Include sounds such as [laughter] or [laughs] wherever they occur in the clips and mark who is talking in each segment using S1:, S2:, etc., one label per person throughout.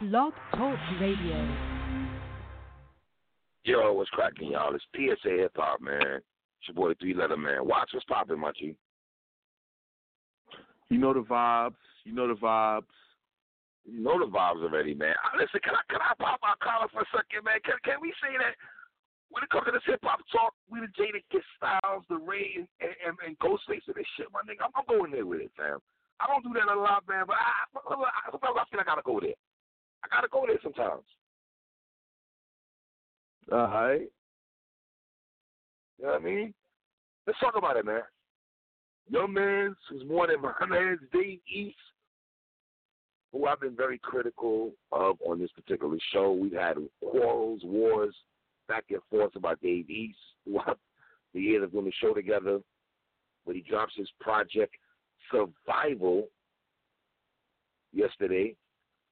S1: Blog Talk Radio.
S2: Yo, what's cracking, y'all? It's PSA Hip Hop, man. It's your boy Three Letter Man. Watch what's popping, my G.
S3: You know the vibes. You know the vibes.
S2: You know the vibes already, man. Listen, can I can I pop my collar for a second, man? Can can we say that when it comes to this hip hop talk, we the Jada Kiss Styles, the Ray, and, and, and Ghostface and this shit, my nigga. I'm, I'm going there with it, fam. I don't do that a lot, man, but I, I, sometimes I feel I gotta go there. I gotta go there sometimes.
S3: All right.
S2: You know what I mean? Let's talk about it, man. Your man's who's more than my [laughs] man's Dave East, who I've been very critical of on this particular show. We've had quarrels, wars, back and forth about Dave East [laughs] throughout the years of doing the show together. But he drops his project Survival yesterday.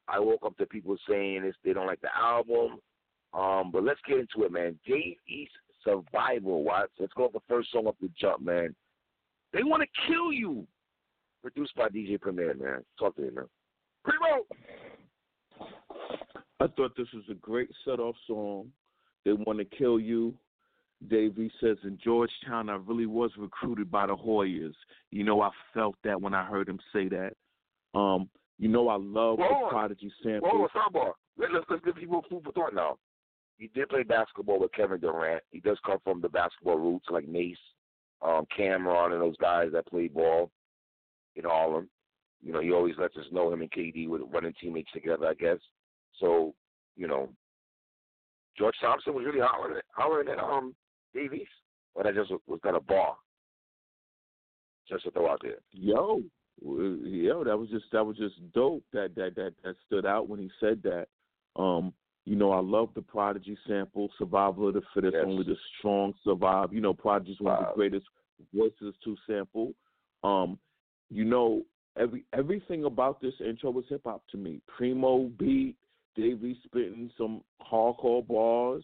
S2: I woke up to people saying this, they don't like the album. Um, but let's get into it, man. Dave East Survival, Watts. Let's go with the first song off the jump, man. They want to kill you. Produced by DJ Premier, man. Talk to me, man. Primo!
S3: I thought this was a great set off song. They want to kill you. Davey says in Georgetown, I really was recruited by the Hoyas. You know, I felt that when I heard him say that. Um, you know, I love
S2: Hold
S3: the
S2: on.
S3: Prodigy sample.
S2: Whoa, sidebar. Let, let's, let's give people food for thought now. He did play basketball with Kevin Durant. He does come from the basketball roots like Mase, um, Cam'ron, and those guys that played ball in Harlem. You know, he always lets us know him and KD were running teammates together, I guess. So, you know, George Thompson was really hollering, at, hollering at um, Davies. But that just was, was that a bar? Just to throw out there.
S3: Yo, yo, that was just that was just dope. That that that that stood out when he said that. Um, you know, I love the Prodigy sample, "Survival of the Fittest."
S2: Yes.
S3: Only the strong survive. You know, Prodigy's one of the greatest voices to sample. Um, you know, every everything about this intro was hip hop to me. Primo beat, Davey spitting some hardcore bars,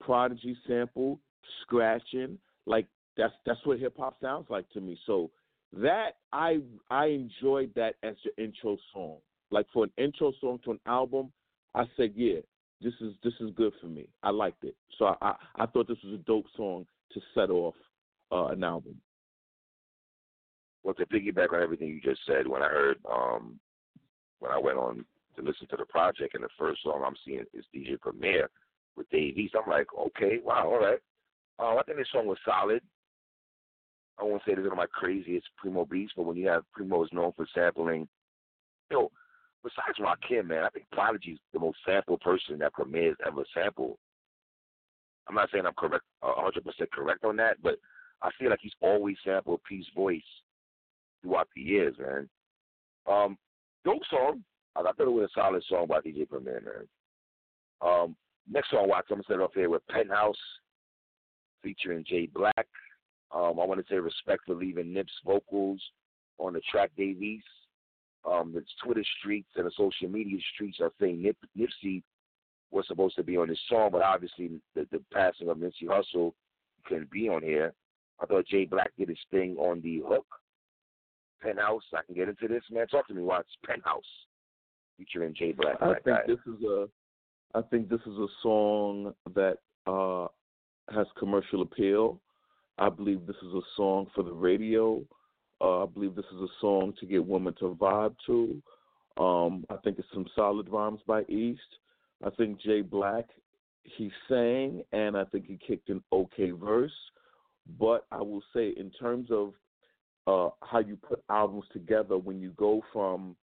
S3: Prodigy sample, scratching. Like that's that's what hip hop sounds like to me. So that I I enjoyed that as the intro song. Like for an intro song to an album, I said, yeah, this is this is good for me. I liked it. So I I, I thought this was a dope song to set off uh, an album.
S2: well, to piggyback on everything you just said, when I heard, um, when I went on to listen to the project, and the first song I'm seeing is DJ Premier with Dave East, I'm like, okay, wow, all right. Uh, I think this song was solid. I won't say this is one of my craziest Primo beats, but when you have Primo is known for sampling, you know, besides Rakim, man, I think Prodigy's the most sampled person that Premier's ever sampled. I'm not saying I'm correct, uh, 100% correct on that, but I feel like he's always sampled Peace Voice throughout the years, man. Um, dope song. I thought it was a solid song by DJ Premier, man. Um, next song, Watts, I'm gonna set it off here with Penthouse featuring Jay Black. Um, I want to say respect for leaving Nip's vocals on the track Davies. Um, the Twitter streets and the social media streets are saying Nip, Nipsey was supposed to be on this song, but obviously the, the passing of Nipsey Hussle couldn't be on here. I thought Jay Black did his thing on the hook. Penthouse. I can get into this, man. Talk to me, Watts. Penthouse, featuring Jay Black.
S3: I think
S2: guy.
S3: this is a I think this is a song that uh, has commercial appeal. I believe this is a song for the radio. Uh, I believe this is a song to get women to vibe to. Um, I think it's some solid rhymes by East. I think Jay Black, he sang and I think he kicked an okay verse. But I will say, in terms of uh, how you put albums together, when you go from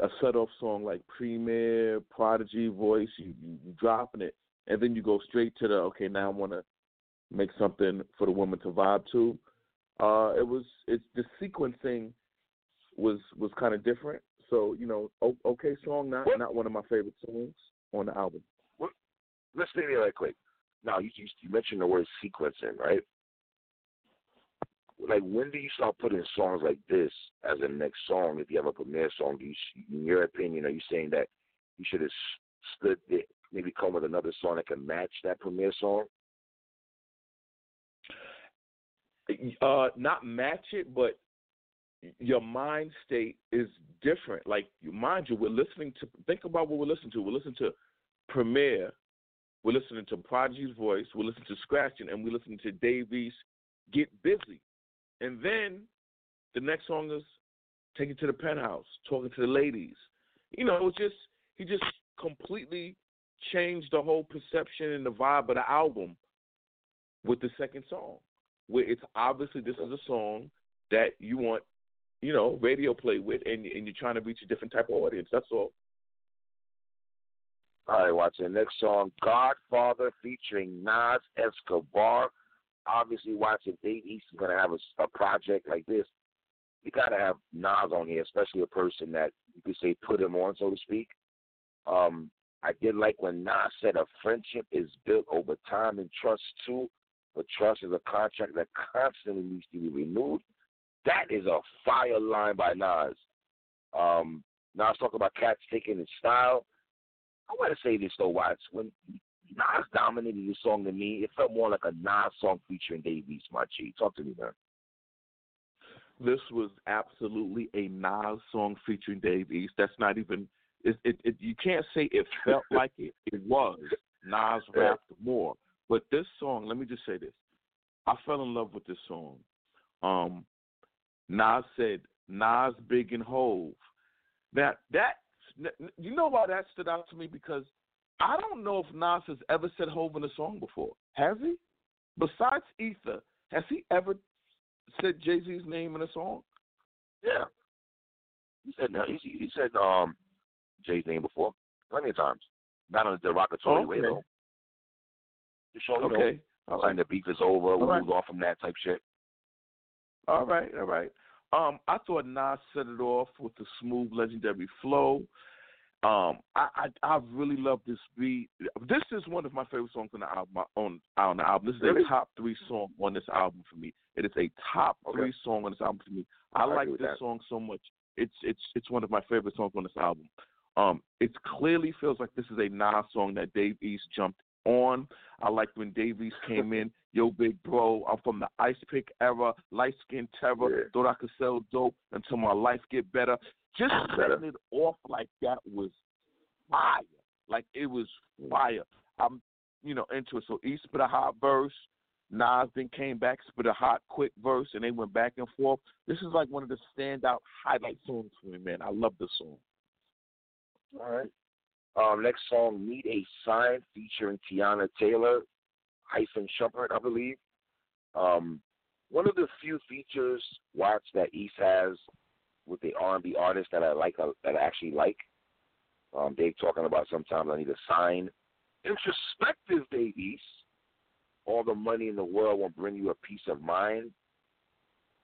S3: a set off song like Premier, Prodigy, Voice, you, you you dropping it, and then you go straight to the okay. Now I want to make something for the woman to vibe to. Uh, it was it's the sequencing was was kind of different. So you know, okay song, not
S2: What?
S3: not one of my favorite songs on the album.
S2: Let's stay there right quick. Now, you, you you mentioned the word sequencing, right? Like, when do you start putting songs like this as a next song? If you have a Premier song, do you, in your opinion, are you saying that you should have stood there, maybe come with another song that can match that Premier song?
S3: Uh, not match it, but your mind state is different. Like, mind you, we're listening to. Think about what we're listening to. We're listening to Premier, We're listening to Prodigy's voice. We're listening to Scratching, and we're listening to Dave East Get Busy. And then the next song is Take It to the Penthouse, talking to the ladies. You know, just he just completely changed the whole perception and the vibe of the album with the second song. Where it's obviously this is a song that you want, you know, radio play with and and you're trying to reach a different type of audience. That's all.
S2: All right, watch the next song, Godfather featuring Nas Escobar. Obviously, watching Dave East is gonna have a, a project like this. You gotta have Nas on here, especially a person that you could say put him on, so to speak. Um, I did like when Nas said a friendship is built over time and trust too, but trust is a contract that constantly needs to be renewed. That is a fire line by Nas. Um, Nas talking about cats taking his style. I want to say this though, Watts. When Nas dominated the song to me, it felt more like a Nas song featuring Dave East, my G. Talk to me, man.
S3: This was absolutely a Nas song featuring Dave East. That's not even it, it, it, you can't say it felt [laughs] like it. It was. Nas rapped more. But this song, let me just say this. I fell in love with this song. Um, Nas said, Nas, Big, and Hove. Now, that, you know why that stood out to me? Because I don't know if Nas has ever said Hove in a song before. Has he? Besides Ether, has he ever said Jay Z's name in a song?
S2: Yeah. He said no. He, he said um Jay's name before, plenty of times. Not on a derogatory
S3: okay.
S2: way though. To show you
S3: okay.
S2: know, right. the beef is over, we move off from that type shit.
S3: All right, all right. Um, I thought Nas set it off with the smooth, legendary flow. Um, I, I I really love this beat. This is one of my favorite songs on the album. On on the album, this is
S2: really?
S3: a top three song on this album for me. It is a top
S2: okay.
S3: three song on this album for me. I,
S2: I
S3: like
S2: this
S3: that. song so much. It's it's it's one of my favorite songs on this album. Um, it clearly feels like this is a Nas song that Dave East jumped on. I like when Davies came in. Yo, big bro, I'm from the ice pick era, light skin terror.
S2: Yeah.
S3: Thought I could sell dope until my life get better. Just setting it off like that was fire. Like it was mm. fire. I'm, you know, into it. So East spit a hot verse. Nas then came back, spit a hot, quick verse, and they went back and forth. This is like one of the standout highlight songs for me, man. I love this song.
S2: All right. Um, next song, Need a Sign, featuring Teyana Taylor, hyphen Shumpert, I believe. Um, one of the few features, Watts, that East has with the R&B artist that I like, uh, that I actually like. Um, Dave talking about sometimes I need a sign. Introspective, Dave East. All the money in the world won't bring you a peace of mind.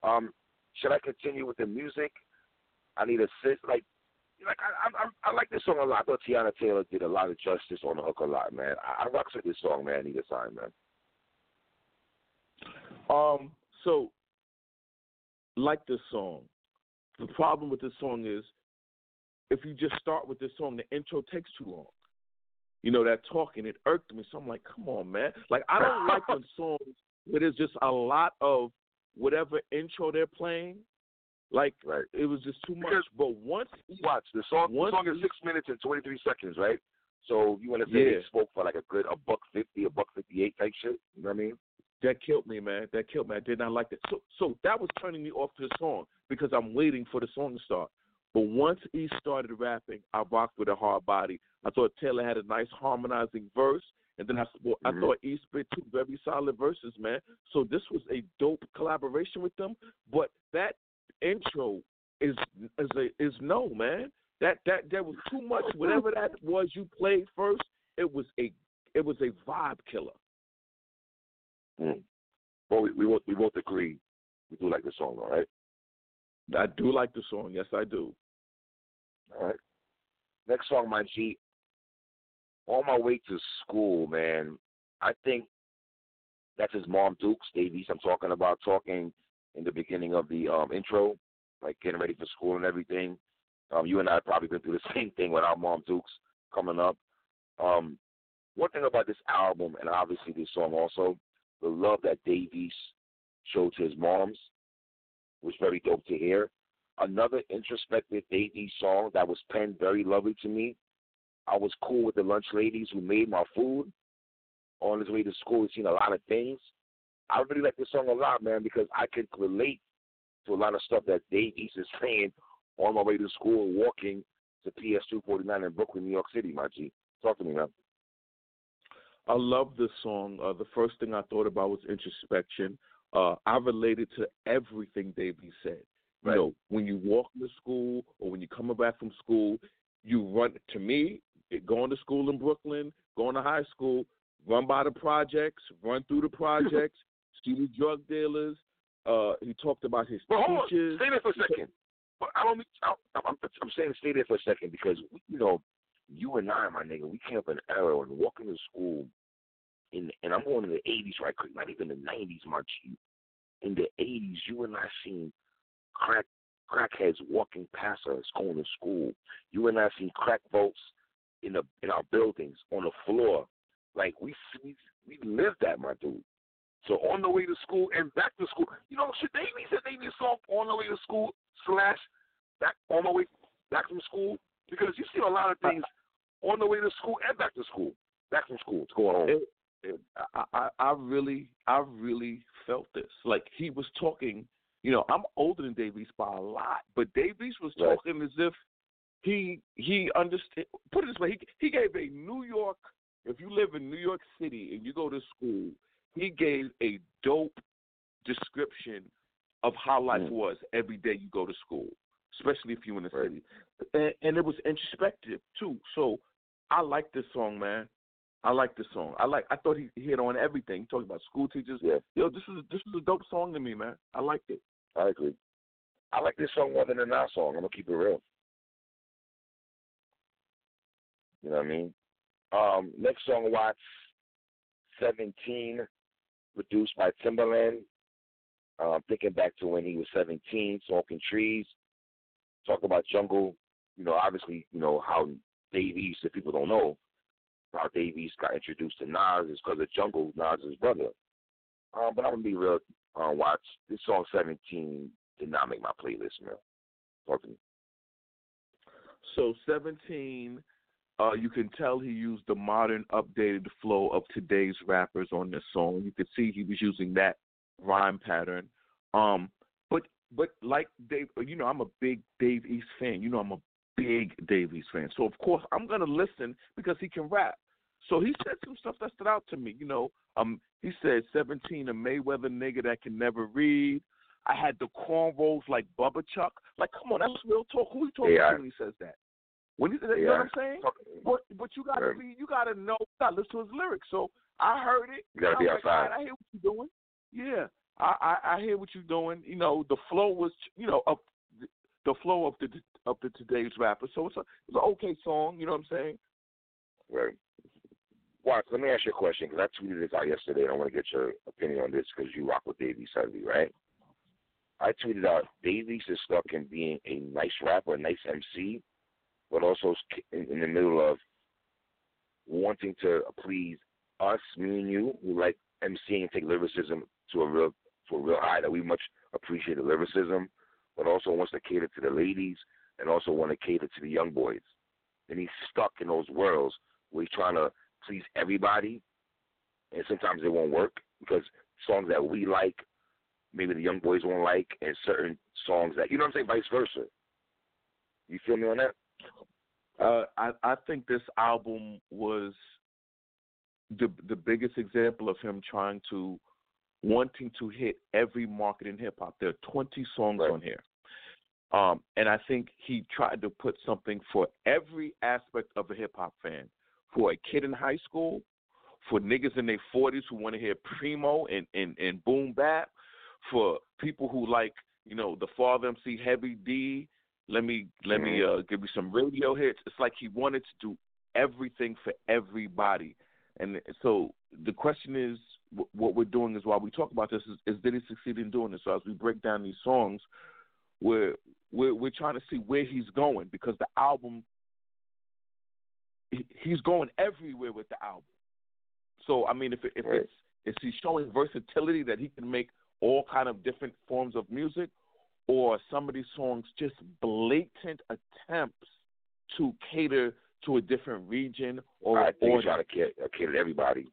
S2: Um, should I continue with the music? I need a sit. Like like I, I I like this song a lot. I thought Teyana Taylor did a lot of justice on the hook a lot, man. I, I rocks with this song, man. Need a sign, man.
S3: Um, so like this song. The problem with this song is if you just start with this song, the intro takes too long. You know, that talking, it irked me. So I'm like, come on, man. Like I don't like [laughs] when songs where there's just a lot of whatever intro they're playing like
S2: right.
S3: it was just too much.
S2: Because
S3: but once
S2: watch the song,
S3: once
S2: the song is six minutes and twenty three seconds, right? So you want to say
S3: Yeah.
S2: they spoke for like a good a buck fifty, a buck fifty eight type shit. You know what I mean?
S3: that killed me, man. That killed me. I did not like that. So so that was turning me off to the song because I'm waiting for the song to start. But once he started rapping, I rocked with a hard body. I thought Taylor had a nice harmonizing verse, and then I well, I
S2: Mhm.
S3: thought he spit two very solid verses, man. So this was a dope collaboration with them. But that intro is is a, is no, man. That that that was too much. Whatever that was you played first, it was a it was a vibe killer.
S2: Mm. Well, we we both we both agree. We do like the song, all right?
S3: I do like the song. Yes, I do.
S2: All right. Next song, my G. On my way to school, man. I think that's his mom, Dukes Davies. I'm talking about talking in the beginning of the um, intro, like getting ready for school and everything. Um, you and I probably been through the [laughs] same thing with our mom, Dukes, coming up. Um, one thing about this album, and obviously this song also, the love that Davies showed to his moms was very dope to hear. another introspective Dave East song that was penned very lovely to me. I was cool with the lunch ladies who made my food. On his way to school, he's seen a lot of things. I really like this song a lot, man, because I can relate to a lot of stuff that Dave East is saying on my way to school, walking to PS 249 in Brooklyn, New York City, my G. Talk to me, man.
S3: I love this song. Uh, the first thing I thought about was introspection. Uh, I related to everything Dave East said.
S2: Right.
S3: You know, when you walk to school or when you're coming back from school, you run. To me, going to school in Brooklyn, going to high school, run by the projects, run through the [laughs] projects, the drug dealers. Uh, he talked about his
S2: But hold on,
S3: teachers.
S2: stay there for a second. But I don't. I- I'm, I'm saying stay there for a second because you know, you and I, my nigga, we came up in an era and walking to school, in and I'm going in the '80s right quick, not even the '90s, my G. In the '80s, you and I seen crack crackheads walking past us going to school. You and I seen crack votes in the in our buildings on the floor. Like we we we lived that, my dude. So on the way to school and back to school, you know, should they need said they need a song on the way to school slash back on the way back from school because you see a lot of things on the way to school and back to school, back from school to go on.
S3: It- it- I, I, I really, I really felt this. Like he was talking. You know, I'm older than Dave East by a lot, but Dave East was
S2: Right.
S3: talking as if he he understood. Put it this way: he he gave a New York. If you live in New York City and you go to school, he gave a dope description of how life
S2: Mm.
S3: was every day you go to school, especially if you're in the
S2: Right.
S3: city. And, and it was introspective too. So I like this song, man. I like this song. I like. I thought he, hit on everything. He talked about school teachers.
S2: Yeah,
S3: Yo, this is this is a dope song to me, man. I liked it.
S2: I agree. I like this song more than the Nas song. I'm gonna keep it real. You know what I mean? Um, next song, Watts, 17, produced by Timbaland. Uh, thinking back to when he was 17, smoking trees. Talk about jungle. You know, obviously, you know how Dave East, if people don't know, how Dave East got introduced to Nas is because of Jungle, Nas' brother. Um, but I'm gonna be real, uh, Watts. This song 17 did not make my playlist, man. Talk to me.
S3: So 17, uh, you can tell he used the modern, updated flow of today's rappers on this song. You could see he was using that rhyme pattern. Um, but but like Dave, you know, I'm a big Dave East fan. You know, I'm a big Dave East fan. So of course I'm gonna listen because he can rap. So he said some stuff that stood out to me. You know, um, he said 17, a Mayweather nigga that can never read. I had the cornrows like Bubba Chuck. Like, come on, that's real talk. Who he talking
S2: Yeah.
S3: to when he says that? When he, you know what I'm saying? But but you gotta
S2: Right.
S3: be, you gotta know, you gotta listen to his lyrics. So I heard it.
S2: You gotta be
S3: like,
S2: outside.
S3: I hear what you're doing. Yeah, I, I I hear what you're doing. You know, the flow was, you know, up the, flow of the of the today's rapper. So it's a it's an okay song. You know what I'm saying?
S2: Right. Watts, let me ask you a question because I tweeted this out yesterday and I want to get your opinion on this because you rock with East heavily, right? I tweeted out Dave East is stuck in being a nice rapper, a nice MC, but also in, the middle of wanting to please us, me and you, who like MCing and take lyricism to a real to a real high that we much appreciate the lyricism, but also wants to cater to the ladies and also want to cater to the young boys. And he's stuck in those worlds where he's trying to please everybody, and sometimes it won't work because songs that we like, maybe the young boys won't like, and certain songs that you know what I'm saying, vice versa. You feel me on that?
S3: Uh, I I think this album was the the biggest example of him trying to wanting to hit every market in hip hop. There are 20 songs
S2: Right.
S3: on here. Um, and I think he tried to put something for every aspect of a hip hop fan. For a kid in high school, for niggas in their 40s who want to hear primo and, and, and boom bap, for people who like, you know, the Father MC Heavy D. Let me let me uh, give you some radio hits. It's like he wanted to do everything for everybody. And so the question is, what we're doing is while we talk about this, is, is did he succeed in doing this? So as we break down these songs, we're we're, we're trying to see where he's going because the album, he's going everywhere with the album. So I mean, if if
S2: Right.
S3: it's is he showing versatility that he can make all kind of different forms of music, or some of these songs just blatant attempts to cater to a different region or
S2: I think trying to cater, cater to everybody.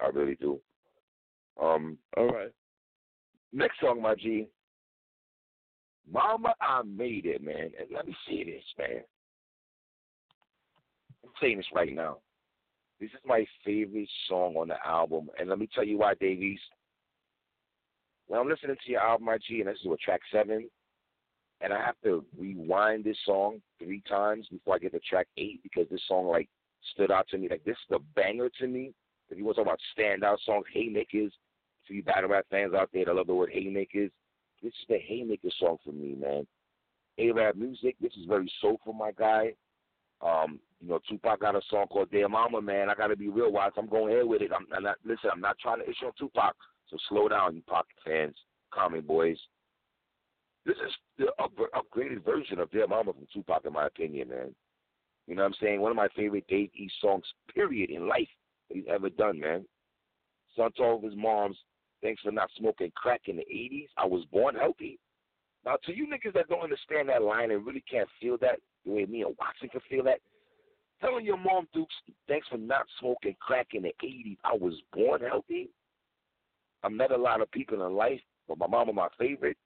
S2: I really do. Um,
S3: all right.
S2: next song, my G. Mama, I made it, man. And let me see this, man. I'm saying this right now. This is my favorite song on the album, and let me tell you why, Davies. When I'm listening to your album, my G, and this is what track seven, and I have to rewind this song three times before I get to track eight because this song like stood out to me. Like this is the banger to me. If you want to talk about standout songs, haymakers. For you battle rap fans out there that love the word haymakers, this is the haymaker song for me, man. A-Rap music. This is very soulful, my guy. Um, you know, Tupac got a song called Dear Mama, man. I gotta be real, Watts. I'm going ahead with it. I'm, I'm not listen. I'm not trying to issue on Tupac. So slow down, you Pocket fans, Common boys. This is the up, upgraded version of Dear Mama from Tupac, in my opinion, man. You know what I'm saying? One of my favorite Dave East songs, period, in life that he's ever done, man. Son told his moms, thanks for not smoking crack in the 80s. I was born healthy. Now, to you niggas that don't understand that line and really can't feel that the way me and Watson can feel that, telling your mom, Dukes, thanks for not smoking crack in the 80s. I was born healthy. I met a lot of people in life, but my mama my favorite.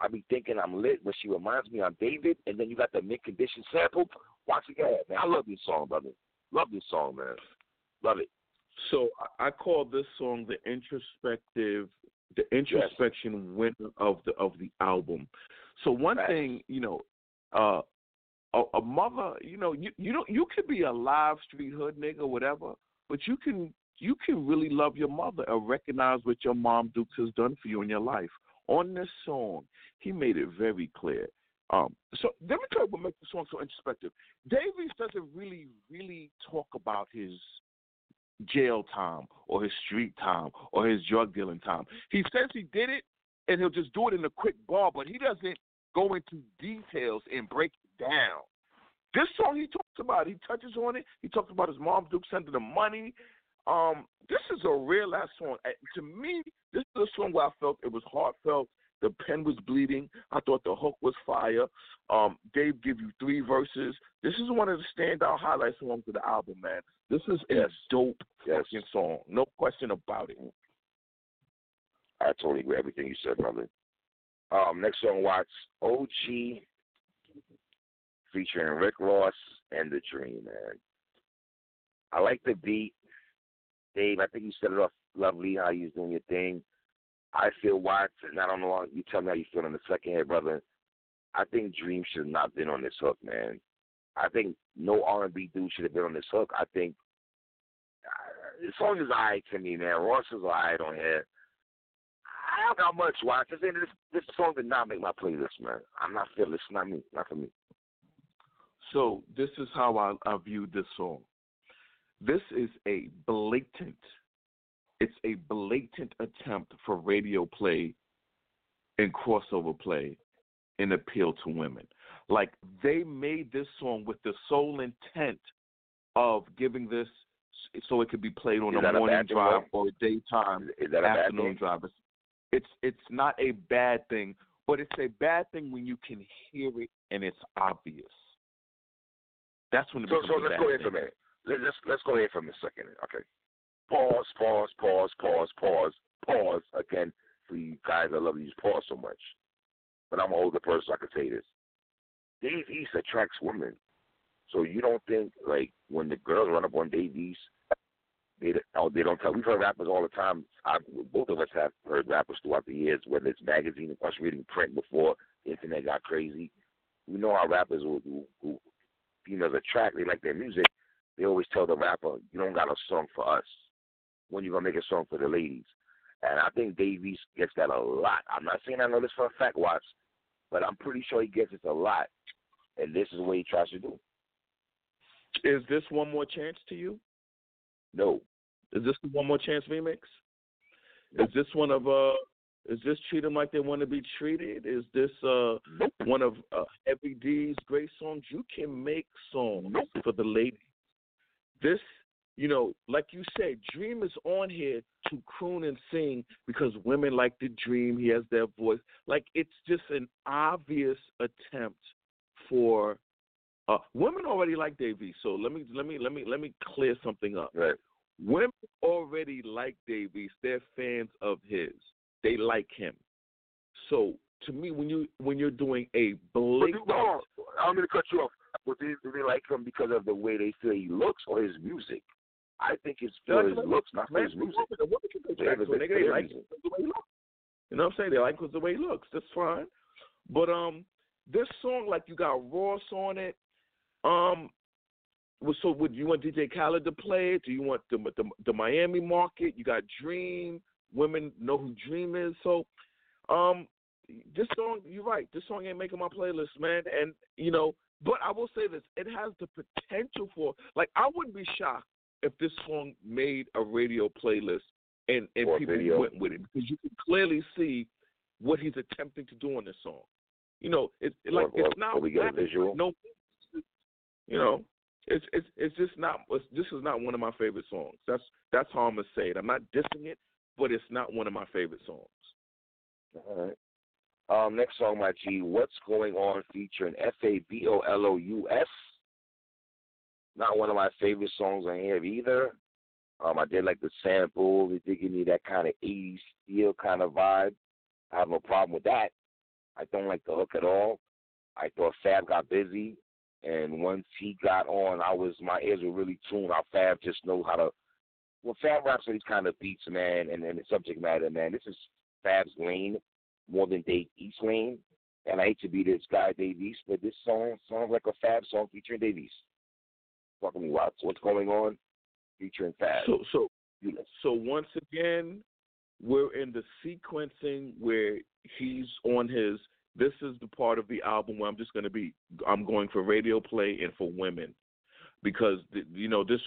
S2: I be thinking I'm lit when she reminds me I'm David, and then you got the Mint Condition sample. Watch it, man. I love this song, brother. Love this song, man. Love it.
S3: So I call this song the introspective, the introspection yes. winner of the of the album. So one
S2: right.
S3: thing, you know, uh, a, a mother, you know, you you don't you could be a live street hood nigga, whatever, but you can you can really love your mother and recognize what your mom Dukes has done for you in your life. On this song, he made it very clear. Um, so let me tell you what makes the song so introspective. Davies doesn't really, really talk about his jail time or his street time or his drug dealing time. He says he did it and he'll just do it in a quick bar, but he doesn't go into details and break it down. This song he talks about, he touches on it. He talks about his mom Duke sending the money. Um, this is a real ass song. To me, this is a song where I felt it was heartfelt. The pen was bleeding. I thought the hook was fire. Um, Dave give you three verses. This is one of the standout highlight songs of the album, man. This is
S2: yes.
S3: a dope
S2: yes.
S3: fucking song. No question about it.
S2: I totally agree with everything you said, brother. Um, next song, watch OG featuring Rick Ross and The Dream, man. I like the beat. Dave, I think you set it off lovely how you was doing your thing. I feel Watts, and I don't know. Why you tell me how you feel in the second here, brother. I think Dream should have not been on this hook, man. I think no R and B dude should have been on this hook. I think uh, the song is alright to me, man. Ross is alright on here. I don't got much watch. This this song did not make my playlist, man. I'm not feeling this. Not me. Not for me.
S3: So this is how I, I view this song. This is a blatant. It's a blatant attempt for radio play and crossover play and appeal to women. Like they made this song with the sole intent of giving this so it could be played on
S2: Is
S3: a morning
S2: thing,
S3: drive or a daytime
S2: Is a
S3: afternoon drive. It's it's not a bad thing, but it's a bad thing when you can hear it and it's obvious. That's when it
S2: so,
S3: becomes
S2: so
S3: a
S2: let's
S3: bad
S2: go ahead
S3: thing.
S2: for a minute. Let, let's let's go ahead for a second. Okay. Pause, pause, pause, pause, pause, pause. Again, for you guys, I love to use pause so much. But I'm an older person, I can say this. Dave East attracts women. So you don't think like when the girls run up on Dave East, they oh, they don't tell. We've heard rappers all the time. I, both of us have heard rappers throughout the years, whether it's magazine us reading print before the internet got crazy. We know how rappers who, who, who females attract. They like their music. They always tell the rapper, "You don't got a song for us. When you gonna make a song for the ladies?" And I think Dave East gets that a lot. I'm not saying I know this for a fact, Watts, but I'm pretty sure he gets it a lot. And this is what he tries to do.
S3: Is this one more chance to you?
S2: No.
S3: Is this the one more chance remix? Is this one of uh? Is this treat them like they want to be treated? Is this uh one of uh, Heavy D's great songs? You can make songs for the ladies. This you know, like you said, Dream is on here to croon and sing because women like to dream. He has their voice. Like it's just an obvious attempt for uh, women already like East. So let me let me let me let me clear something up.
S2: Right.
S3: Women already like Dave East. They're fans of his. They like him. So to me, when you when you're doing a blatant,
S2: but, hold on, I'm going to cut you off. Do they, like him because of the way they feel he looks or his music? I think it's for his looks, not for his music.
S3: The woman can go back to it. They, they like him the way he looks. You know what I'm saying? They like him the way he looks. That's fine. But um, this song, like you got Ross on it. Um, so would you want DJ Khaled to play it? Do you want the the, the Miami market? You got Dream. Women know who Dream is. So, um, this song, you're right. This song ain't making my playlist, man. And you know, but I will say this: it has the potential for. Like, I wouldn't be shocked if this song made a radio playlist and and
S2: or
S3: people
S2: video.
S3: went with it because you can clearly see what he's attempting to do on this song. You know, it's it, like
S2: or,
S3: it's not
S2: we get a visual.
S3: No, you know, it's it's it's just not. It's, this is not one of my favorite songs. That's that's how I'm gonna say it. I'm not dissing it, but it's not one of my favorite songs.
S2: All right. Um, next song, my G, What's Going On, featuring F A B O L O U S. Not one of my favorite songs on here either. Um, I did like the sample. It did give me that kind of 80s steel kind of vibe. I have no problem with that. I don't like the hook at all. I thought Fab got busy, and once he got on, I was my ears were really tuned. How Fab just knows how to. Well, Fab raps these kind of beats, man, and, and the subject matter, man. This is Fab's lane more than Dave East lane. And I hate to be this guy, Dave East, but this song sounds like a Fab song featuring Dave East. Fucking me, Watts. What's going on? Featuring Fab.
S3: So so so once again, we're in the sequencing where he's on his. This is the part of the album where I'm just going to be. I'm going for radio play and for women, because you know this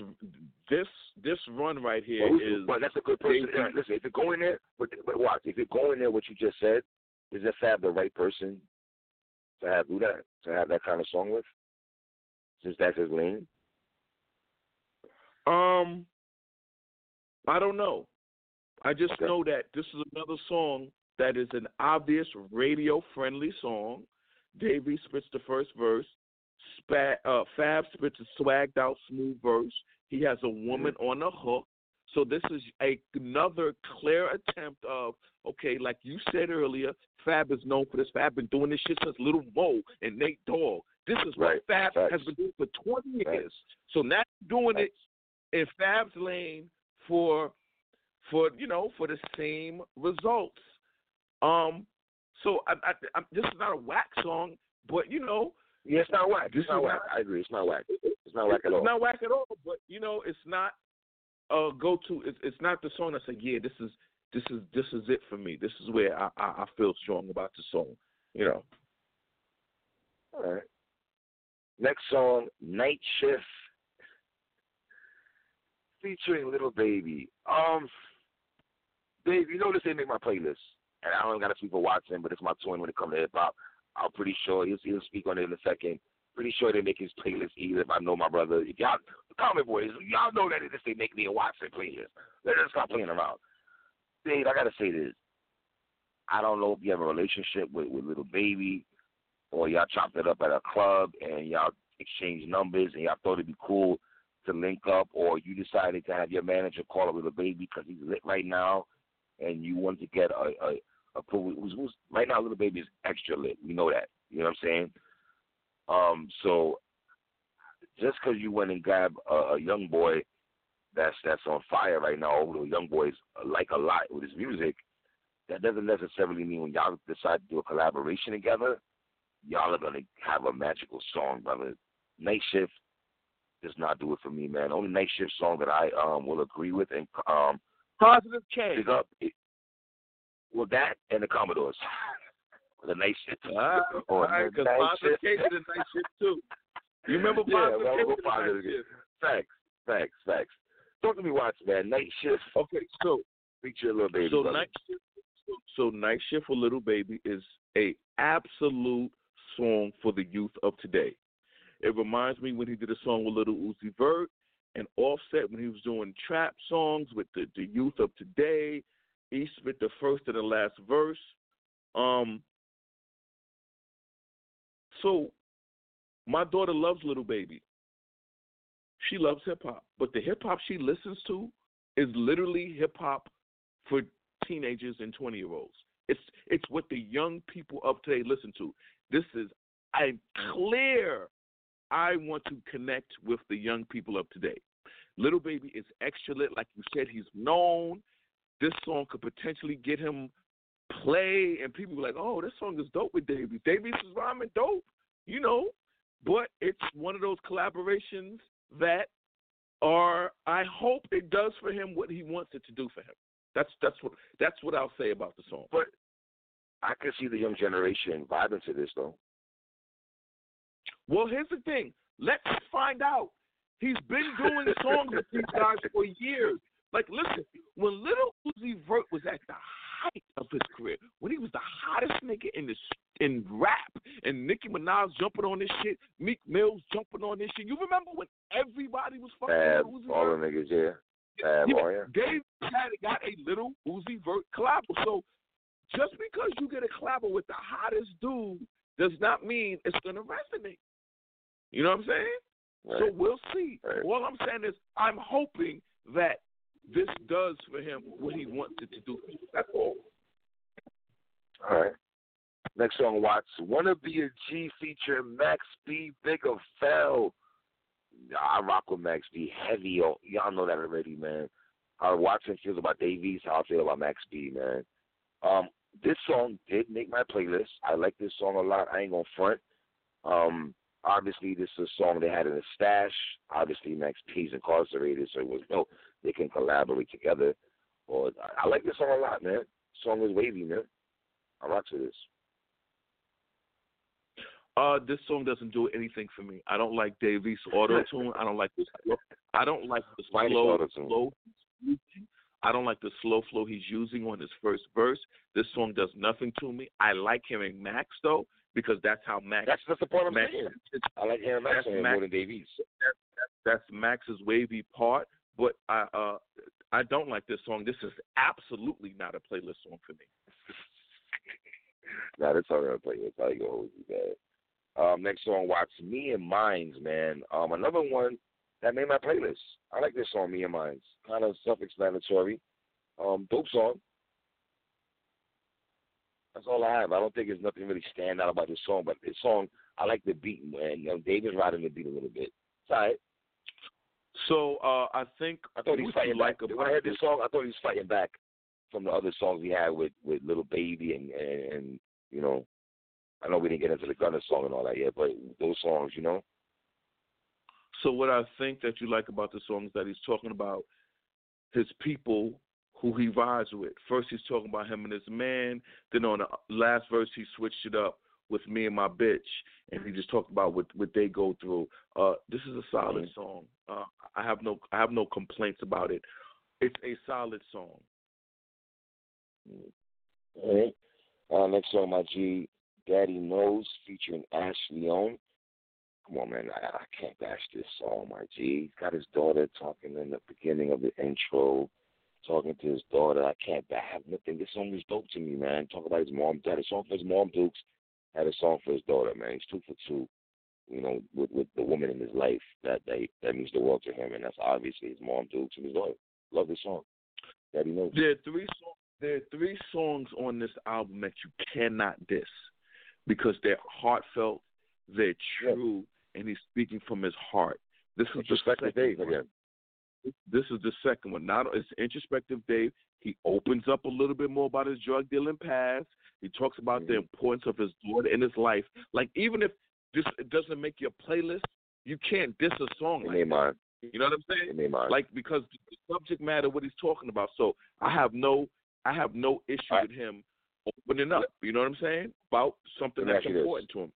S3: this this run right here
S2: Well,
S3: is.
S2: well, that's a good person. Listen, if you're going there, but, but watch, if you're going there, what you just said, is that Fab the right person to have do that, to have that kind of song with? Since that's his lane?
S3: Um, I don't know. I just
S2: Okay.
S3: know that this is another song that is an obvious radio friendly song. Davey spits the first verse. Spa- uh, Fab spits a swagged out, smooth verse. He has a woman on the hook. So this is a, another clear attempt of okay, like you said earlier, Fab is known for this. Fab been doing this shit since Little Mo and Nate Dogg. This is
S2: Right.
S3: what Fab
S2: Facts.
S3: has been doing for 20 years.
S2: Facts.
S3: So now doing it in Fab's lane for for you know for the same results. Um, so I, I, I, this is not a whack song, but you know
S2: Yeah, it's not whack.
S3: This
S2: It's not whack.
S3: not-
S2: I agree. It's not whack. It's not whack at all.
S3: it's not whack at all. But you know it's not a go to. It's, it's not the song that's like yeah this is this is this is it for me. This is where I, I, I feel strong about the song. You know.
S2: All right. Next song, Night Shift, featuring Little Baby. Um, Dave, you know this ain't make my playlist, and I don't got to speak for Watson, but it's my twin when it comes to hip hop. I'm pretty sure he'll, he'll speak on it in a second. Pretty sure they make his playlist either. If I know my brother, if y'all comment boys, y'all know that this they make me a Watson playlist. Let us stop playing around. Dave, I gotta say this. I don't know if you have a relationship with with Little Baby or y'all chopped it up at a club and y'all exchanged numbers and y'all thought it'd be cool to link up, or you decided to have your manager call up little baby because he's lit right now, and you wanted to get a a, a. Who's, who's right now, little baby is extra lit. We know that. You know what I'm saying? Um, so just because you went and grabbed a, a young boy that's that's on fire right now, who the young boys like a lot with his music, that doesn't necessarily mean when y'all decide to do a collaboration together, y'all are gonna have a magical song, brother. Night Shift does not do it for me, man. Only Night Shift song that I um will agree with and um
S3: Positive change.
S2: pick up well that and the Commodores. [laughs] the Night Shift.
S3: All right, [laughs] all right, because
S2: Night Shift.
S3: K did a nice shit too. You remember
S2: Yeah,
S3: Positive
S2: well,
S3: K
S2: we'll
S3: did a nice
S2: Positive K.
S3: shit.
S2: Facts, facts, facts. Talk to me, Watts, man. Night Shift
S3: Okay, so
S2: feature little baby.
S3: so
S2: brother.
S3: night shift, so, so night shift for little baby is a absolute song for the youth of today. It reminds me when he did a song with Little Uzi Vert, and Offset when he was doing trap songs with the, the youth of today. He spit the first to the last verse. Um, so my daughter loves Little Baby. She loves hip hop, but the hip hop she listens to is literally hip hop for teenagers and twenty year olds. It's it's what the young people of today listen to. This is I'm clear. I want to connect with the young people of today. Little Baby is extra lit, like you said. He's known. This song could potentially get him play, and people be like, "Oh, this song is dope with Davies. Davies is rhyming dope," you know. But it's one of those collaborations that are. I hope it does for him what he wants it to do for him. That's that's what that's what I'll say about the song.
S2: But I can see the young generation vibing to this though.
S3: Well, here's the thing. Let's find out. He's been doing songs with these guys [laughs] for years. Like, listen, when Little Uzi Vert was at the height of his career, when he was the hottest nigga in the in rap, and Nicki Minaj jumping on this shit, Meek Mills jumping on this shit. You remember when everybody was fucking Uzi
S2: all
S3: Vert?
S2: the niggas, yeah. Bad,
S3: Yeah,
S2: boy, yeah.
S3: Dave had got a little Uzi Vert collab. So just because you get a collab with the hottest dude does not mean it's gonna resonate. You know what I'm saying?
S2: Right.
S3: So we'll see.
S2: Right.
S3: All I'm saying is I'm hoping that this does for him what he wants it to do. That's all.
S2: All right. Next song, Watts. Wanna Be a G feature Max B, Bigger Fell. I rock with Max B heavy. Y'all know that already, man. How Watson feels about Davies, how I feel about Max B, man. Um, this song did make my playlist. I like this song a lot. I ain't gonna front. Um, obviously, this is a song they had in a stash. Obviously, Max B's incarcerated, so it was no they can collaborate together. Or I, I like this song a lot, man. Song is wavy, man. I rock to this.
S3: Uh, this song doesn't do anything for me. I don't like Davies auto tune. I don't like [laughs] this. I don't like the slow flow. I don't like the slow flow he's using on his first verse. This song does nothing to me. I like hearing Max though because that's how Max.
S2: That's that's the point I'm
S3: Max
S2: saying. I like hearing Max
S3: That's Max-
S2: more than Davies.
S3: that's Max's wavy part. But I uh I don't like this song. This is absolutely not a playlist song for me. [laughs]
S2: Nah, that's all I'm gonna play. It's probably gonna hold you bad. Um, next song, Watts Me and Minds, man. Um, another one that made my playlist. I like this song, Me and Minds. Kind of self-explanatory. Um, dope song. That's all I have. I don't think there's nothing really stand out about this song, but this song, I like the beat, man. You know, David's riding the beat a little bit. It's all right.
S3: So uh I think
S2: I thought he was fighting
S3: like
S2: back.
S3: about
S2: When I heard this song, I thought he was fighting back from the other songs he had with with Little Baby and and, and you know, I know we didn't get into the Gunner song and all that yet, but those songs, you know,
S3: So what I think that you like about the song is that he's talking about his people who he rides with. First he's talking about him and his man. Then on the last verse he switched it up with me and my bitch, and he just talked about what what they go through. Uh, this is a solid
S2: Mhm.
S3: song. Uh, I have no I have no complaints about it. It's a solid song.
S2: all right. Uh, next song, my G, Daddy Knows, featuring Ash Leon. Come on, man, I, I can't bash this song, my G. He's got his daughter talking in the beginning of the intro, talking to his daughter. I can't I have nothing. This song is dope to me, man. Talk about his mom. Had a song for his mom, Dukes. Had a song for his daughter, man. He's two for two. You know, with with the woman in his life that that that means the world to him, and that's obviously his mom, Dukes, and his daughter. Love this song. Daddy knows.
S3: There are three songs. There are three songs on this album that you cannot diss because they're heartfelt, they're
S2: Yeah.
S3: true, and he's speaking from his heart. This is the second
S2: Dave again.
S3: This is the second one. Not it's introspective Dave. He opens up a little bit more about his drug dealing past. He talks about the
S2: Mhm.
S3: importance of his daughter in his life. Like even if this it doesn't make your playlist, you can't diss a song like
S2: made
S3: that. You know what I'm saying?
S2: Mine.
S3: like because the subject matter what he's talking about. So I have no I have no issue
S2: right.
S3: with him opening up. You know what I'm saying about something that's
S2: you this.
S3: important to him,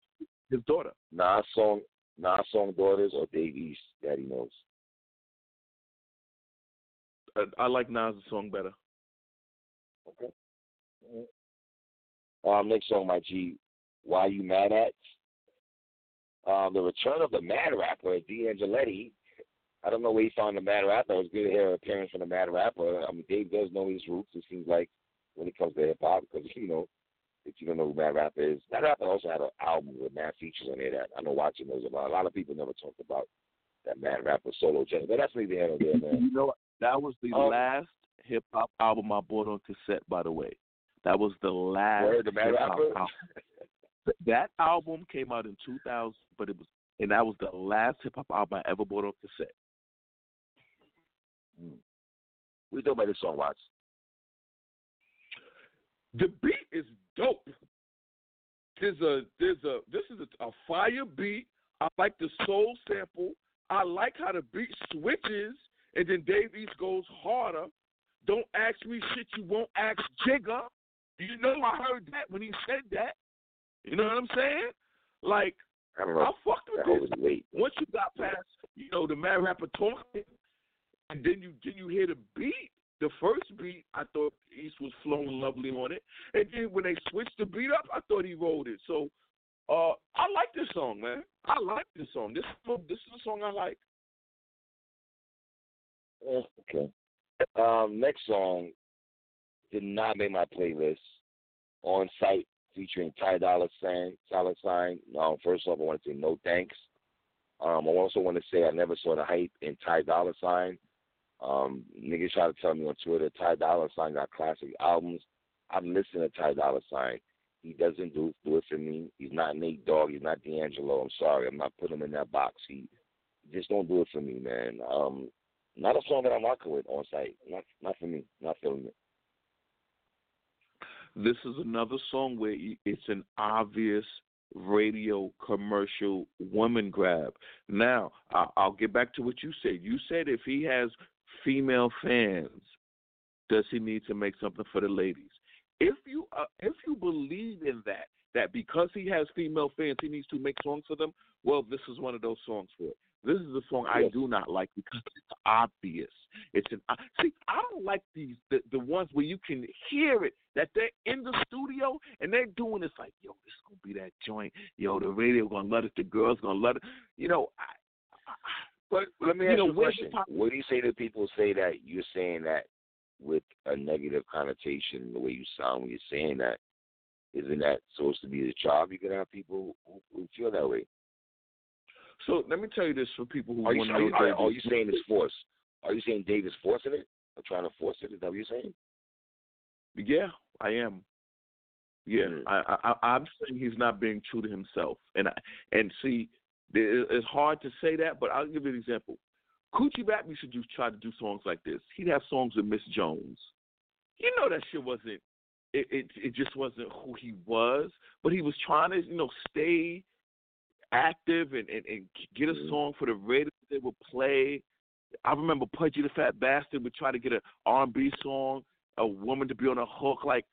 S3: his daughter.
S2: Nas song, Nas song daughters or Dave East, Daddy knows.
S3: I, I like Nas' song better.
S2: Okay. Um, next song, my G, Why You Mad At? Um, the return of the Mad Rapper, D'Angeletti. I don't know where he found the Mad Rapper. It was good to hear an appearance from the Mad Rapper. I mean, Dave does know his roots. It seems like when it comes to hip hop, because you know, if you don't know who Mad Rapper is, Mad Rapper also had an album with mad features on there that I know watching those about. A lot of people never talked about that Mad Rapper solo journey, but that's neither here nor there, man.
S3: You know, that was the
S2: Um,
S3: last hip hop album I bought on cassette. By the way, that was the last
S2: Word, the Mad
S3: hip hop album. That album came out in 2000, but it was and that was the last hip hop album I ever bought on cassette.
S2: We talk about this song, Watts.
S3: The beat is dope. There's a there's a this is a, a fire beat. I like the soul sample. I like how the beat switches and then Dave East goes harder. Don't ask me shit you won't ask Jigga. You know I heard that when he said that. You know what I'm saying? Like
S2: I don't
S3: I fucked with this. Once you got past, you know, the mad rapper talking, and then you then you hear the beat. The first beat, I thought East was flowing lovely on it, and then when they switched the beat up, I thought he rolled it. So, uh, I like this song, man. I like this song. This this is a song I like.
S2: Okay. Um, next song did not make my playlist. On site featuring Ty Dolla Sign. Dollar Sign. Um, first off, I want to say no thanks. Um, I also want to say I never saw the hype in Ty Dolla Sign. Um, niggas try to tell me on Twitter Ty Dolla Sign got classic albums. I've listened to Ty Dolla Sign. He doesn't do do it for me. He's not Nate Dogg. He's not D'Angelo. I'm sorry. I'm not putting him in that box. He just don't do it for me, man. Um, not a song that I'm rocking with on site. Not not for me. Not feeling it.
S3: This is another song where it's an obvious radio commercial woman grab. Now, I'll get back to what you said. You said if he has female fans, does he need to make something for the ladies? If you uh, if you believe in that, that because he has female fans, he needs to make songs for them. Well, this is one of those songs for it. This is a song I do not like because it's obvious. It's an uh, see. I don't like these the the ones where you can hear it that they're in the studio and they're doing this like, yo, this is gonna be that joint. Yo, the radio gonna let it. The girls gonna let it. You know, I, I,
S2: But let me
S3: You
S2: ask
S3: know,
S2: you a question. What do you say to people say that you're saying that with a negative connotation, the way you sound when you're saying that? Isn't that supposed to be the job? You can have people who, who feel that way.
S3: So let me tell you this for people who
S2: Are you,
S3: want to
S2: are,
S3: know.
S2: you, are, are
S3: is-
S2: you saying it's forced? Are you saying Dave is forcing it or trying to force it? Is that what you're saying?
S3: Yeah, I am. Yeah,
S2: Mm.
S3: I, I, I'm saying he's not being true to himself, and I, and see, it's hard to say that, but I'll give you an example. Kool G Rap used to do, try to do songs like this. He'd have songs with Miss Jones. You know that shit wasn't. It, it it just wasn't who he was, but he was trying to you know stay active and and, and get a
S2: Mhm.
S3: song for the radio they would play. I remember Pudgee Tha Phat Bastard would try to get an R&B song, a woman to be on a hook. Like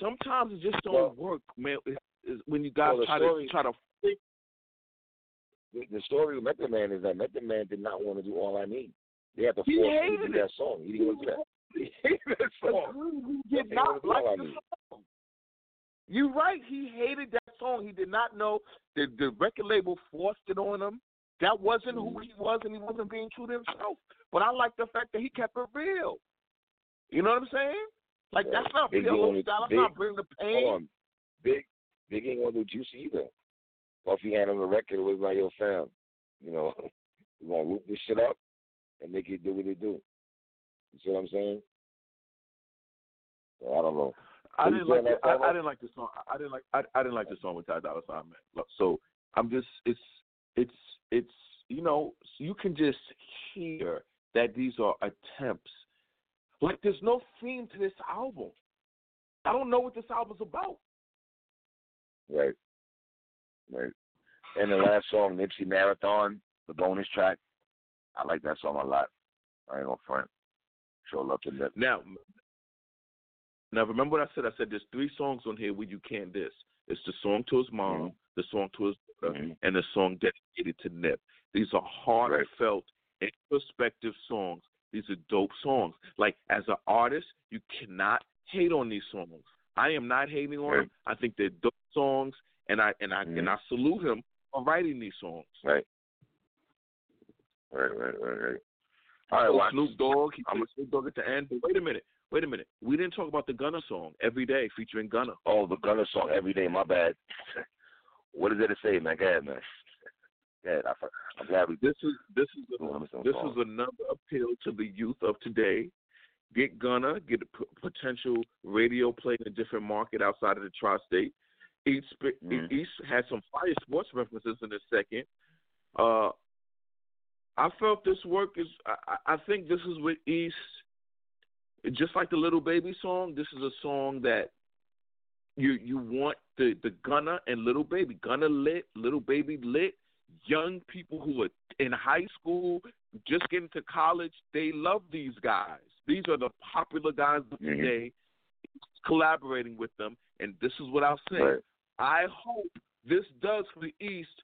S3: sometimes it just don't
S2: Well-
S3: work, man. It's, it's when you guys
S2: Well,
S3: try
S2: story-
S3: to try to
S2: The, story with Method Man is that Method Man did not want to do All I Need. They had to force him to do that song. He didn't want to do that. [laughs]
S3: He hated that song. He did not like the song. You're right. He hated that song. He did not know the the record label forced it on him. That wasn't who
S2: Mm-hmm.
S3: he was, and he wasn't being true to himself. But I like the fact that he kept it real. You know what I'm saying? Like
S2: Yeah.
S3: that's not
S2: Big wanted-
S3: style. That's
S2: Big-
S3: not bring the pain.
S2: Hold on. Big Big ain't to do Juicy either. Puffy had on the record, it was like, yo, fam, you know, we to loop this shit up and make it do what it do. You see what I'm saying? So, I don't know.
S3: I didn't like. The, I,
S2: song?
S3: I didn't like the song. I didn't like. I, I didn't like the song with Ty Dolla Sign, man. So I'm just. It's. It's. It's. You know. You can just hear that these are attempts. Like there's no theme to this album. I don't know what this album's about.
S2: Right. Right. And the last song, Nipsey Marathon, the bonus track, I like that song a lot. I ain't gonna front. Show love to Nip.
S3: Now, now remember what I said? I said there's three songs on here where you can't diss. It's the song to his mom,
S2: Mhm.
S3: the song to his daughter,
S2: Mhm.
S3: and the song dedicated to Nip. These are heartfelt, introspective songs. These are dope songs. Like as an artist, you cannot hate on these songs. I am not hating on
S2: Right.
S3: them. I think they're dope songs, and I and I
S2: Mhm.
S3: and I salute him for writing these songs.
S2: Right. Right, right, right, right. All right, watch.
S3: Snoop Dogg. He
S2: I'm-
S3: Snoop Dogg at the end. But wait a minute. Wait a minute. We didn't talk about the Gunna song every day featuring Gunna.
S2: Oh, the Gunna song every day. My bad. [laughs] what is it to say, man? Go ahead, man. Go ahead. I, I'm glad we
S3: This is this is a,
S2: this
S3: this is another appeal to the youth of today. Get Gunna, get a p- potential radio play in a different market outside of the tri-state. East,
S2: Mhm.
S3: East had some fire sports references in a second. Uh, I felt this work is. I, I I think this is with East. Just like the Lil Baby song, this is a song that you you want the the Gunna and Lil Baby. Gunna lit, Lil Baby lit. Young people who are in high school, just getting to college, they love these guys. These are the popular guys of
S2: Mhm.
S3: today. Collaborating with them, and this is what I'll say.
S2: Right.
S3: I hope this does for the East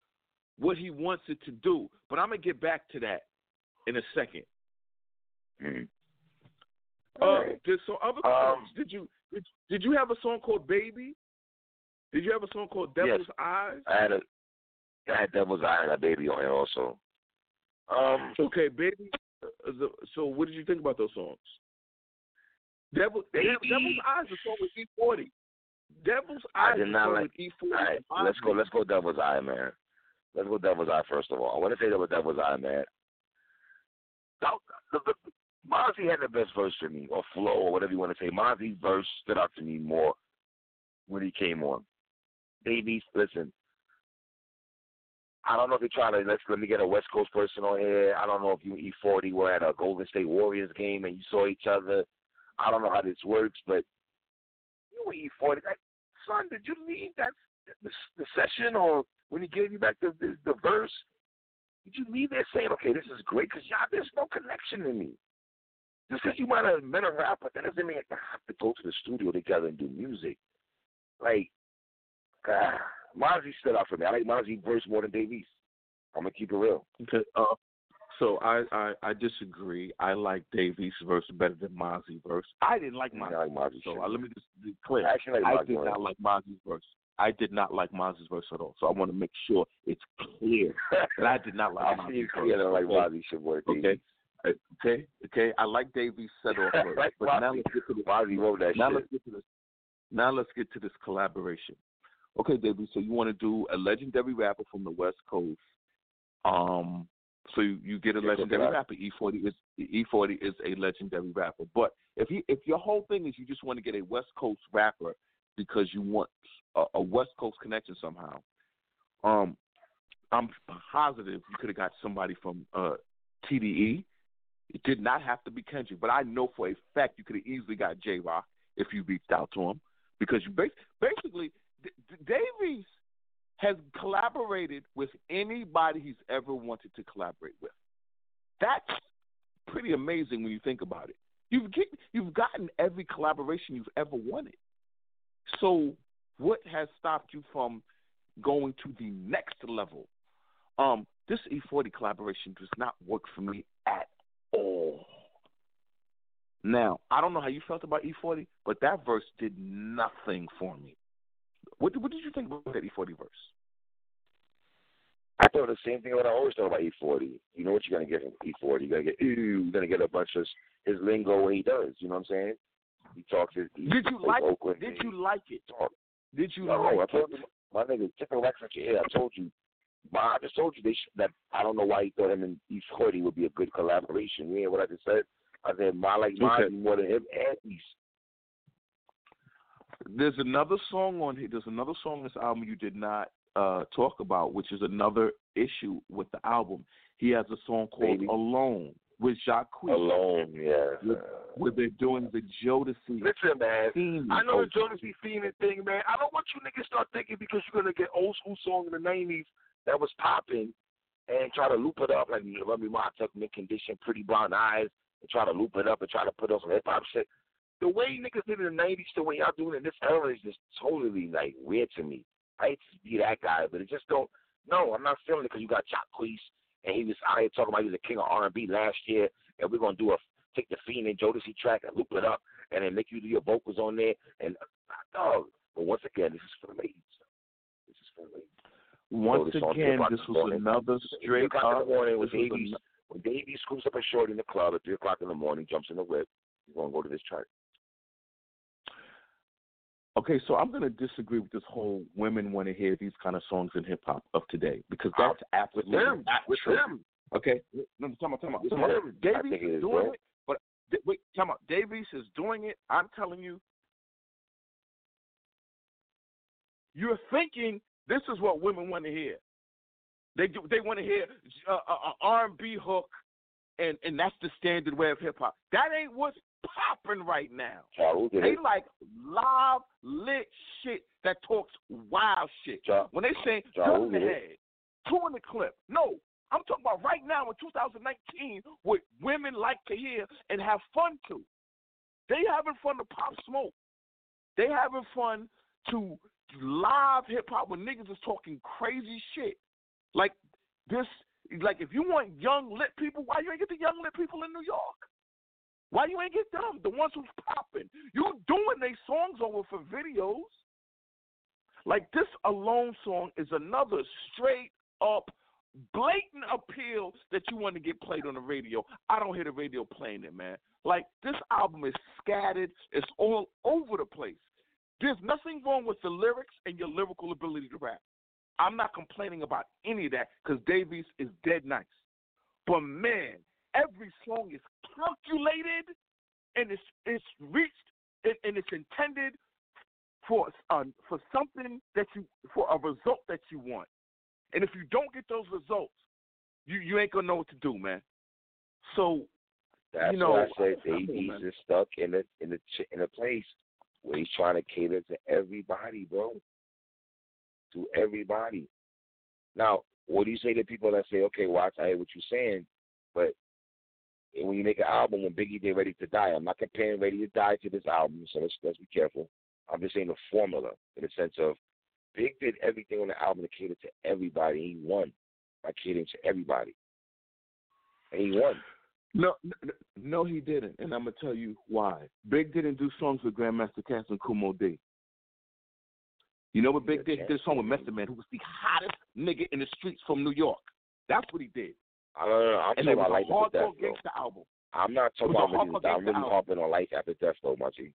S3: what he wants it to do. But I'm gonna get back to that in a second.
S2: Mhm.
S3: Uh,
S2: Alright.
S3: did so other
S2: Um,
S3: songs? Did you did, did you have a song called Baby? Did you have a song called
S2: Yes.
S3: Devil's Eyes?
S2: I had a I had Devil's Eye and a baby on here also. Um,
S3: Okay, Baby. uh, so what did you think about those songs? Devil,
S2: Baby.
S3: Devil's Eyes is a song with E40. Devil's
S2: I
S3: Eyes
S2: did
S3: is a
S2: not
S3: song
S2: like-
S3: with E40.
S2: all right, let's go. Let's go Devil's Eye, man. Let's go Devil's Eye first of all. I want to say that with Devil's Eye, man. The, the, the, Mozzy had the best verse for me, or flow, or whatever you want to say. Mozzy's verse stood out to me more when he came on. Babies, listen. I don't know if you're trying to let's let me get a West Coast person on here. I don't know if you and E40 were at a Golden State Warriors game and you saw each other. I don't know how this works, but you and E40, like, son, did you leave that the, the session or when he gave you back the, the the verse? Did you leave there saying, okay, this is great? Because y'all, there's no connection to me. Just because you might have met a rapper, that doesn't mean you have to go to the studio together and do music. Like, God, Mozzy stood out for me. I like Mozzy verse more than Davies. I'm gonna keep it real.
S3: Okay. Uh, so I, I I disagree. I like Davies' verse better than Mozzy's verse. I didn't like
S2: I
S3: Mozzy.
S2: like Mozzy.
S3: So uh, let me just be clear.
S2: I actually like
S3: I did not like Mozzy's verse. I did not like Mozzy's verse at all. So I want to make sure it's clear [laughs] that I did not like
S2: I
S3: Mozzy's
S2: you
S3: verse.
S2: clear that like
S3: okay?
S2: Mozzy should work.
S3: Okay. Uh, Okay, okay. I like Davies' set off
S2: like
S3: but now let's get to the,
S2: Mozzy wrote that
S3: Now
S2: shit.
S3: let's get to this. Now let's get to this collaboration. Okay, Davies. So you want to do a legendary rapper from the West Coast. Um. So you, you get a
S2: Yeah,
S3: legendary rapper. E40 is E40 is a legendary rapper. But if you if your whole thing is you just want to get a West Coast rapper because you want a, a West Coast connection somehow, um, I'm positive you could have got somebody from uh, TDE. It did not have to be Kendrick, but I know for a fact you could have easily got Jay Rock if you reached out to him because you bas- basically D- D- Davies has collaborated with anybody he's ever wanted to collaborate with. That's pretty amazing when you think about it. You've get, you've gotten every collaboration you've ever wanted. So what has stopped you from going to the next level? Um, this E40 collaboration does not work for me. Now, I don't know how you felt about E40, but that verse did nothing for me. What, what did you think about that E40 verse?
S2: I thought the same thing what I always thought about E40. You know what you're gonna get from E40. You're gonna get ew, you're gonna get a bunch of his lingo what he does, you know what I'm saying? He talks his he
S3: Did you like it?
S2: Oakland
S3: Did you like it?
S2: talk.
S3: Did you
S2: No, I told
S3: it?
S2: you my nigga a wax at your ear. I told you my, I just told you they should, that I don't know why he thought him and E40 would be a good collaboration. You hear what I just said? I said I like
S3: Okay.
S2: Mozzy more than him and East.
S3: There's another song on here. There's another song on this album you did not uh, talk about, which is another issue with the album. He has a song called
S2: Baby.
S3: Alone with Jacquees
S2: Alone, yeah.
S3: With- where they're doing the Jodeci
S2: Listen, man.
S3: theme.
S2: I know the
S3: over.
S2: Jodeci Phoenix thing, man. I don't want you niggas start thinking because you're gonna get old school song in the nineties that was popping and try to loop it up like Let Me My Tuck Mint Condition, Pretty Brown Eyes, and try to loop it up and try to put on some hip hop shit. The way niggas did it in the nineties to way y'all doing it in this era is just totally like weird to me. I hate to be that guy, but it just don't. No, I'm not feeling it because you got Jacquees and he was out here talking about he was the king of R&B last year, and we're gonna do a take the Fiend and Jodeci track and loop it up, and then make you do your vocals on there. And uh, dog, but once again, this is for the ladies. This is for the ladies.
S3: Once
S2: So this
S3: again, this was another straight up.
S2: the morning with
S3: this was
S2: Davies,
S3: ano-
S2: when Davey scoops up a short in the club at three o'clock in the morning, jumps in the whip, he's gonna go to this chart.
S3: Okay, so I'm going to disagree with this whole women want to hear these kind of songs in hip hop of today because that's
S2: with
S3: absolutely
S2: them,
S3: not
S2: with
S3: true.
S2: them.
S3: Okay, no, no, time out, time out,
S2: With
S3: time out.
S2: them. I
S3: Davies is
S2: is,
S3: doing it, but wait, time out. Davies is doing it. I'm telling you, you're thinking this is what women want to hear. They they want to hear uh, a, a R&B hook, and and that's the standard way of hip hop. That ain't what's popping right now. They like live lit shit that talks wild shit. When they say two in the head, two in the clip. No, I'm talking about right now in 2019, what women like to hear and have fun to. They having fun to pop smoke. They having fun to live hip hop when niggas is talking crazy shit. Like this, like if you want young lit people, why you ain't get the young lit people in New York? Why you ain't get them? The ones who's popping. You doing they songs over for videos. Like this alone song is another straight up blatant appeal that you want to get played on the radio. I don't hear the radio playing it, man. Like this album is scattered. It's all over the place. There's nothing wrong with the lyrics and your lyrical ability to rap. I'm not complaining about any of that because Davies is dead nice. But man, every song is calculated and it's it's reached and, and it's intended for uh, for something that you for a result that you want. And if you don't get those results, you you ain't gonna know what to do, man. So
S2: That's
S3: you know,
S2: why I said Davies is stuck in a in a in a place where he's trying to cater to everybody, bro. To everybody. Now, what do you say to people that say, "Okay, well, I hear what you're saying," but when you make an album when Biggie did Ready to Die, I'm not comparing Ready to Die to this album, so let's let's be careful. I'm just saying the formula in the sense of Big did everything on the album to cater to everybody. He won by catering to everybody, and he won.
S3: No, no, no, he didn't, and I'm gonna tell you why. Big didn't do songs with Grandmaster Caz and Kool Moe Dee. You know what Big did? He did song with Method Man, who was the hottest nigga in the streets from New York. That's what he did,
S2: I don't know. I'm
S3: and
S2: talking about life after death,
S3: gangster album.
S2: I'm not talking about really, I'm really
S3: album.
S2: harping on life after death, though, my G.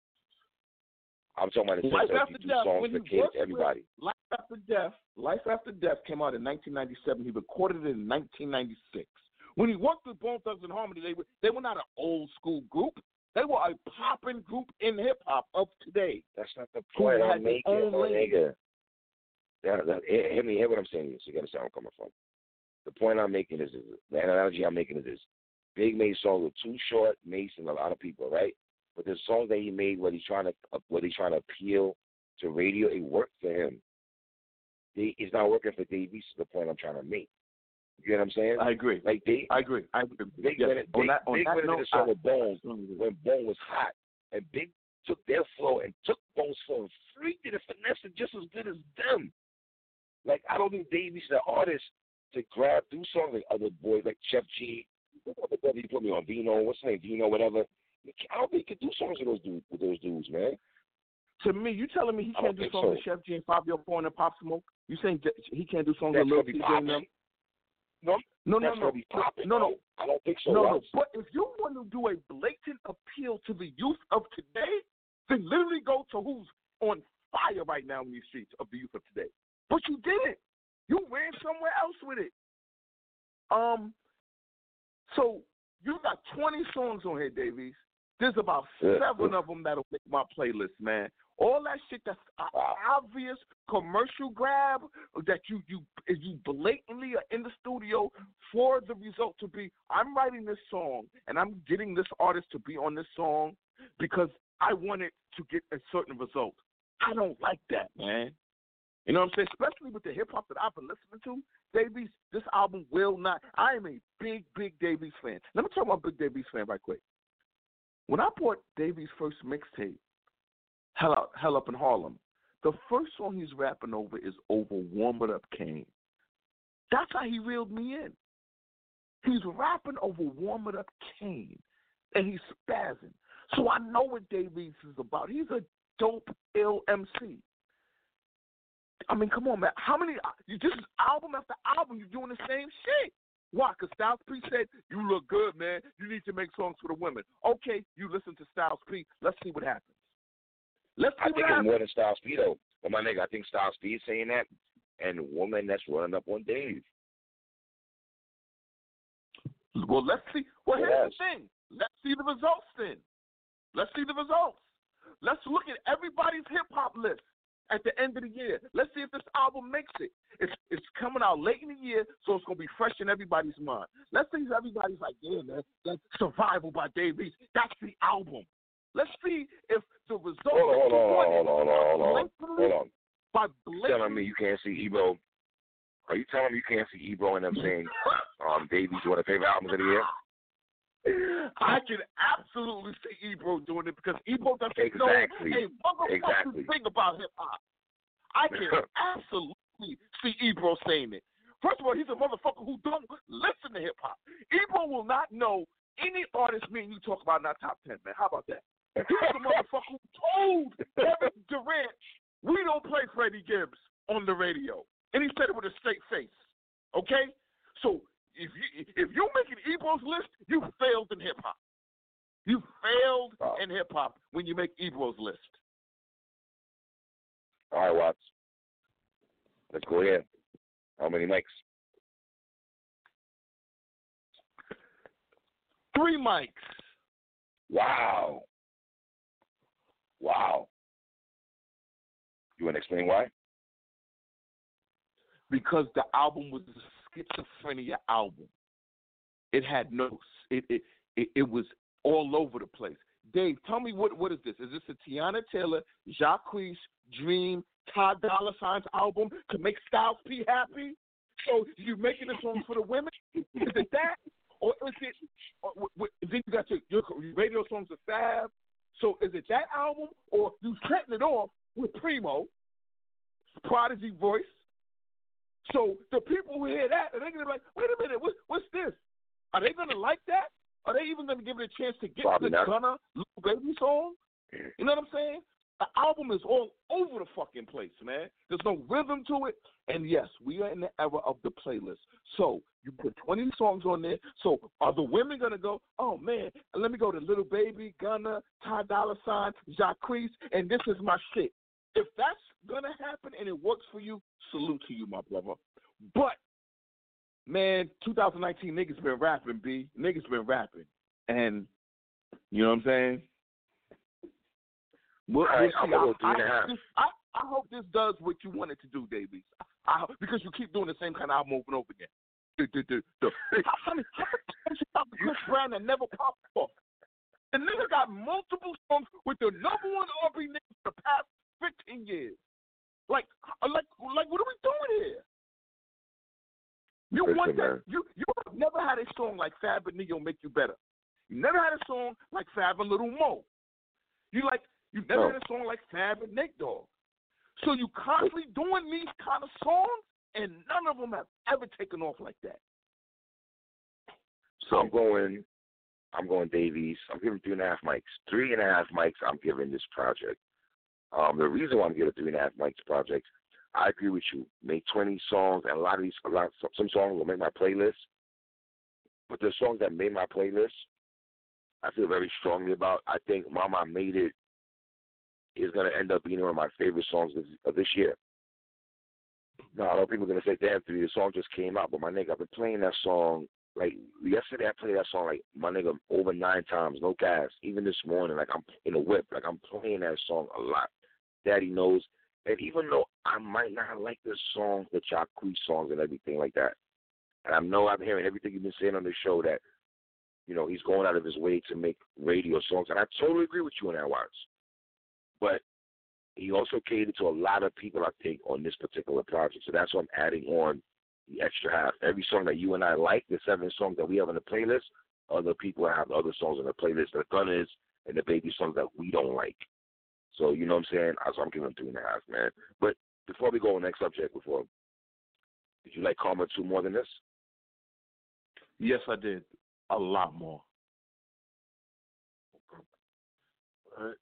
S2: I'm talking about the
S3: Life
S2: sense
S3: After
S2: you do
S3: Death,
S2: songs
S3: when
S2: that
S3: he
S2: cater
S3: worked
S2: to everybody.
S3: Life After Death, Life After Death came out in 1997. He recorded it in 1996. When he worked with Bone Thugs-n-Harmony, they were they were not an old school group. They were a popping group in hip hop of today.
S2: That's not the point I'm making, my nigga. That, that, hear me, hear what I'm saying. So you see where I'm coming from. The point I'm making is, is the analogy I'm making is this: Big made songs with Too Short, Mase, and a lot of people, right? But the songs that he made, what he's trying to, uh, what he's trying to appeal to radio, it worked for him. They, it's not working for Davies. Is the point I'm trying to make. You know what I'm saying?
S3: I agree.
S2: like they,
S3: I agree. I agree.
S2: Big
S3: Yes.
S2: went in-
S3: on that, on
S2: Big
S3: that
S2: went into the song
S3: I-
S2: with Bone
S3: I-
S2: when Bone was hot, and Big took their flow and took Bone's flow and freaked it and finessed it just as good as them. Like I don't think Davies the artist to grab do songs like other boys like Sheff G, what brother you put me on Vino, what's his name, Vino, whatever. I don't think he could do songs with those dudes with those dudes, man.
S3: To me, you telling me he can't do songs with. Sheff G and Fivio Foreign and Pop Smoke? You saying he can't do songs
S2: That's
S3: with Lil Tjay and them?
S2: No,
S3: No, no, no,
S2: popping.
S3: no, no,
S2: though. I don't think so.
S3: no, no. But if you want to do a blatant appeal to the youth of today, then literally go to who's on fire right now in these streets of the youth of today. But you didn't. You ran somewhere else with it. Um. So you got 20 songs on here, Davies. There's about seven of them that'll make my playlist, man. All that shit that's a-
S2: Wow.
S3: obvious commercial grab that you you you blatantly are in the studio for the result to be I'm writing this song and I'm getting this artist to be on this song because I want it to get a certain result. I don't like that, man. You know what I'm saying? Especially with the hip hop that I've been listening to, Davies, this album will not. I am a big, big Davies fan. Let me talk about Big Davies fan right quick. When I bought Davies' first mixtape, Hell Up, Hell Up in Harlem, the first song he's rapping over is over Warm It Up Kane. That's how he reeled me in. He's rapping over Warm It Up Kane, and he's spazzing. So I know what Dave Davies is about. He's a dope, ill MC. I mean, come on, man. How many? Uh, you just album after album, you're doing the same shit. Why? Because Styles P said, You look good, man. You need to make songs for the women. Okay, you listen to Styles P. Let's see what happens. Let's
S2: I think it's more than Style P though. But my nigga, I think Style is saying that, and the woman that's running up on Dave.
S3: Well, let's see. Well, here's the thing. Let's see the results then. Let's see the results. Let's look at everybody's hip hop list at the end of the year. Let's see if this album makes it. It's it's coming out late in the year, so it's gonna be fresh in everybody's mind. Let's see if everybody's like, yeah, man, that's Survival by Dave East. That's the album. Let's see if the results
S2: Hold on, hold on, hold on, hold on, hold on, hold on.
S3: by
S2: You telling me you can't see Ebro? Are you telling me you can't see Ebro and them saying [laughs] um Davies one of the favorite albums of the year?
S3: I can absolutely see Ebro doing it because Ebro doesn't
S2: Exactly.
S3: know a motherfucking
S2: Exactly.
S3: thing about hip hop. I can [laughs] absolutely see Ebro saying it. First of all, he's a motherfucker who don't listen to hip hop. Ebro will not know any artist me and you talk about in our top ten, man. How about that? He's the motherfucker who told Kevin Durant we don't play Freddie Gibbs on the radio, and he said it with a straight face. Okay, so if you if you're making Ebro's list, you failed in hip hop. You failed
S2: Wow.
S3: in hip hop when you make Ebro's list.
S2: All right, Watts. Let's go ahead. How many mics?
S3: Three mics.
S2: Wow. Wow. You want to explain why?
S3: because the album was a schizophrenia album. It had notes. It it it, it was all over the place. Dave, tell me what what is this? Is this a Teyana Taylor, Jacquees, Dream, Todd Dollar Sign's album to make Styles P happy? So you're making a song for the women? Is it that, or is it? Or, w- then you got your, your radio songs of Fab. So is it that album, or you setting it off with Primo, Prodigy voice? So the people who hear that, are they gonna be like, wait a minute, what, what's this? Are they gonna like that? Are they even gonna give it a chance to get
S2: Probably
S3: the
S2: not.
S3: Gunna Lil Baby song? You know what I'm saying? The album is all over the fucking place, man. There's no rhythm to it. And yes, we are in the era of the playlist. So you put 20 songs on there. So are the women gonna go? Oh man, let me go to Lil Baby, Gunna, Ty Dolla Sign, Jacquees, and this is my shit. If that's gonna happen and it works for you, salute to you, my brother. But man, 2019 niggas been rapping, B. Niggas been rapping, and you know what I'm saying. We'll,
S2: right,
S3: we'll
S2: I'm gonna go three and a
S3: I-
S2: half.
S3: I, I hope this does what you want it to do, Davies. I, because you keep doing the same kind of album over and over again. The, the, the, the, how many times you talk to Chris Brown that never popped off? The nigga got multiple songs with the number one R&B nigga for the past 15 years. Like, uh, like, like, what are we doing here? You
S2: Listen,
S3: want
S2: man.
S3: that? You you have never had a song like Fab and Ne-Yo make you better. You never had a song like Fab and Lil' Mo. You like you never
S2: No.
S3: had a song like Fab and Nate Dogg. So you constantly doing these kind of songs, and none of them have ever taken off like that.
S2: So I'm going. I'm going Davies. I'm giving three and a half mics. Three and a half mics. I'm giving this project. Um, the reason why I'm giving three and a half mics project, I agree with you. Make 20 songs, and a lot of these, a lot, some, some songs will make my playlist. But the songs that made my playlist, I feel very strongly about. I think Mama Made It is going to end up being one of my favorite songs of, this year. Now, a lot of people are going to say, damn, three, the song just came out. But my nigga, I've been playing that song. Like, yesterday I played that song, like, my nigga, over nine times, no gas. Even this morning, like, I'm in a whip. Like, I'm playing that song a lot. Daddy knows. And even though I might not like the songs, the Jacquees songs and everything like that, and I know I'm hearing everything you've been saying on the show that, you know, he's going out of his way to make radio songs. And I totally agree with you on that, Watts. But he also catered to a lot of people, I think, on this particular project. So that's why I'm adding on the extra half. Every song that you and I like, the seven songs that we have on the playlist, other people have other songs on the playlist that Gun is, and the baby songs that we don't like. So you know what I'm saying? So I'm giving him three and a half, man. But before we go on next subject, before did you like Karma two more than this?
S3: Yes, I did. A lot more.
S2: All right.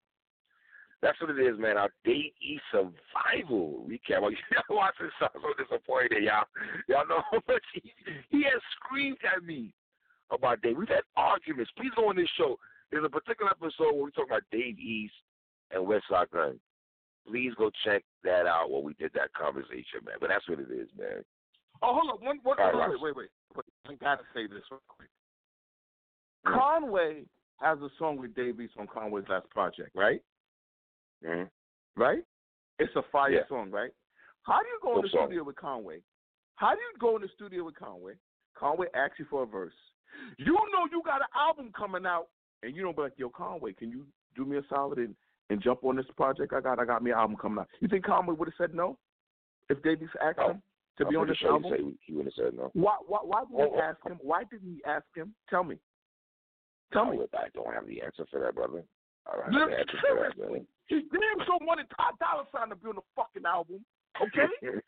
S2: That's what it is, man. Our Dave East survival recap. Well, [laughs] y'all watching this, I'm so disappointed, y'all. Y'all know how much he, he has screamed at me about Dave. We've had arguments. Please go on this show. There's a particular episode where we talk about Dave East and Westside Gunn. Please go check that out where we did that conversation, man. But that's what it is, man.
S3: Oh, hold on. One, one,
S2: All right,
S3: wait, wait, wait, wait. I gotta say this real quick.
S2: Mm.
S3: Conway has a song with Dave East on Conway's last project, right?
S2: Hmm
S3: Right? It's a fire
S2: Yeah.
S3: song, right? How do you go in the studio with Conway? How do you go in the studio with Conway? Conway asks you for a verse. You know you got an album coming out, and you don't be like, "Yo, Conway, can you do me a solid and, and jump on this project I got? I got me an album coming out." You think Conway would have said no if Davies asked
S2: No.
S3: him to
S2: I'm
S3: be on this
S2: sure
S3: album?
S2: he, he wouldn't have said no.
S3: Why? Why? Why did
S2: Oh,
S3: he
S2: oh,
S3: ask him? Why didn't he ask him? Tell me. Tell me.
S2: I don't have the answer for that, brother. I don't have
S3: Look,
S2: the answer for that,
S3: seriously, he damn sure wanted Ty Dolla Sign to be on the fucking album. Okay, [laughs]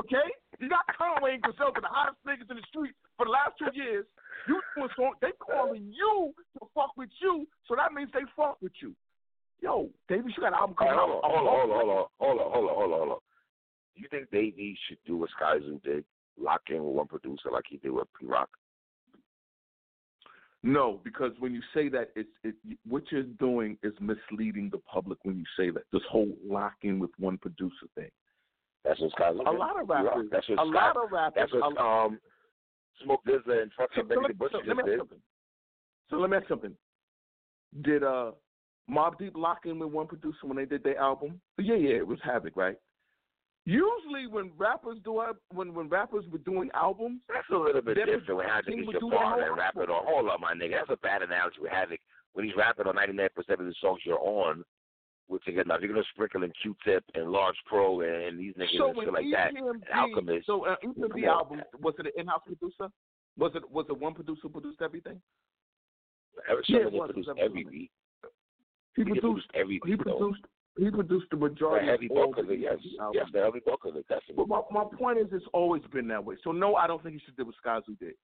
S3: okay. You got Conway and Griselda, the hottest niggas in the street for the last two years. You doing song? They calling you to fuck with you, so that means they fuck with you. Yo, Davis, you got an album coming
S2: right,
S3: out.
S2: hold on, hold on, hold on, hold on, hold on, hold on, hold on. Do you think Dave East should do what Skyzoo did? Lock in with one producer like he did with Pete Rock?
S3: No, because when you say that, it's it, what you're doing is misleading the public when you say that. This whole locking with one producer thing.
S2: That's what Skyzoo
S3: A lot of rappers,
S2: That's what
S3: a
S2: Sky,
S3: lot of rappers,
S2: That's
S3: a-
S2: um Smoke DZA and fucking
S3: so
S2: Benny
S3: let,
S2: the Butcher
S3: so let
S2: just
S3: me ask
S2: did.
S3: something. So let me ask something. Did uh Mobb Deep lock in with one producer when they did their album? Yeah, yeah, it was Havoc, right? Usually, when rappers do when when rappers were doing albums,
S2: That's a little bit different when Havoc is your partner and rapping
S3: album.
S2: on. Hold up, my nigga. That's a bad analogy with Havoc. When he's rapping on 99% of the songs you're on, we're together. Now, if you're to sprinkle in Q-Tip and Large Pro and, these niggas
S3: so
S2: and shit like that,
S3: EPMD,
S2: Alchemist.
S3: so uh,
S2: Come
S3: EPMD
S2: on.
S3: album was it an in-house producer? Was it was it one producer produced everything?
S2: Eric
S3: Yeah,
S2: produced every
S3: everything.
S2: beat.
S3: He
S2: did
S3: produced
S2: every beat, though.
S3: produced he produced the
S2: The
S3: majority
S2: heavy
S3: of all
S2: bulk of
S3: the
S2: it, yes.
S3: Albums.
S2: Yes, the heavy bulk of it,
S3: But my, my point is, it's always been that way. So no, I don't think he should do what Skyzoo did.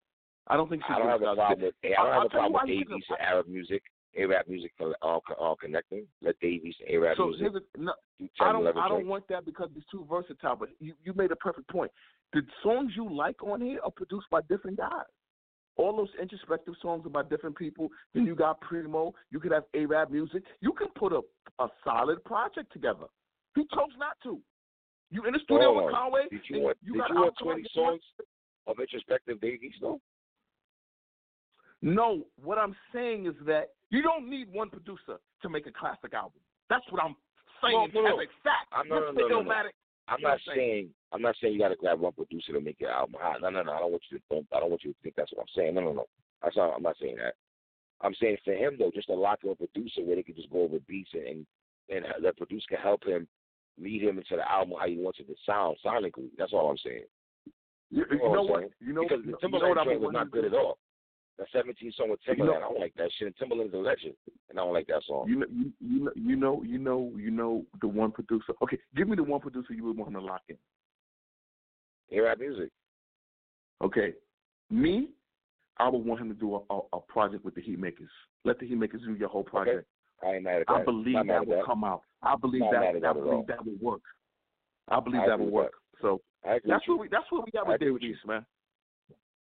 S3: I don't think he
S2: I
S3: should
S2: don't
S3: do
S2: have a problem
S3: did.
S2: with I don't
S3: I'll
S2: have a problem with Davies and Araab Muzik, Araab Muzik all, all connecting. Let Davies and Arab
S3: So
S2: music
S3: a, no,
S2: do
S3: I don't I don't want that because it's too versatile. But you you made a perfect point. The songs you like on here are produced by different guys. All those introspective songs about different people. Then you got Primo. You could have Araab Muzik. You can put a a solid project together. He chose not to. You in the studio
S2: Hold
S3: with. Conway.
S2: Did you want,
S3: you
S2: did
S3: got
S2: you want 20 songs of introspective Davies, though?
S3: No, what I'm saying is that you don't need one producer to make a classic album. That's what I'm saying
S2: No,
S3: as a fact.
S2: I'm- no, no, no, no. I'm
S3: You
S2: not saying I'm not saying you got to grab one producer to make your album hot. No, no, no. I don't want you to don't, I don't want you to think that's what I'm saying. No, no, no. That's not. I'm not saying that. I'm saying for him though, just to lock in a producer where they could just go over beats and and the producer can help him lead him into the album how he wants it to sound sonically. That's all I'm saying.
S3: You, you
S2: You know
S3: know
S2: what?
S3: You know,
S2: because
S3: you
S2: the
S3: know
S2: Timbaland
S3: what I'm
S2: joint was not good at all. That 17 song with
S3: You know-
S2: Timbaland, I don't like that shit. And Timbaland's a legend, and I don't like that song.
S3: You know, you, you know, you know, you know, you know the one producer. Okay, give me the one producer you would want to lock in.
S2: Araab Muzik.
S3: Okay, me, I would want him to do a, a, a project with the Heatmakerz. Let the Heatmakerz do your whole project.
S2: I ain't mad at that.
S3: I believe
S2: Not
S3: that will
S2: that.
S3: come out. I believe
S2: Not
S3: that.
S2: that
S3: I believe that will work. I believe
S2: I
S3: that will work. So
S2: I
S3: that's what we. That's what we got with David. East, man.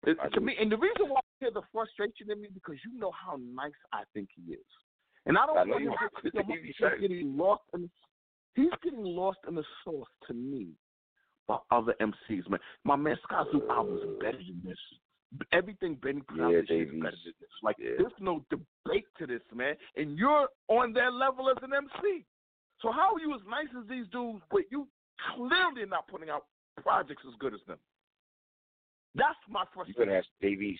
S3: It, to me, and the reason why I hear the frustration in me because you know how nice I think he is, and I don't
S2: I know
S3: think
S2: you [laughs]
S3: he's,
S2: are.
S3: he's,
S2: You said it.
S3: getting lost in. He's getting lost in the sauce to me by other MCs, man. My man Skyzoo albums are better than this. Everything Benny out
S2: Yeah,
S3: is better than this. Like
S2: Yeah.
S3: there's no debate to this, man. And you're on their level as an MC. So how are you as nice as these dudes, but you clearly are not putting out projects as good as them? That's my
S2: question. You
S3: frustration.
S2: ask Davies.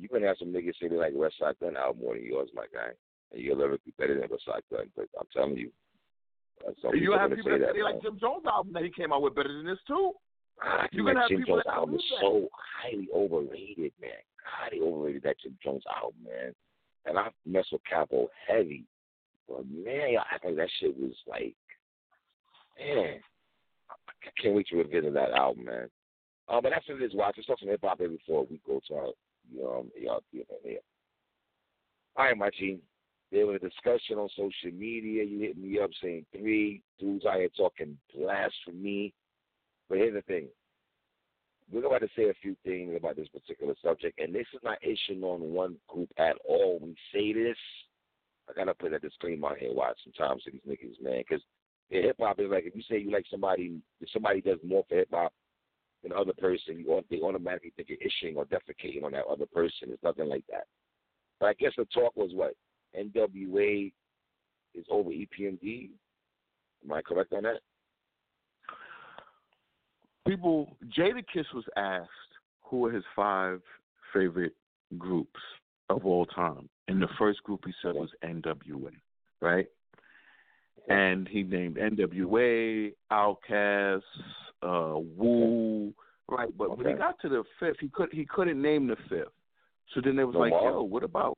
S2: You can have some niggas say they like Westside Gunn album more than yours, my guy, and you're lyrically better than Westside Gunn. But I'm telling you, uh, some
S3: you have
S2: gonna
S3: people
S2: say
S3: that say like. Jim Jones album that he came out with better than this too.
S2: I
S3: you're
S2: think
S3: gonna have
S2: Jim
S3: people
S2: Jones
S3: that
S2: album is so highly overrated, man. Highly overrated that Jim Jones album, man. And I mess with Capo heavy, but man, y'all act like that shit was like, man. I can't wait to revisit that album, man. Uh, but after this, watch. Let's talk some hip hop here before we go to our, um, you know, yeah. All right, my G. There was a discussion on social media. You hit me up saying three dudes out here talking blasphemy. But here's the thing. We're about to say a few things about this particular subject, and this is not issuing on one group at all. We say this. I gotta put a disclaimer out here. Watch sometimes to these niggas, man, because hip hop is like if you say you like somebody, if somebody does more for hip hop the other person, you they automatically think you're issuing or defecating on that other person. It's nothing like that. But I guess the talk was what NWA is over EPMD. Am I correct on that?
S3: People, Jada Kiss was asked who are his five favorite groups of all time, and the first group he said was NWA, right? And he named NWA, Outkast, uh, Wu, right? But
S2: okay.
S3: when he got to the fifth, he could he couldn't name the fifth. So then they was
S2: No
S3: like,
S2: more?
S3: "Yo, what about?"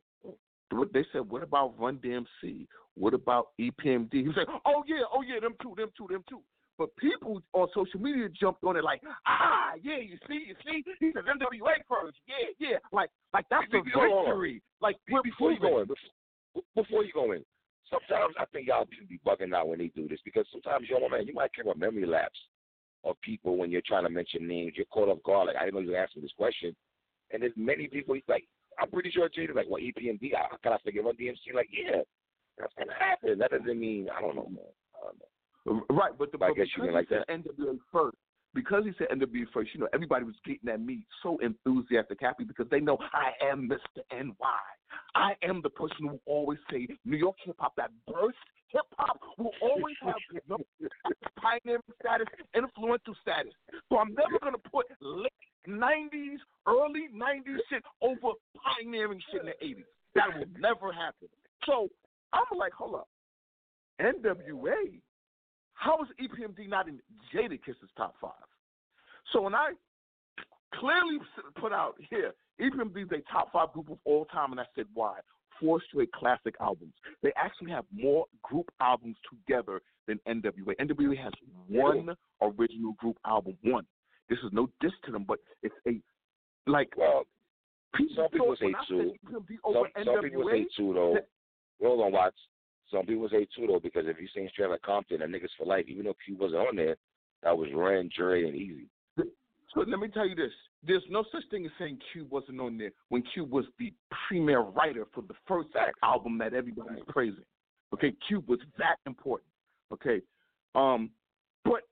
S3: What they said, "What about Run DMC? What about EPMD?" He was like, "Oh yeah, oh yeah, them two, them two, them two." But people on social media jumped on it like, "Ah, yeah, you see, you see, he said NWA first, yeah, yeah, like like that's a victory. Like
S2: before you go in, before, before you go in, sometimes I think y'all should be bugging out when they do this because sometimes you know, man, you might get a memory lapse of people when you're trying to mention names. You're caught off guard. Like I didn't know you were asking this question, and there's many people he's like I'm pretty sure Jada like, well, EPMD, how can I forget Run DMC? Like, yeah, that's gonna happen. That doesn't mean I don't know, man. I don't know.
S3: Right, but the but
S2: guess you
S3: because
S2: mean like
S3: he said NWA first, because he said NWA first, you know, everybody was getting at me so enthusiastic, happy because they know I am Mr. NY. I am the person who always say New York hip hop that burst hip hop will always [laughs] have no pioneering status, influential status. So I'm never gonna put late nineties, early nineties shit over pioneering shit in the eighties. That will never happen. So I'm like, hold up. NWA how is EPMD not in Jadakiss's top five? So when I clearly put out here, EPMD is a top five group of all time, and I said why? Four straight classic albums. They actually have more group albums together than NWA. NWA has one original group album, one. This is no diss to them, but it's a like
S2: Well,
S3: people
S2: some people say two. some, some people say two though.
S3: that-
S2: Hold on, Watts. Some people say two though because if you sing straight like Compton and niggas for life, even though Cube wasn't on there, that was Ren, Dre, and Eazy.
S3: So let me tell you this: there's no such thing as saying Cube wasn't on there when Cube was the premier writer for the first album that everybody was praising. Okay, Cube was that important. Okay, um, but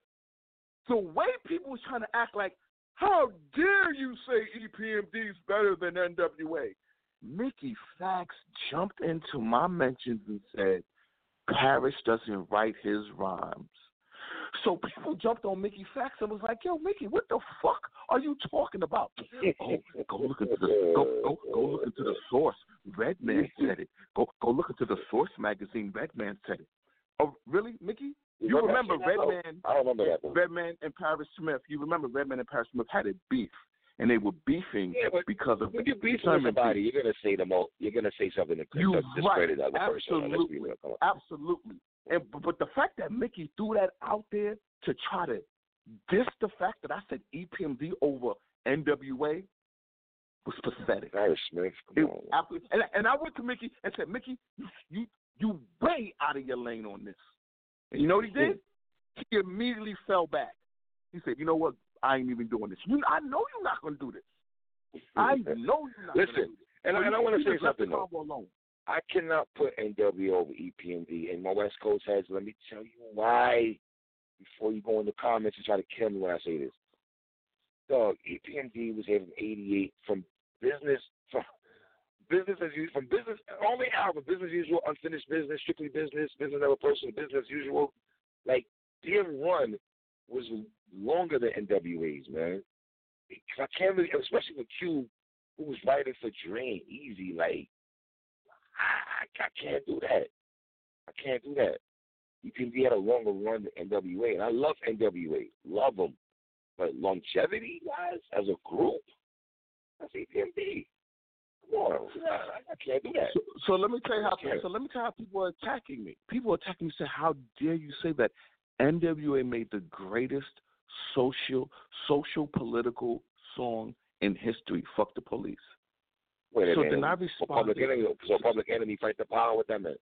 S3: the way people was trying to act like, how dare you say E EPMD is better than NWA? Mickey Factz jumped into my mentions and said, Parrish doesn't write his rhymes. So people jumped on Mickey Factz and was like, "Yo, Mickey, what the fuck are you talking about?" Oh, go look into the go go go look into the source. Redman [laughs] said it. Go go look into the Source magazine. Redman said it. Oh, really, Mickey? You remember
S2: that? Redman? I don't remember that. Though.
S3: Redman and Parrish Smith. You remember Redman and Parrish Smith had a beef, and they were beefing
S2: Yeah,
S3: because of
S2: when you beef with somebody,
S3: beef.
S2: you're gonna say the most. You're gonna say something
S3: You
S2: to discredit
S3: right.
S2: the other person.
S3: Absolutely. Absolutely. And but- the fact that Mickey threw that out there to try to diss the fact that I said EPMD over NWA was pathetic.
S2: Parrish Smith.
S3: It. And, and I went to Mickey and said, Mickey, you, you you way out of your lane on this. And you know what he did? He immediately fell back. He said, you know what? I ain't even doing this. You, I know you're not going to do this. I [laughs] know you're not going to
S2: Listen,
S3: do this.
S2: and, I- and I
S3: you-
S2: want to say
S3: just left the
S2: something though.
S3: alone.
S2: I cannot put NW over EPMD. And my West Coast heads, let me tell you why before you go in the comments and try to kill me when I say this. Dog, EPMD was having 88 from business, from business as usual, from business, only album, business as usual, unfinished business, strictly business, business never personal, business as usual. Like, their run was longer than NWA's, man. I can't really, especially with Cube, who was writing for Drain Easy, like, I, I, can't do that. I can't do that. Be at a longer run than NWA, and I love NWA, love them, but longevity wise, as a group, that's EPMD. Come on, I, I can't do that.
S3: So, so let me tell you how. So let me tell you how people are attacking me. People are attacking me. Say, how dare you say that? NWA made the greatest social, social, political song in history. Fuck the police.
S2: Wait a
S3: so
S2: minute.
S3: then I
S2: So public
S3: responded.
S2: enemy. So public enemy fight the power. What that meant?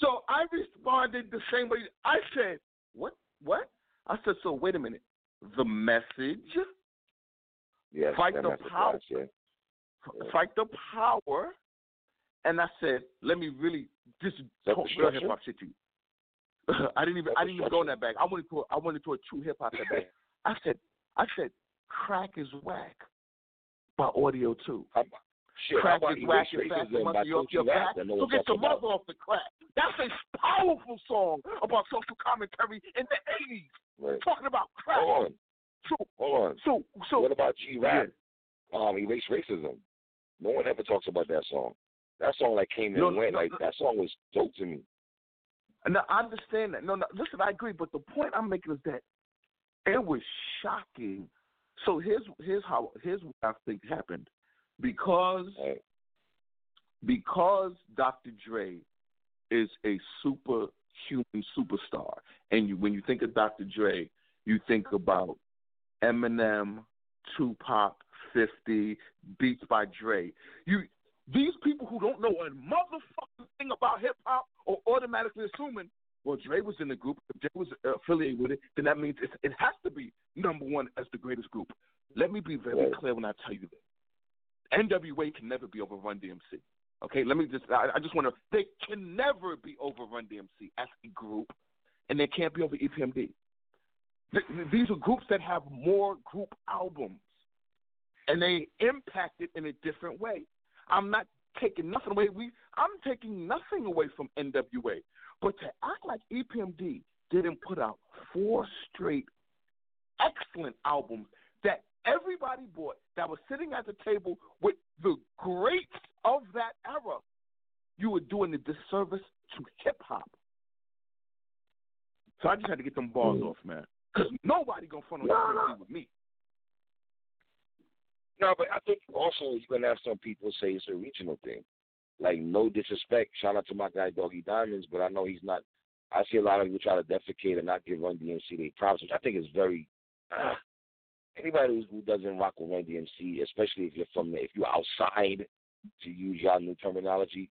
S3: So I responded the same way. I said, "What? What?" I said, "So wait a minute. The message,
S2: Yes.
S3: Fight the power.
S2: Yeah. Yeah.
S3: fight the power." And I said, "Let me really just talk real hip hop shit to you." [laughs] I didn't even I didn't even go in that bag. I went into a, I went into a true hip hop bag. [laughs] I said I said crack is whack by audio too.
S2: Shit,
S3: crack is whack and fast and
S2: by
S3: mother your, back. So get your mother off the crack. That's a powerful song about social commentary in the eighties.
S2: Right.
S3: Talking about crack.
S2: Hold on.
S3: So
S2: Hold on.
S3: so so
S2: what about G Rap? Um, erase racism. No one ever talks about that song. That song like came and
S3: No,
S2: went.
S3: no,
S2: like
S3: no.
S2: that song was dope to me.
S3: No, I understand that. No, no, listen, I agree. But the point I'm making is that it was shocking. So here's here's how here's what I think happened because
S2: Right.
S3: because Dr. Dre is a superhuman superstar, and you when you think of Dr. Dre, you think about Eminem, Tupac, Fifty, Beats by Dre. You these people who don't know a motherfucking thing about hip hop are automatically assuming, well, Dre was in the group. If Dre was affiliated with it, then that means it, it has to be number one as the greatest group. Let me be very
S2: Right.
S3: clear when I tell you this. NWA can never be over Run DMC. Okay, let me just. I, I just want to. They can never be over Run DMC as a group, and they can't be over EPMD. Th- These are groups that have more group albums, and they impact it in a different way. I'm not taking nothing away. We, I'm taking nothing away from NWA, but to act like EPMD didn't put out four straight excellent albums that everybody bought that was sitting at the table with the greats of that era, you were doing a disservice to hip hop. So I just had to get them bars
S2: Mm.
S3: off, man. Because nobody gonna front on
S2: No,
S3: EPMD
S2: no.
S3: with me.
S2: No, but I think also you're gonna have some people say it's a regional thing. Like no disrespect, shout out to my guy Doggy Diamonds, but I know he's not. I see a lot of people try to defecate and not give Run DMC their props, which I think is very. Uh, anybody who- who doesn't rock with Run DMC, especially if you're from if you're outside, to use y'all new terminology,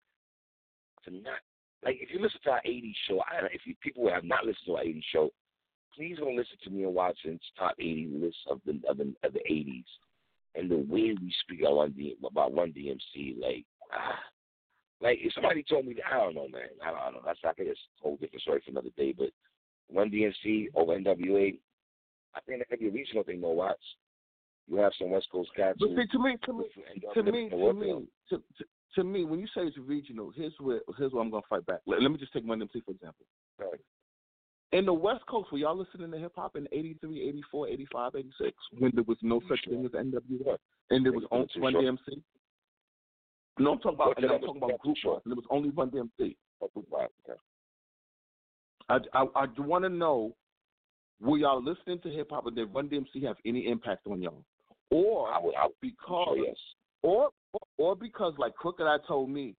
S2: to not like if you listen to our '80s show, I, if you people have not listened to our '80s show, please go listen to me and Watson's top 80 list of the of the, of the '80s and the way we speak about D, about Run DMC, like, ah, like if somebody told me, that, I don't know, man, I don't, I don't know. That's like a whole different story for another day. But Run DMC over NWA, I think that could be a regional thing, though. Watts, you have some West Coast cats.
S3: But
S2: who-
S3: see, to me, to me,
S2: who end up
S3: to me, to me, to, to, to me, when you say it's regional, here's where here's where I'm gonna fight back. Let, let me just take one MC for example.
S2: Right.
S3: In the West Coast, were y'all listening to hip hop in 83, 84, 85, 86, when there was no such
S2: Sure.
S3: thing as NWA,
S2: Sure.
S3: and there was only Run
S2: short.
S3: DMC? No, I'm talking about, and I'm talking about group wise, and it was only Run DMC.
S2: Oh, okay.
S3: I, I, I want to know, were y'all listening to hip hop, and did Run DMC have any impact on y'all? Or
S2: I would, I would
S3: because
S2: yes.
S3: or or because like Crooked I told me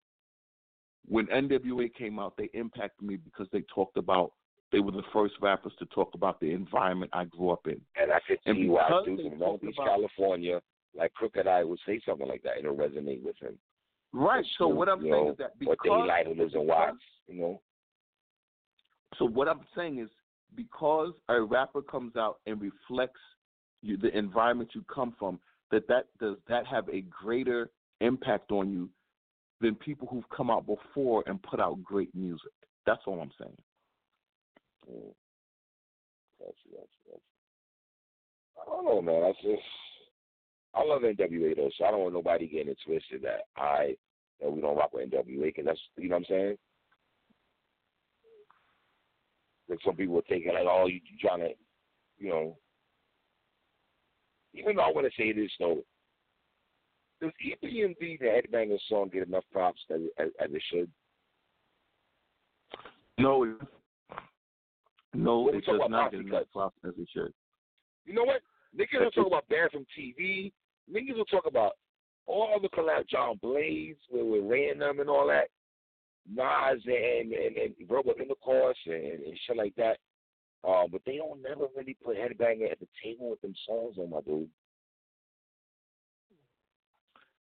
S3: when NWA came out, they impacted me because they talked about they were the first rappers to talk about the environment I grew up in.
S2: And I could see why dudes from Long Beach, California, like Crooked I would say something like that. It'll resonate with him.
S3: Right.
S2: Or
S3: So
S2: Snoop,
S3: what I'm saying
S2: know,
S3: is that
S2: Or
S3: because
S2: Daylyt who lives in Watts, you know.
S3: so what I'm saying is because a rapper comes out and reflects you, the environment you come from, that that does that have a greater impact on you than people who've come out before and put out great music. That's all I'm saying.
S2: Mm. Gotcha, gotcha, gotcha. I don't know, man. I just I love NWA though, so I don't want nobody getting it twisted that I that we don't rock with NWA and that's you know what I'm saying. Like some people are thinking like, oh, you, you trying to, you know. Even though I want to say this though, does EPMD the Headbanger song get enough props as, as, as it should?
S3: No, no, it does not get enough props as it should.
S2: You know what? Niggas will talk about banned from TV. Niggas will talk about all other collab, John Blaze, with, with Random and all that. Nas and, and, and verbal intercourse and, and shit like that. Uh, but they don't never really put Headbanger at the table with them songs on my dude.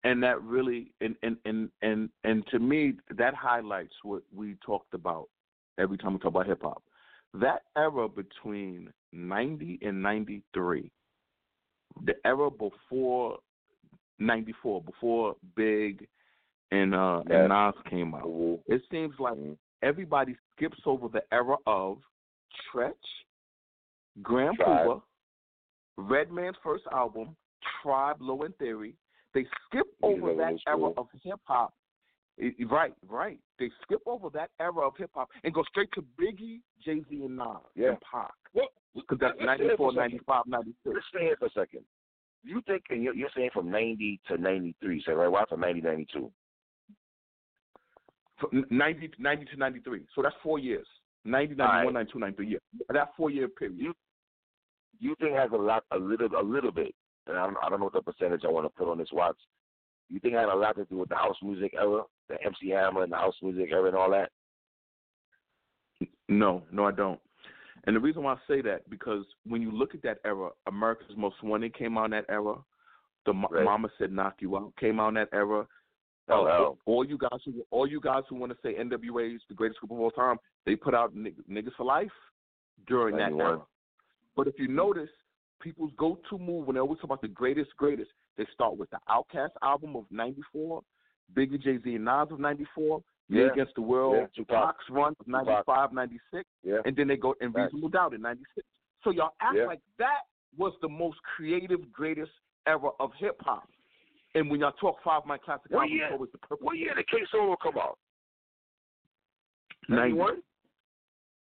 S3: and that really and and and and and to me that highlights what we talked about every time we talk about hip hop. That era between ninety and ninety three, the era before ninety four, before Big and uh
S2: Yeah.
S3: and Nas came out.
S2: Mhm.
S3: It seems like
S2: Mhm.
S3: everybody skips over the era of Treach, Grand. Puba, Redman's first album, Tribe, Low End Theory. They skip over
S2: are
S3: that era
S2: school.
S3: of hip hop. Right, right. They skip over that era of hip hop and go straight to Biggie, Jay Z, and Nas
S2: Yeah.
S3: and Pac.
S2: What?
S3: Because that's
S2: Let's stay here for
S3: 94, 95, 96.
S2: Let's stay here for a second. You think and you're, saying from ninety to ninety three, so right? Why from ninety ninety two?
S3: From 90, 90 to 93. So that's four years. 90, 91,
S2: All right.
S3: 92, 93. Yeah. That four year period.
S2: You you think has a lot, a little, a little bit, and I don't, I don't know what the percentage I want to put on this Watts. You think it had a lot to do with the house music era, the MC Hammer and the house music era and all that?
S3: No, no, I don't. And the reason why I say that because when you look at that era, America's Most Wanted came out in that era. The
S2: Right.
S3: Mama Said Knock You Out came out in that era.
S2: Oh,
S3: all you guys who all you guys who want to say NWA is the greatest group of all time, they put out Nig- Niggas for Life during that era. But if you notice, people's go-to move when they always talk about the greatest, greatest, they start with the OutKast album of '94, Biggie, Jay Z, and Nas of '94, Me
S2: Yeah.
S3: Against the World,
S2: Yeah.
S3: Pac's run of '95, '96
S2: Yeah.
S3: and then they go
S2: Facts.
S3: Reasonable Doubt in '96. So y'all act
S2: Yeah.
S3: like that was the most creative, greatest era of hip hop. And when y'all talk Five My Classic
S2: What
S3: album,
S2: year-
S3: it's always the purple.
S2: What year did K Solo come out? 91?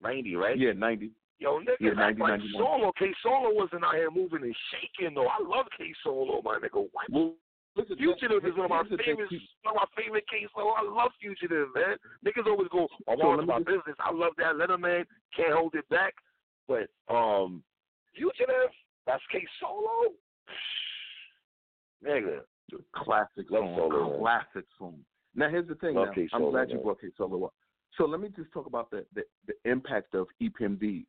S2: 90, right?
S3: Yeah, ninety.
S2: Yo, nigga,
S3: Yeah,
S2: act
S3: 90,
S2: like
S3: 91.
S2: Solo. K Solo wasn't out here moving and shaking though. I love K Solo, my nigga. What?
S3: Well, listen,
S2: Fugitive is one of my favorite, one of my favorite K Solo. I love Fugitive, man. Niggas always go, "I'm
S3: So
S2: on my
S3: just-
S2: business." I love that Letterman. Can't hold it back. But um, Fugitive, that's K Solo. [sighs] Nigga,
S3: Classic
S2: Love
S3: song.
S2: Solo,
S3: classic song. Now here's the thing. Now. I'm glad you brought K Solo up. So let me just talk about the, the the impact of EPMD,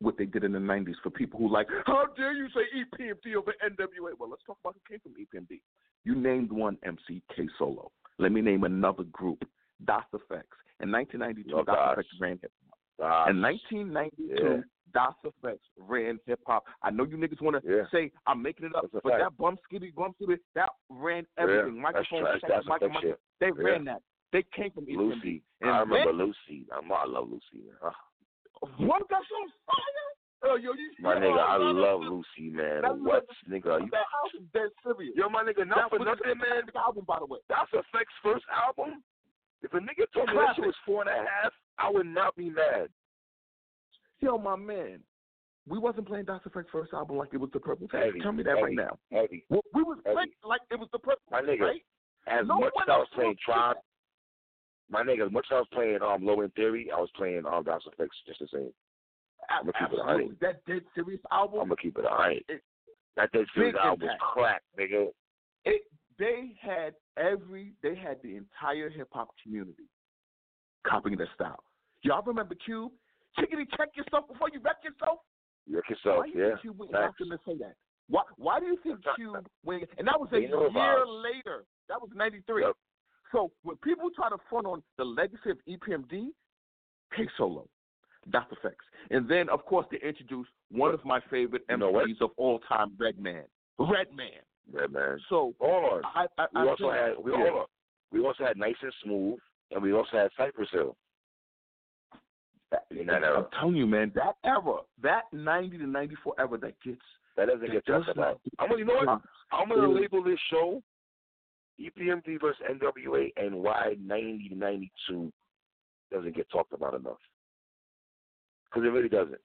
S3: what they did in the '90s for people who like, how dare you say EPMD over NWA? Well, let's talk about who came from EPMD. You named one MC K Solo. Let me name another group, Das EFX. In 1992,
S2: Oh.
S3: EFX ran hip
S2: ah,
S3: in 1992,
S2: Yeah.
S3: Das EFX ran hip hop. I know you niggas want to
S2: Yeah.
S3: say I'm making it up, but
S2: fact.
S3: that bum skitty bum skitty that ran everything.
S2: yeah,
S3: Microphone,
S2: that's,
S3: check,
S2: that's, that's
S3: micro,
S2: that
S3: micro,
S2: shit.
S3: they
S2: Yeah.
S3: ran that. They came from EPMD.
S2: Lucy,
S3: And
S2: I remember
S3: then-
S2: Lucy. I'm, I love Lucy. Man. Ah,
S3: What got some fire? Oh, yo, you,
S2: my nigga, I love Lucy, man.
S3: That
S2: What, nigga? You,
S3: That album dead serious.
S2: yo, my nigga, not
S3: that
S2: for
S3: was
S2: nothing, man.
S3: classic album, by the way.
S2: That's EFX's first album. If a nigga told me that shit was four and a half, I would not be mad.
S3: Yo, my man, we wasn't playing Das EFX' first album like it was the Purple Tape.
S2: Heavy,
S3: Tell me that right now.
S2: Heavy.
S3: Well, we was
S2: Heavy.
S3: playing like it was the Purple
S2: My nigga,
S3: right?
S2: As
S3: No
S2: much as I was playing Tribe, my nigga, as much as I was playing um Low End Theory, I was playing um Das EFX just the same. I'ma keep it a
S3: That dead serious album.
S2: I'm gonna keep it.
S3: It-
S2: That Dead
S3: Serious
S2: album was crack, nigga.
S3: it they had every they had the entire hip hop community copying their style. Y'all remember Cube? Chickity, check yourself before you wreck yourself.
S2: You wreck yourself,
S3: why do you
S2: yeah.
S3: think went
S2: Facts.
S3: after to say that? Why Why do you think [laughs] Cube when and that was a year later. That was ninety three.
S2: Yep.
S3: So when people try to front on the legacy of EPMD, K Solo, Das EFX. And then of course they introduced one of my favorite
S2: You know
S3: of all time, Redman. Redman.
S2: Yeah, man.
S3: So
S2: on.
S3: I, I,
S2: We
S3: I
S2: also had we
S3: yeah.
S2: hold. We also had Nice and Smooth, and we also had Cypress Hill.
S3: I'm telling you, man, that era, that 90 to 94 era that gets.
S2: That doesn't
S3: that
S2: get talked about. I'm gonna, you know what? I'm gonna label this show EPMD versus NWA and why 90 to 92 doesn't get talked about enough. Because it really doesn't.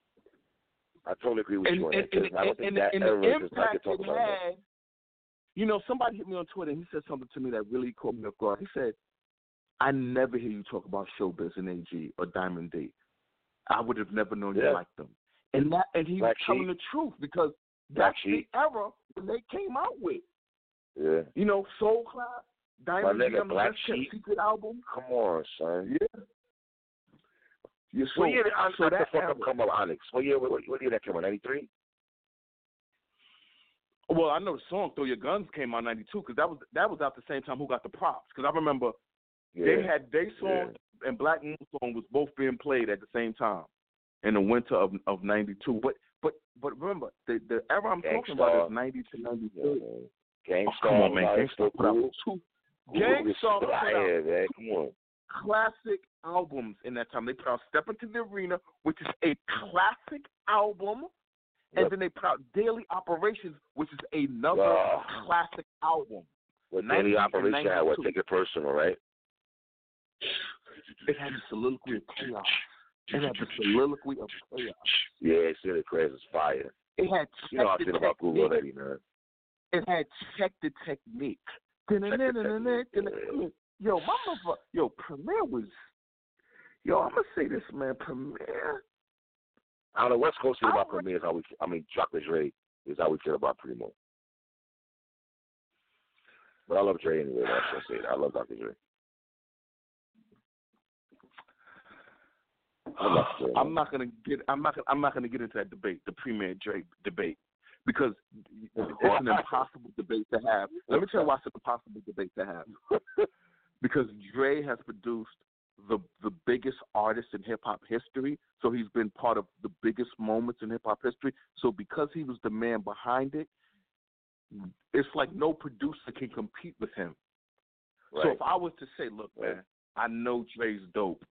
S2: I totally agree with
S3: And,
S2: you on
S3: and,
S2: that.
S3: and,
S2: I don't think that
S3: and the
S2: era does not
S3: impact
S2: get
S3: it
S2: talked about enough.
S3: had. You know, somebody hit me on Twitter and he said something to me that really caught me off guard. He said, I never hear you talk about Showbiz and AG or Diamond D. I would have never known
S2: Yeah.
S3: you liked them. And that and he
S2: Black
S3: was telling
S2: Sheep.
S3: the truth because
S2: Black
S3: that's
S2: Sheep.
S3: the era when they came out with.
S2: Yeah.
S3: You know, Soul Clap, Diamond
S2: nigga, Black Sheep.
S3: Secret album.
S2: Come on, son.
S3: Yeah. You so,
S2: what year did Onyx
S3: so
S2: the
S3: that
S2: fuck up come up, Onyx? What year, what, what year that came out? 93?
S3: Well, I know the song "Throw Your Guns" came out '92 because that was that was out the same time Who Got the Props because I remember
S2: Yeah.
S3: they had their song and Black Moon song was both being played at the same time in the winter of of '92. But but but remember the the era I'm talking about is '90 to
S2: yeah,
S3: '93. Oh, come on, man.
S2: Gang
S3: Starr
S2: so
S3: put out two Gang
S2: Starr
S3: put out
S2: man. Come on.
S3: classic albums in that time. They put out Step Into the Arena, which is a classic album, and
S2: Yep.
S3: then they put out Daily Operations, which is another classic album. 90
S2: daily
S3: and
S2: operation had? What take it personal, right?
S3: It had the soliloquy of chaos. It had the soliloquy of chaos.
S2: Yeah, City Crash is fire.
S3: It had check
S2: You know I
S3: the
S2: feel about Google
S3: technique.
S2: already, man.
S3: It had check the technique.
S2: technique, [laughs]
S3: Yo, my motherfucker, yo, Premier was. Yo, I'm gonna say this, man. Premier.
S2: I don't know what's Coast
S3: I
S2: about Premier is how we. I mean, Chocolate Dre is how we feel about Primo. But I love Dre anyway. That's what I say. I love Dr. Dre. I love Dre.
S3: I'm not gonna get. I'm not. I'm not gonna get into that debate, the Premier Dre debate, because it's an impossible debate to have. Let me tell you why it's an impossible debate to have. [laughs] because Dre has produced the the biggest artist in hip hop history, so he's been part of the biggest moments in hip hop history. So because he was the man behind it, it's like no producer can compete with him. So if I was to say, look,
S2: Right.
S3: man, I know Dre's dope,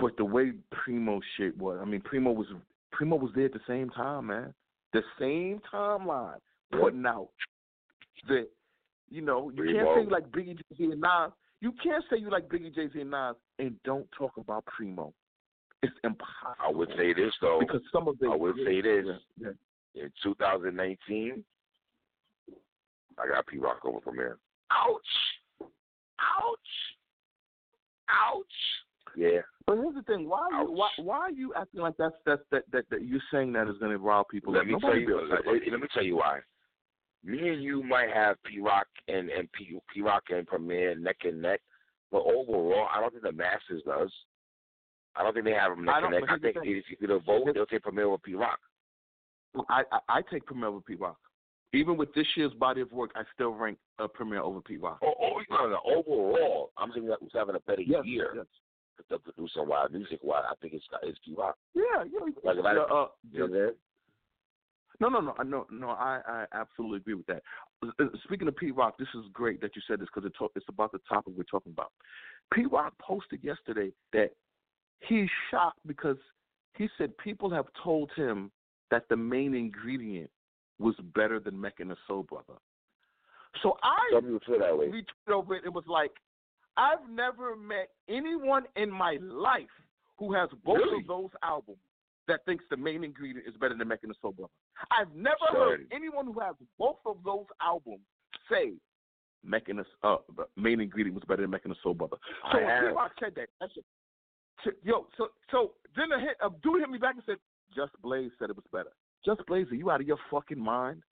S3: but the way Primo shit was, I mean, Primo was Primo was there at the same time, man. The same timeline, putting [laughs] out the, you know, you can't say you like Biggie, Jay Z, and Nas. You can't say you like Biggie, Jay Z, and Nas, and don't talk about Primo. It's impossible.
S2: I would say this though.
S3: because some of the
S2: I would say this.
S3: Yeah, yeah.
S2: In 2019, I got Pete Rock over Premier. Ouch! Ouch! Ouch! Yeah.
S3: But here's the thing: why are you why, why are you acting like that's that's that that, that you're saying that is going to rile people?
S2: Let me tell you. Let, let me tell you why. Me and you might have Pete Rock and and P Pete Rock and Premier neck and neck, but overall, I don't think the masses does. I don't think they have them neck and neck. I think if you could vote, they'll take Premier over Pete Rock.
S3: I, I I take Premier over Pete Rock. Even with this year's body of work, I still rank uh, Premier over Pete Rock.
S2: Oh, oh, no, no, overall, I'm saying that who's having a better
S3: yes,
S2: year,
S3: yes.
S2: The producer wise, music wise. I think it's it's Pete Rock.
S3: Yeah, yeah.
S2: Like if I-
S3: uh,
S2: You know what I'm saying?
S3: No, no, no, no, no. I, I absolutely agree with that. Uh, Speaking of Pete Rock, this is great that you said this because it to- it's about the topic we're talking about. Pete Rock posted yesterday that he's shocked because he said people have told him that the main ingredient was better than Mecca and the Soul Brother. So I
S2: Some people feel that way.
S3: retweeted over it. It was like, I've never met anyone in my life who has both
S2: Really?
S3: of those albums that thinks the main ingredient is better than Mecca and the Soul Brother. I've never
S2: Son.
S3: heard anyone who has both of those albums say Mecca and the uh, main ingredient was better than Mecca and the Soul Brother. So
S2: I
S3: when said that, that's it. So- Yo, so so then a, hit, a dude hit me back and said, Just Blaze said it was better. Just Blaze, are you out of your fucking mind?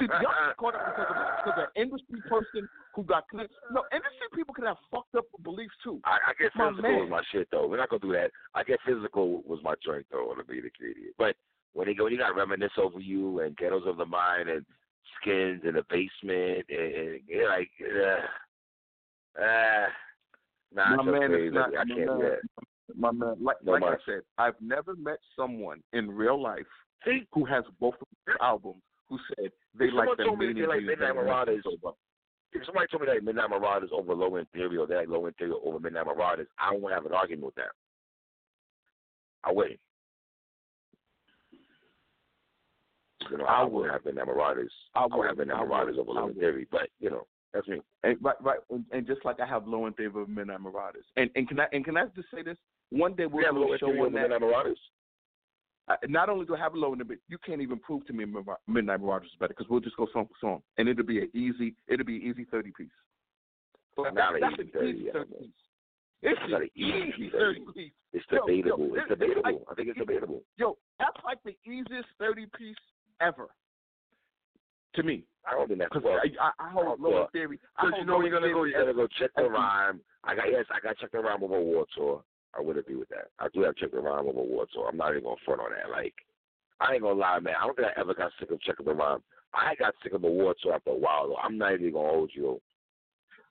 S3: See, [laughs] get caught up because of, because of an industry person who got connected. No, industry people can have fucked up beliefs too.
S2: I, I
S3: My
S2: physical
S3: man.
S2: was my shit though. We're not gonna do that. I get physical was my joint though on the beat idiot. But when they go, you got reminisce over you and ghettos of the mind and skins in the basement and, and you're like, uh, uh, nah,
S3: My man,
S2: crazy.
S3: it's not-
S2: I can't do that.
S3: My man, like,
S2: No
S3: like I said, I've never met someone in real life
S2: See,
S3: who has both of these albums who said they
S2: If
S3: like the
S2: told me they like Midnight
S3: better than Mecca and
S2: Marauders, if somebody told me that Midnight Marauders over Low End Theory, or they like Low End Theory over Midnight Marauders, I don't want to have an argument with that. I wouldn't. You know,
S3: I
S2: I,
S3: would.
S2: would have Midnight Marauders.
S3: I
S2: I would have Midnight. Marauders over Low
S3: would.
S2: Interior, but you know, that's me.
S3: And, right, right, and, just like I have low in favor of Midnight Marauders. And and can I and can I just say this? One day
S2: We
S3: we'll
S2: have
S3: do a show on that.
S2: Midnight Marauders.
S3: Uh, not only do I have a low in it, but you can't even prove to me Midnight Marauders is better because we'll just go song for song, and it'll be an easy, it'll be an easy thirty piece. So
S2: Not
S3: that,
S2: an
S3: that's
S2: easy
S3: an
S2: 30,
S3: easy thirty piece. It's
S2: Not
S3: an
S2: easy
S3: easy
S2: 30
S3: piece.
S2: It's
S3: Yo, yo,
S2: debatable. it's
S3: it's
S2: debatable.
S3: like-
S2: I think it's debatable.
S3: Yo, that's like the easiest thirty piece ever to me.
S2: I don't think that's
S3: Because
S2: well.
S3: I, I, I hold
S2: well,
S3: low end theory.
S2: Because you know you're gonna go.
S3: Theory
S2: You gotta go check the rhyme. I got yes. I got check the rhyme over Award Tour. I would agree with that. I do have check the rhyme over Award Tour. I'm not even gonna front on that. Like I ain't gonna lie, man. I don't think I ever got sick of checking the rhyme. I got sick of the award tour after a while, though. I'm not even gonna hold you.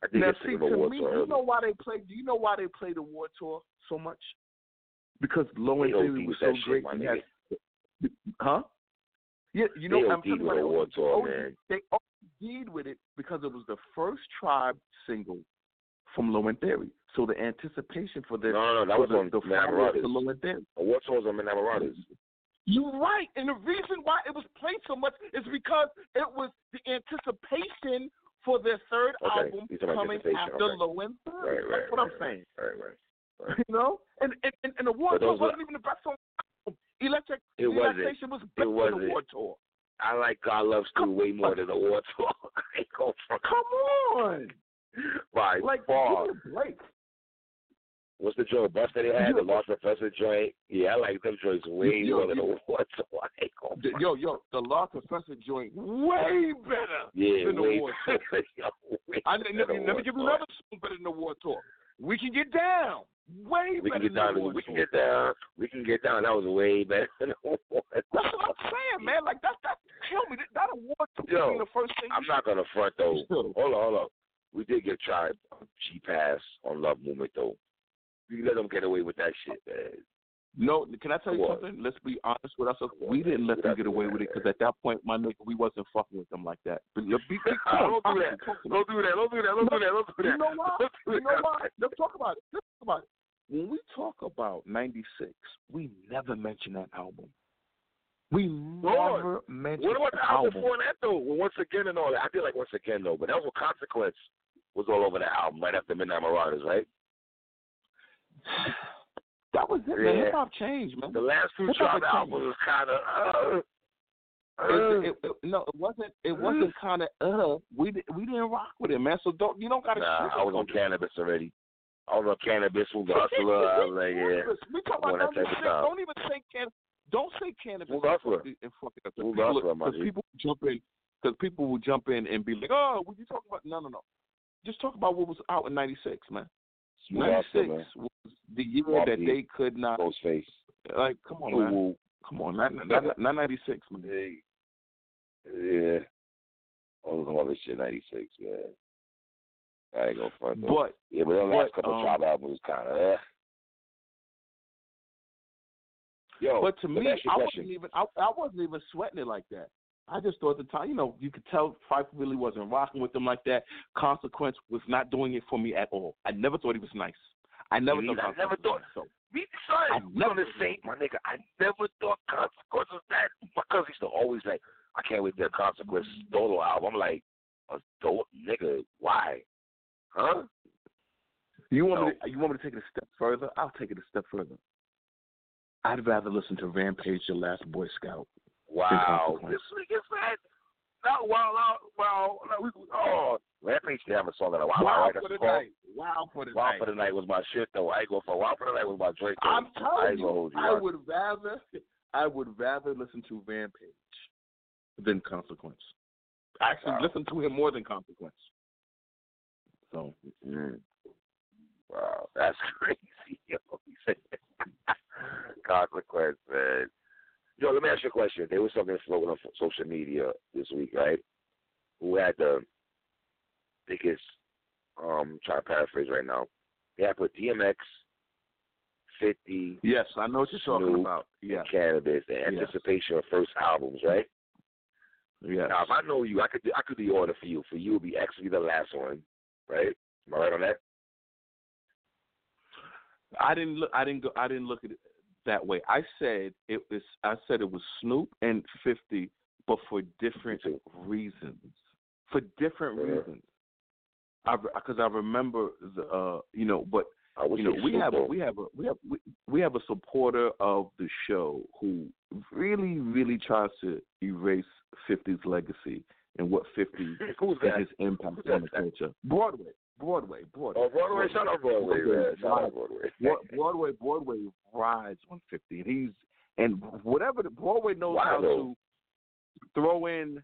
S2: I think
S3: now,
S2: it's
S3: see,
S2: sick of
S3: to me,
S2: tour.
S3: do you know why they play? Do you know why they play the award tour so much? Because Low
S2: End
S3: Theory was so
S2: shit,
S3: great.
S2: nigga.
S3: had- huh? Yeah, you know,
S2: They
S3: I'm talking about
S2: the war
S3: they
S2: tour, man.
S3: They OD'd with it because it was the first Tribe single from Low End Theory. So the anticipation for the
S2: No, no, that was
S3: the,
S2: on
S3: the
S2: Midnight Marauders.
S3: follow-up to Low End Theory.
S2: The award tour was on Midnight Marauders.
S3: Uh, You're right, and the reason why it was played so much is because it was the anticipation for their third
S2: Okay,
S3: album
S2: you talking about
S3: coming after
S2: okay.
S3: Low End Theory.
S2: Right, right.
S3: That's what
S2: right,
S3: I'm saying.
S2: Right, right. right. [laughs]
S3: You know, and and and, the
S2: Award
S3: Tour wasn't even the best song. Electric
S2: It.
S3: Relaxation was better than the Award Tour.
S2: I like God Lives
S3: Through
S2: way more than the award tour. [laughs] I ain't for
S3: Come on, [laughs]
S2: by
S3: like
S2: far.
S3: give me a break.
S2: What's the joint? Bust that they had, the. Lost Professor joint. Yeah, I like them joints way
S3: Yo,
S2: more than
S3: yo.
S2: the award tour. [laughs] I ain't go
S3: Yo, yo, the Law Professor joint way better
S2: Yeah,
S3: than the
S2: way
S3: War [laughs] Tour.
S2: Yo,
S3: I, let, me, let me give you another song better than the Award Tour. We can get down. Way
S2: We
S3: better
S2: can get
S3: than
S2: down.
S3: the War
S2: We can get down. We can get down. That was way better than the award tour.
S3: That's what I'm saying, man. Like that, that kill me. That, that award tour
S2: Yo,
S3: being the first thing.
S2: I'm not gonna front though. Hold on, hold on. We did get tried G pass on Love Movement though. We let them get away with that shit, man.
S3: No, can I tell you
S2: What?
S3: something? Let's be honest with ourselves. We didn't let them get away with it because at that point, my nigga, we wasn't fucking with them like that. But be, be, come on, [laughs]
S2: don't do that.
S3: talk to me.
S2: Don't do that. Don't do that. Don't do that. Don't do that.
S3: You know why?
S2: Don't do
S3: You know
S2: that.
S3: why? Let's talk about it. Let's talk about it. When we talk about '96, we never mention that album. We
S2: Lord,
S3: never mention
S2: What about
S3: the
S2: album. before that though? Well, once again and all that. I feel like once again though, but that was a Consequence was all over the album right after Midnight Marauders, right? [sighs]
S3: That was it, man.
S2: Yeah.
S3: Hip hop changed, man.
S2: The last two Tribe albums was kind of. Uh,
S3: It,
S2: uh,
S3: it, it, no, it wasn't. It wasn't [sighs] kind of uh. We we didn't rock with it, man. So don't you don't gotta.
S2: nah, I was on Canibus already. I was on Canibus with the hustler. I was like, yeah.
S3: We talk about
S2: that type of
S3: 96.
S2: time.
S3: Don't even say can. Don't say
S2: Canibus. The hustler?
S3: And fuck it up.
S2: Who's the hustler, my
S3: Because
S2: G?
S3: people jump in. Because people will jump in and be like, "Oh, what you talking about?" No, no, no. Just talk about what was out in '96, man. '96 was the year
S2: Mobb
S3: that they could not.
S2: Ghostface.
S3: Like, come on, man.
S2: woo.
S3: Come on, not not, not '96, man.
S2: Hey. Yeah. All the other shit, 96, man. I ain't gonna front though.
S3: But
S2: yeah, but the last couple
S3: um,
S2: Tribe albums was kind of, eh. Yo,
S3: But to me,
S2: ask you a
S3: I
S2: question.
S3: wasn't even I, I wasn't even sweating it like that. I just thought at the time, you know, you could tell Phife really wasn't rocking with them like that. Consequence was not doing it for me at all. I never thought he was nice. I never thought.
S2: I never thought-
S3: was
S2: Me,
S3: I
S2: on the
S3: never-
S2: same, my nigga. I never thought Consequence was that. My cousin used to always like, I can't wait till Consequence solo album. I'm like, a dope nigga. Why? Huh?
S3: You want me? To, you want me to take it a step further? I'll take it a step further. I'd rather listen to Rampage, the Last Boy Scout.
S2: Wow. This nigga's man. No, wow, wow, wow. No, we, oh, Rampage did have a song that I wow,
S3: wow
S2: right?
S3: for the night. Wow for the
S2: Wow
S3: night.
S2: for the night was my shit though. I go for Wild for the night was my Drake. though.
S3: I'm telling
S2: gonna
S3: you,
S2: you.
S3: I
S2: on.
S3: would rather, [laughs] I would rather listen to Rampage than Consequence. Actually,
S2: Wow.
S3: listen to him more than Consequence. So
S2: Mm. Wow, that's [laughs] crazy. Yo, [laughs] consequence, man. Yo, let me ask you a question. There was something floating on social media this week, right? Who had the biggest? Um, trying to paraphrase right now. They had put DMX, Fifty,
S3: yes, I know what you're talking about. Yeah,
S2: Canibus, in
S3: Yes.
S2: anticipation of first albums, right?
S3: Yeah.
S2: Now, if I know you, I could do, I could do the order for you. For you, would be actually the last one, right? Am I right on that?
S3: I didn't look. I didn't go. I didn't look at it that way. I said it was. I said it was Snoop and Fifty, but for different reasons. For different
S2: Yeah.
S3: reasons. Because I remember the uh you know, but you know we have a, we have a we have we, we have a supporter of the show who really really tries to erase 50's legacy and what 50 [laughs]
S2: Who's
S3: and
S2: that?
S3: his impact
S2: Who's
S3: on the culture. Broadway, Broadway, Broadway.
S2: Oh, Broadway! Shout out Broadway, man! Shout out Broadway.
S3: Broad- Broadway, Broadway rides on 50, and he's and whatever the Broadway knows
S2: Why,
S3: how to throw in.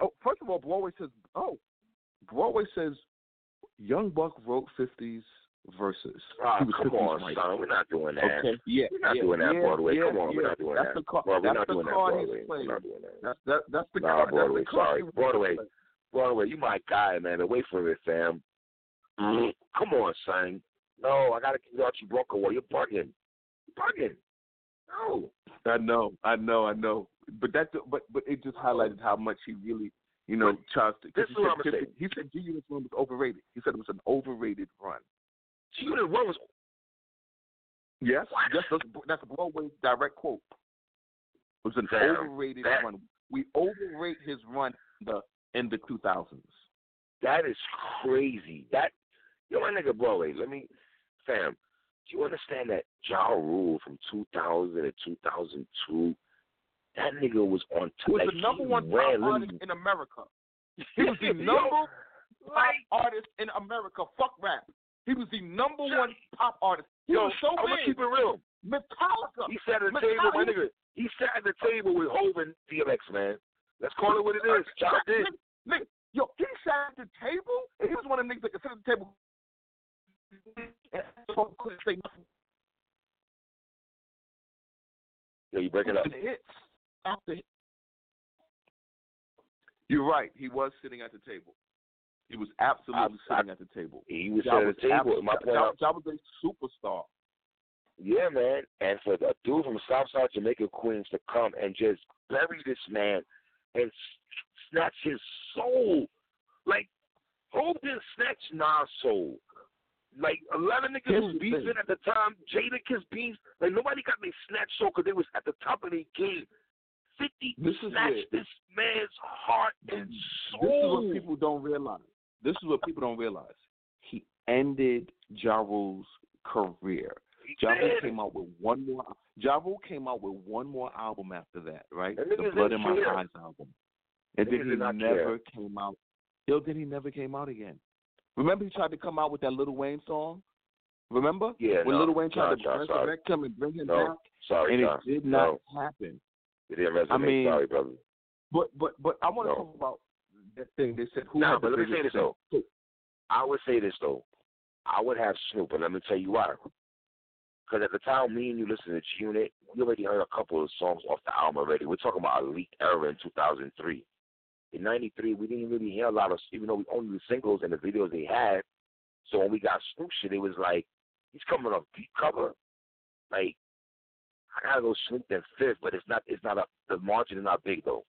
S3: Oh, first of all, Broadway says, "Oh, Broadway says, Young Buck wrote 50's verses.
S2: Oh, come
S3: 50's
S2: on,
S3: right.
S2: son. We're not doing that.
S3: Okay, yeah,
S2: We're not
S3: yeah,
S2: doing that
S3: yeah,
S2: Broadway.
S3: Yeah,
S2: Come on,
S3: yeah.
S2: we're not doing
S3: that's
S2: that.
S3: The car,
S2: well, we're
S3: that's
S2: not
S3: the
S2: doing that
S3: card
S2: Broadway.
S3: he's
S2: We're not doing that.
S3: That's that, that's the
S2: Nah,
S3: card.
S2: Broadway.
S3: That's the card
S2: Sorry, Broadway. Broadway, you my guy, man. But wait for it, fam. Mm, Come on, son. No, I gotta keep Archie Bunker. Well, you're bugging. You're bugging. No.
S3: I know, I know, I know. But that, but but it just highlighted how much he really, you know, tries to.
S2: This is what I'ma say.
S3: he said G Unit's run was overrated. He said it was an overrated run.
S2: G Unit One was
S3: Yes,
S2: What?
S3: yes, that's, that's a Broadway direct quote. It was an
S2: Damn,
S3: overrated
S2: that-
S3: run. We overrate his run in the in the two thousands.
S2: that is crazy. That yo, my nigga Broadway. Let me, fam. Do you understand that Ja Rule from 2000 to 2002? That nigga was on.
S3: He was
S2: like,
S3: the number one pop artist in America. [laughs] He was the
S2: Yo,
S3: number pop
S2: like,
S3: artist in America. Fuck rap. He was the number one pop artist. He
S2: yo,
S3: was so
S2: I'm gonna keep it real.
S3: Metallica.
S2: He sat at the
S3: But
S2: table, my nigga. He sat at the table with Hov and DMX, man. Let's call it what it is. Ja did.
S3: Nigga, yo, he sat at the table, he was one of the niggas that could sit at the table and couldn't say nothing.
S2: Yo, you breaking up.
S3: Hits after hit. You're right. He was sitting at the table. He was absolutely
S2: I- I-
S3: sitting at the table.
S2: He was sitting at the table. My point
S3: Ja,
S2: out,
S3: was a superstar.
S2: yeah, man. And for a dude from Southside Jamaica, Queens, to come and just bury this man and snatch his soul, like Hov didn't snatch Nas' soul. Like a lot of niggas
S3: Here's
S2: was beefing at the time. Jadakiss beefs. Like nobody got me snatched soul because they was at the top of their game. Fifty
S3: This
S2: snatched this man's heart and soul.
S3: This is what people don't realize. This is what people don't realize. He ended Ja Rule's career. Ja Rule came out with one more. Ja Rule came out with one more album after that, right?
S2: That
S3: The Blood in My
S2: care.
S3: Eyes album, and then he never came out. Yo, then he never came out again. Remember, he tried to come out with that Lil Wayne song. Remember?
S2: Yeah,
S3: when
S2: no,
S3: Lil Wayne tried
S2: no,
S3: to
S2: John,
S3: resurrect him and bring him
S2: No,
S3: back,
S2: sorry,
S3: and
S2: John.
S3: it did not
S2: No,
S3: happen.
S2: it didn't resonate.
S3: I mean,
S2: sorry, brother.
S3: But but but I want to talk about that thing. They said who
S2: Nah,
S3: had
S2: but let me say this though. I would say this though. I would have Snoop, and let me tell you why. Because at the time, me and you listened to G Unit, we already heard a couple of songs off the album already. We're talking about Elite Era in 2003. In '93, we didn't really hear a lot of, even though we only the singles and the videos they had. So when we got Snoop shit, it was like he's coming off deep cover. Like I gotta go Snoop then fifth, but it's not. It's not a. The margin is not big though.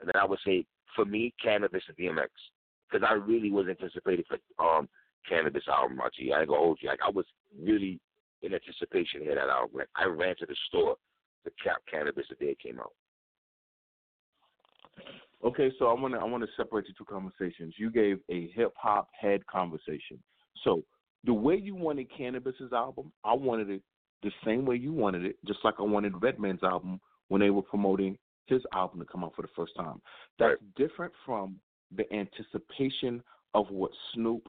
S2: And then I would say for me, Canibus and DMX, because I really was anticipating for um Canibus album, G. I ain't gonna hold you. Like I was really in anticipation hear that album. Like I ran to the store to cap Canibus the day it came out.
S3: Okay, so I want to I want to separate the two conversations. You gave a hip hop head conversation. So the way you wanted Canibus's album, I wanted it the same way you wanted it, just like I wanted Redman's album when they were promoting his album to come out for the first time. That's different from the anticipation of what Snoop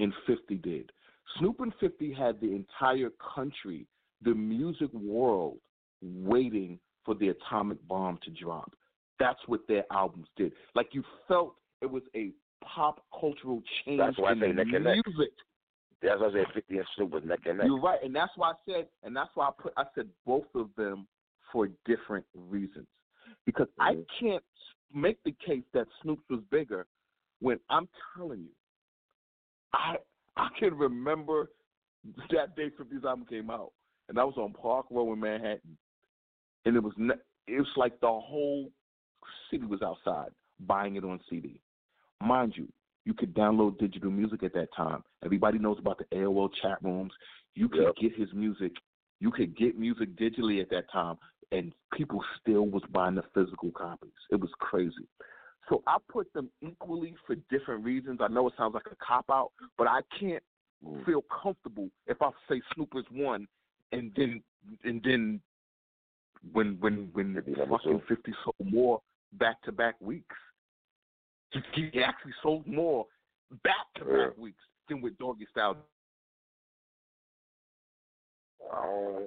S3: and 50 did. Snoop and 50 had the entire country, the music world, waiting for the atomic bomb to drop. That's what their albums did. Like you felt it was a pop cultural change
S2: That's why I
S3: in
S2: say neck and neck.
S3: music.
S2: That's why I said 50 and Snoop was neck and neck.
S3: You're right, and that's why I said, and that's why I put, I said both of them for different reasons, because I
S2: Mhm.
S3: can't make the case that Snoop's was bigger when I'm telling you, I I can remember that day 50's album came out, and I was on Park Row in Manhattan, and it was ne- it was like the whole city was outside buying it on CD. Mind you, you could download digital music at that time. Everybody knows about the AOL chat rooms. You could
S2: Yep.
S3: get his music. You could get music digitally at that time, and people still was buying the physical copies. It was crazy. So I put them equally for different reasons. I know it sounds like a cop out, but I can't
S2: Mm.
S3: feel comfortable if I say Snoop is one, and then and then when when when
S2: 50
S3: fucking fifty sold more back to back weeks, he, he actually sold more back to back weeks than with Doggy Style.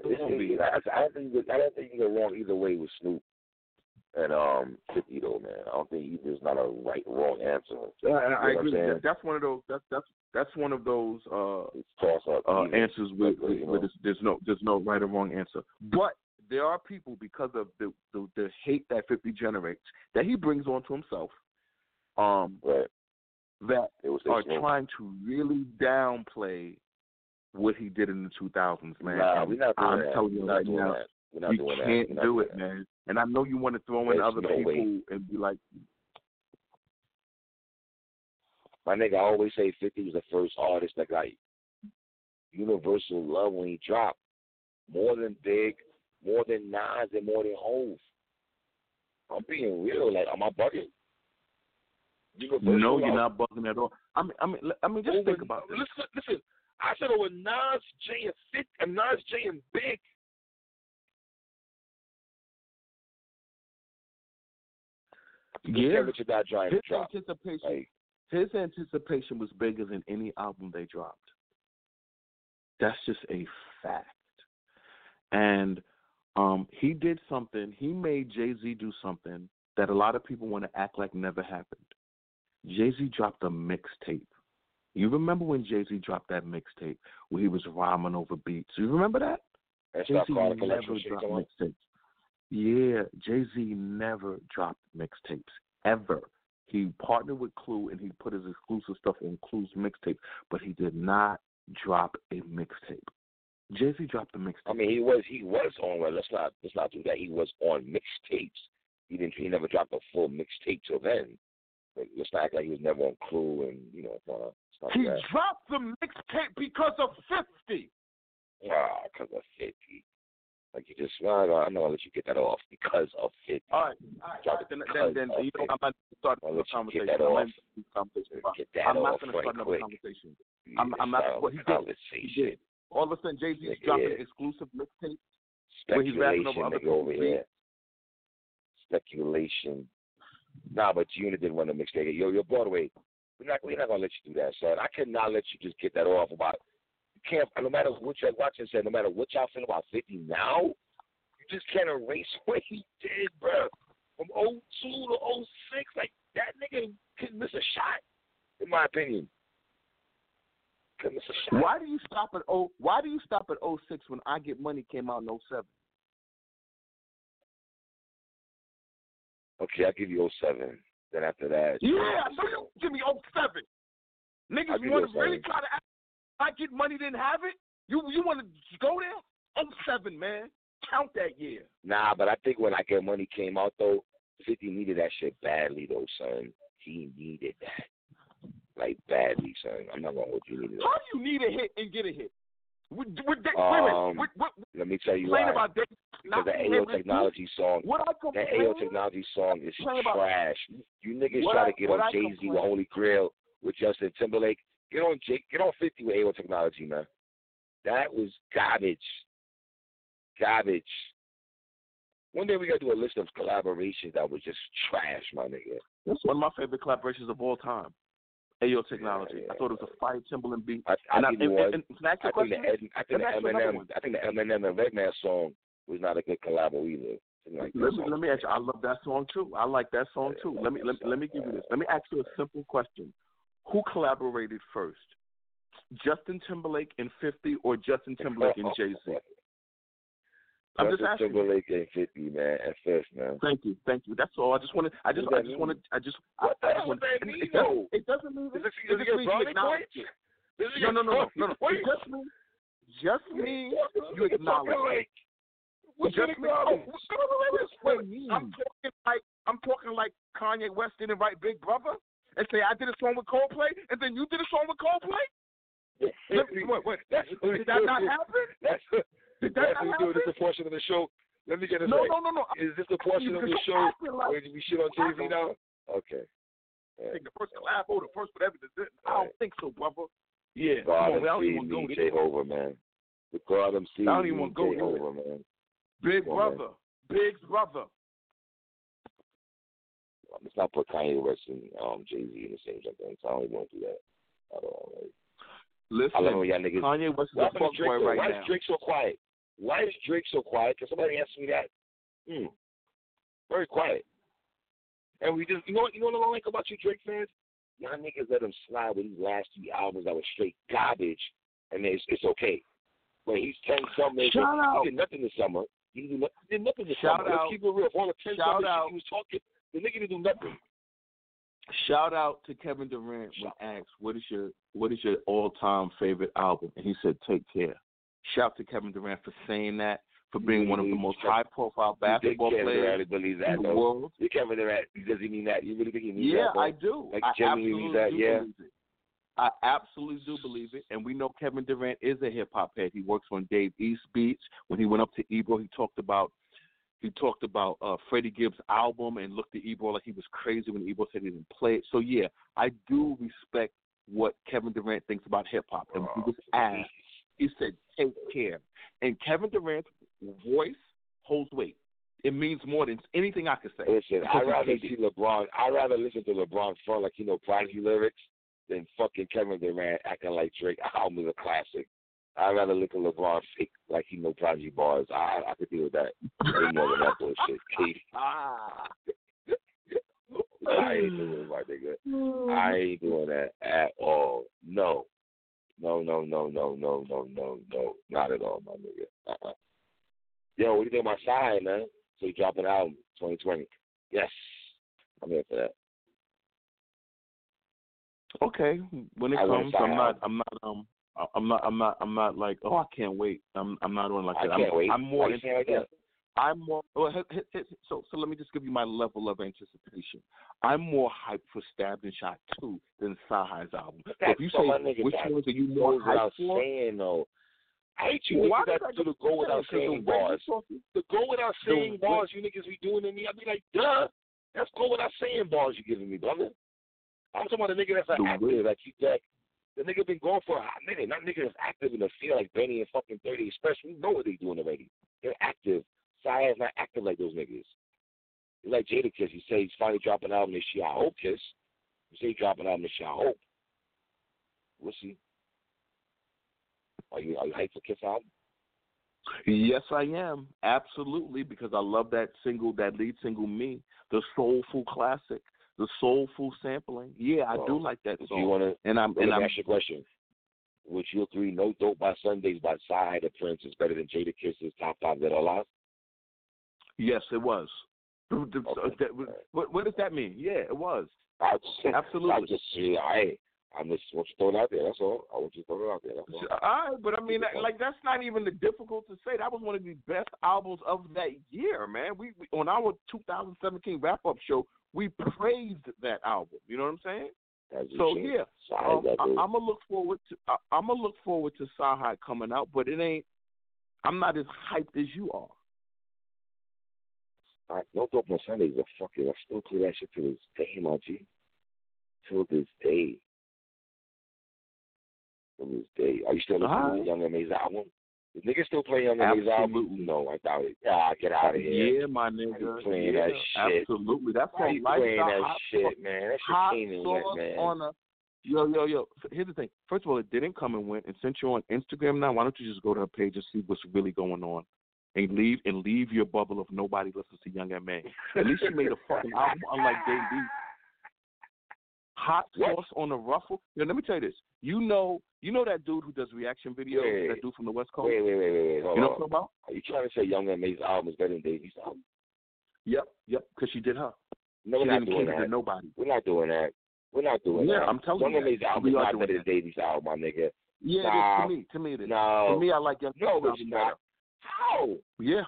S3: It be.
S2: I, I don't think you- I don't think you go wrong either way with Snoop and um 50 though, man. I don't think there's not a right or wrong answer.
S3: Uh, I
S2: what I'm
S3: agree. That- That's one of those. That's that's That's one of those uh,
S2: It's toss up.
S3: uh, answers with,
S2: with, you
S3: there's, there's no there's no right or wrong answer. But there are people because of the, the the hate that Fifty generates that he brings onto himself, um,
S2: Right.
S3: that
S2: It was
S3: are trying to really downplay what he did in the 2000s, man.
S2: Nah, we're not doing
S3: I'm
S2: that.
S3: telling you
S2: we're
S3: right now, you can't do it,
S2: that.
S3: man. And I know you want to throw in
S2: There's
S3: other
S2: no
S3: people
S2: way.
S3: and be like,
S2: My nigga, I always say 50 was the first artist that got universal love when he dropped. More than Big, more than Nas, and more than Hov. I'm being real. Like, am I bugging? Universal
S3: no, you're
S2: love.
S3: not bugging at all. I mean, I mean, I mean, just
S2: Over-
S3: think about this.
S2: Listen, listen. I said oh, over Nas, J, and 50, and Nas, J, and Big.
S3: Yeah,
S2: Never to die
S3: his anticipation,
S2: Like,
S3: his anticipation was bigger than any album they dropped. That's just a fact. And um, he did something. He made Jay Z do something that a lot of people want to act like never happened. Jay Z dropped a mixtape. You remember when Jay Z dropped that mixtape where he was rhyming over beats? You remember that? Jay Z never dropped mixtapes. Yeah, Jay Z never dropped mixtapes ever. He partnered with Clue and he put his exclusive stuff on Clue's mixtape, but he did not drop a mixtape. Jay Z dropped the mixtape.
S2: I mean, he was he was on. Well, let's not let's not do that. He was on mixtapes. He didn't. He never dropped a full mixtape till then. But let's not act like he was never on Clue and you know. Uh, not
S3: he
S2: that.
S3: dropped the mixtape because of Fifty.
S2: Ah, because of fifty. Like you just, well, I'm not gonna let you get that off because of fifty.
S3: All right, all right. Then, then, then you know. I'm not starting
S2: I'll
S3: a conversation.
S2: get that
S3: I'm
S2: off.
S3: not conversation.
S2: Get that
S3: I'm
S2: off
S3: not going to start another
S2: quick.
S3: conversation. I'm- I'm not-
S2: start
S3: what he did.
S2: conversation.
S3: He did. All of a sudden, Jay Z's dropping exclusive mixtapes. Where he's rapping
S2: Speculation,
S3: over other
S2: nigga, over here. Speculation. Nah, but Juna didn't want to mixtape. Yo, yo, Broadway, we're not, we're not gonna let you do that, son. I cannot let you just get that off about. You can't. No matter what you're watching, said, no matter what y'all feel about 50 now, you just can't erase [laughs] what he did, bro. From 02 to 06, like that nigga could miss a shot, in my opinion. Could a shot.
S3: Why do you stop at oh? Why do you stop at 06 when I Get Money came out in 07?
S2: Okay, I'll give you 07. Then after that,
S3: Yeah, I know you give me 07.
S2: I'll
S3: Niggas
S2: you
S3: want to really try to act I Get Money didn't have it. You you want to go there? 07, man. Count that year.
S2: Nah, but I think when I Get Money came out though, Fifty needed that shit badly though, son. He needed that, like badly, son. I'm not gonna hold you needed
S3: How do you need a hit and get a hit? With, with, wait,
S2: Um,
S3: what, what,
S2: Let me tell you why.
S3: about Dave
S2: Because the AO
S3: able to do-
S2: Technology song,
S3: What I
S2: that Ayo Technology song is trash. You niggas
S3: What
S2: try
S3: I-
S2: to get on Jay Z with Holy Grail with Justin Timberlake. Get on J, get on Fifty with Ayo Technology, man. That was garbage. Garbage. One day we gotta do a list of collaborations that was just trash, my nigga.
S3: That's one of my favorite collaborations of all time. Ayo Technology.
S2: Yeah,
S3: I thought it was a fire Timbaland beat.
S2: I, I
S3: And I,
S2: think
S3: and, and, and can I ask you a
S2: I think the
S3: question?
S2: Ed, I think the
S3: Let me ask you another
S2: Eminem. I think the Eminem and Redman song was not a good collabo either. Like
S3: Let me, let me ask you. I love that song too. I like that song too. Let me let, me- let me give you this. Let me ask you a simple question: Who collaborated first, Justin Timberlake and Fifty, or Justin Timberlake and [laughs] Jay Z? I'm just asking.
S2: Timberlake and Fifty, man, at first, man.
S3: Thank you, thank you. That's all. I just wanted. I just. I just wanted. I just.
S2: What the
S3: I,
S2: hell
S3: wanted,
S2: does that
S3: it-
S2: mean,
S3: it, doesn't, it doesn't mean.
S2: Does it,
S3: it
S2: does it
S3: just
S2: get
S3: you acknowledge it. No, no, no, no, no, no. It just means. Just means you acknowledge.
S2: talking like? What
S3: It
S2: you
S3: just means. Oh, I'm talking like I'm talking like Kanye West didn't write Big Brother and say I did a song with Coldplay and then you did a song with Coldplay. Let me- wait, wait.
S2: That's what
S3: Did that not [laughs] happen?
S2: That's
S3: Did that
S2: that's
S3: not
S2: what we do. This a portion of the show. Let me get this
S3: No,
S2: right.
S3: no, no, no.
S2: Is this a portion of the show
S3: like-
S2: where we shit on Jay Z now? Okay.
S3: I think the first collab or the first whatever. I don't think so, brother. Yeah, come
S2: God
S3: on, man. I don't even want to go there.
S2: Jehovah, man. The God see
S3: I don't even wanna go there.
S2: Jehovah, man.
S3: Big
S2: Come on, man.
S3: brother, big brother.
S2: Let's not put Kanye West and um, Jay Z in the same sentence. I don't even want to do that at all. Right?
S3: Listen,
S2: I love y'all niggas.
S3: Kanye West is a
S2: happened to
S3: fuck boy right
S2: Why
S3: now.
S2: is Drake so quiet? Why is Drake so quiet? Can somebody answer me that? Hmm. Very quiet. And we just, you know what, you know what I like about you Drake fans? y'all niggas let him slide with these last few albums that were straight garbage, and it's it's okay. But he's ten something.
S3: Shout
S2: he
S3: out.
S2: did nothing this summer. He did, not, he did nothing this
S3: Shout
S2: summer.
S3: out.
S2: Let's keep it real. For all the ten
S3: Shout
S2: something
S3: out.
S2: he was talking, the nigga didn't do nothing.
S3: Shout out to Kevin Durant when asked what is your what is your all time favorite album, and he said Take Care. Shout out to Kevin Durant for saying that, for being one of the most high profile basketball players
S2: believe that,
S3: in the
S2: though.
S3: world.
S2: You Kevin Durant, does he mean that? You really think he means
S3: Yeah,
S2: that? though?
S3: I do.
S2: Like,
S3: I
S2: genuinely
S3: absolutely
S2: means that,
S3: do
S2: yeah?
S3: believe it. I absolutely do believe it, and we know Kevin Durant is a hip hop head. He works on Dave East beats. When he went up to Ebro, he talked about he talked about uh, Freddie Gibbs' album and looked at Ebro like he was crazy when Ebro said he didn't play it. So yeah, I do respect what Kevin Durant thinks about hip hop. And he was asked, he said, "Take care." And Kevin Durant's voice holds weight. It means more than anything I could say.
S2: Listen, I'd rather see. LeBron. I'd rather listen to LeBron front like he know Prodigy lyrics than fucking Kevin Durant acting like Drake album is a classic. I'd rather look at LeBron fake like he know Prodigy bars. I I, I could deal with that. Way more than that bullshit. [laughs] Keith. [laughs]
S3: Ah.
S2: I ain't doing it, my nigga. I ain't doing that at all. No. No, no, no, no, no, no, no, no. Not at all, my nigga. Uh-uh. Yo, what do you think about Shy, man? So he dropped an album, 2020. Yes. I'm here for that.
S3: Okay, when it
S2: I
S3: comes, I'm not. I'm not. Um. I- I'm not. I'm not. I'm not like. Oh, I can't wait. I'm. I'm not on like
S2: I
S3: that.
S2: can't
S3: I'm,
S2: wait.
S3: I'm more.
S2: Saying like that?
S3: I'm more. Well, so, so let me just give you my level of anticipation. I'm more hyped for Stabbed and Shot Two than CyHi's album. So if you say
S2: nigga
S3: which ones are you more hyped for?
S2: saying though. I hate you
S3: Why
S2: niggas that
S3: I
S2: do the go without saying bars. The go without saying bars you niggas be doing to me, I'd be like, duh. That's go without saying bars you giving me, brother. I'm talking about a nigga that's
S3: way-
S2: active, like you that the nigga been going for a hot minute, not nigga that's active in the field like Benny and fucking Thirty Express. We know what they doing already. They're active. CyHi is not active like those niggas. He's like Jadakiss. He say he's finally dropping an album this year. I hope Kiss. He say he dropping an album this year. I hope. We'll see. Are you are you hyped for Kiss album?
S3: Yes, I am absolutely because I love that single, that lead single, "Me," the soulful classic, the soulful sampling. Yeah, I do like that
S2: you
S3: song.
S2: want to?
S3: And I'm and I'm
S2: ask you a question. Would you agree No Dope by Sundays by CyHi the Prynce is better than Jadakiss's Top 5 That Are?
S3: Yes, it was. The-
S2: Okay.
S3: what, what does that mean? Yeah, it was.
S2: I just,
S3: Absolutely.
S2: I just, yeah, I, I'm just want you throw it out there. That's all. I want you to throw it out there. That's all.
S3: All right, but I mean, like that's not even the difficult to say. That was one of the best albums of that year, man. We, we on our 2017 wrap up show, we praised that album. You know what I'm saying? So yeah, um, I, I'm gonna look forward to I, I'm gonna look forward to CyHi coming out, but it ain't. I'm not as hyped as you are.
S2: I, no Dope on Sundays are fucking. I still play that shit to this day, my G. To this day. To this day. Are you still listening
S3: Alright.
S2: to Young M.A.'s album? Is niggas still playing Young M.A.'s album? No, I doubt it. Ah, get out of here.
S3: Yeah, my nigga.
S2: playing
S3: yeah,
S2: that shit?
S3: Absolutely. That's
S2: Why you playing that
S3: hot
S2: shit, man? That shit came and went, man.
S3: on a yo yo yo. Here's the thing. First of all, it didn't come and went. And since you're on Instagram now, why don't you just go to her page and see what's really going on, and leave and leave your bubble of nobody listens to Young M A. At least she made a fucking [laughs] album, unlike Dave Hot
S2: What?
S3: sauce on a ruffle. Yo, let me tell you this. You know, you know that dude who does reaction videos.
S2: Wait.
S3: That dude from the West Coast.
S2: Wait, wait, wait, wait, wait. Hold
S3: you know
S2: on.
S3: what I'm talking about?
S2: Are you trying to say Young M.A.'s album is better than Davy's album?
S3: Yep, yep. Because she did her.
S2: No, we're not
S3: didn't
S2: doing that.
S3: nobody.
S2: We're not doing that. We're not doing
S3: Yeah,
S2: that.
S3: I'm telling
S2: Young
S3: you that.
S2: M.A.'s album is not
S3: doing
S2: better than Davy's album, my nigga.
S3: Yeah,
S2: Nah.
S3: it is. to me, to me it is.
S2: No.
S3: To me, I like Young
S2: No, it's not. How?
S3: Yeah.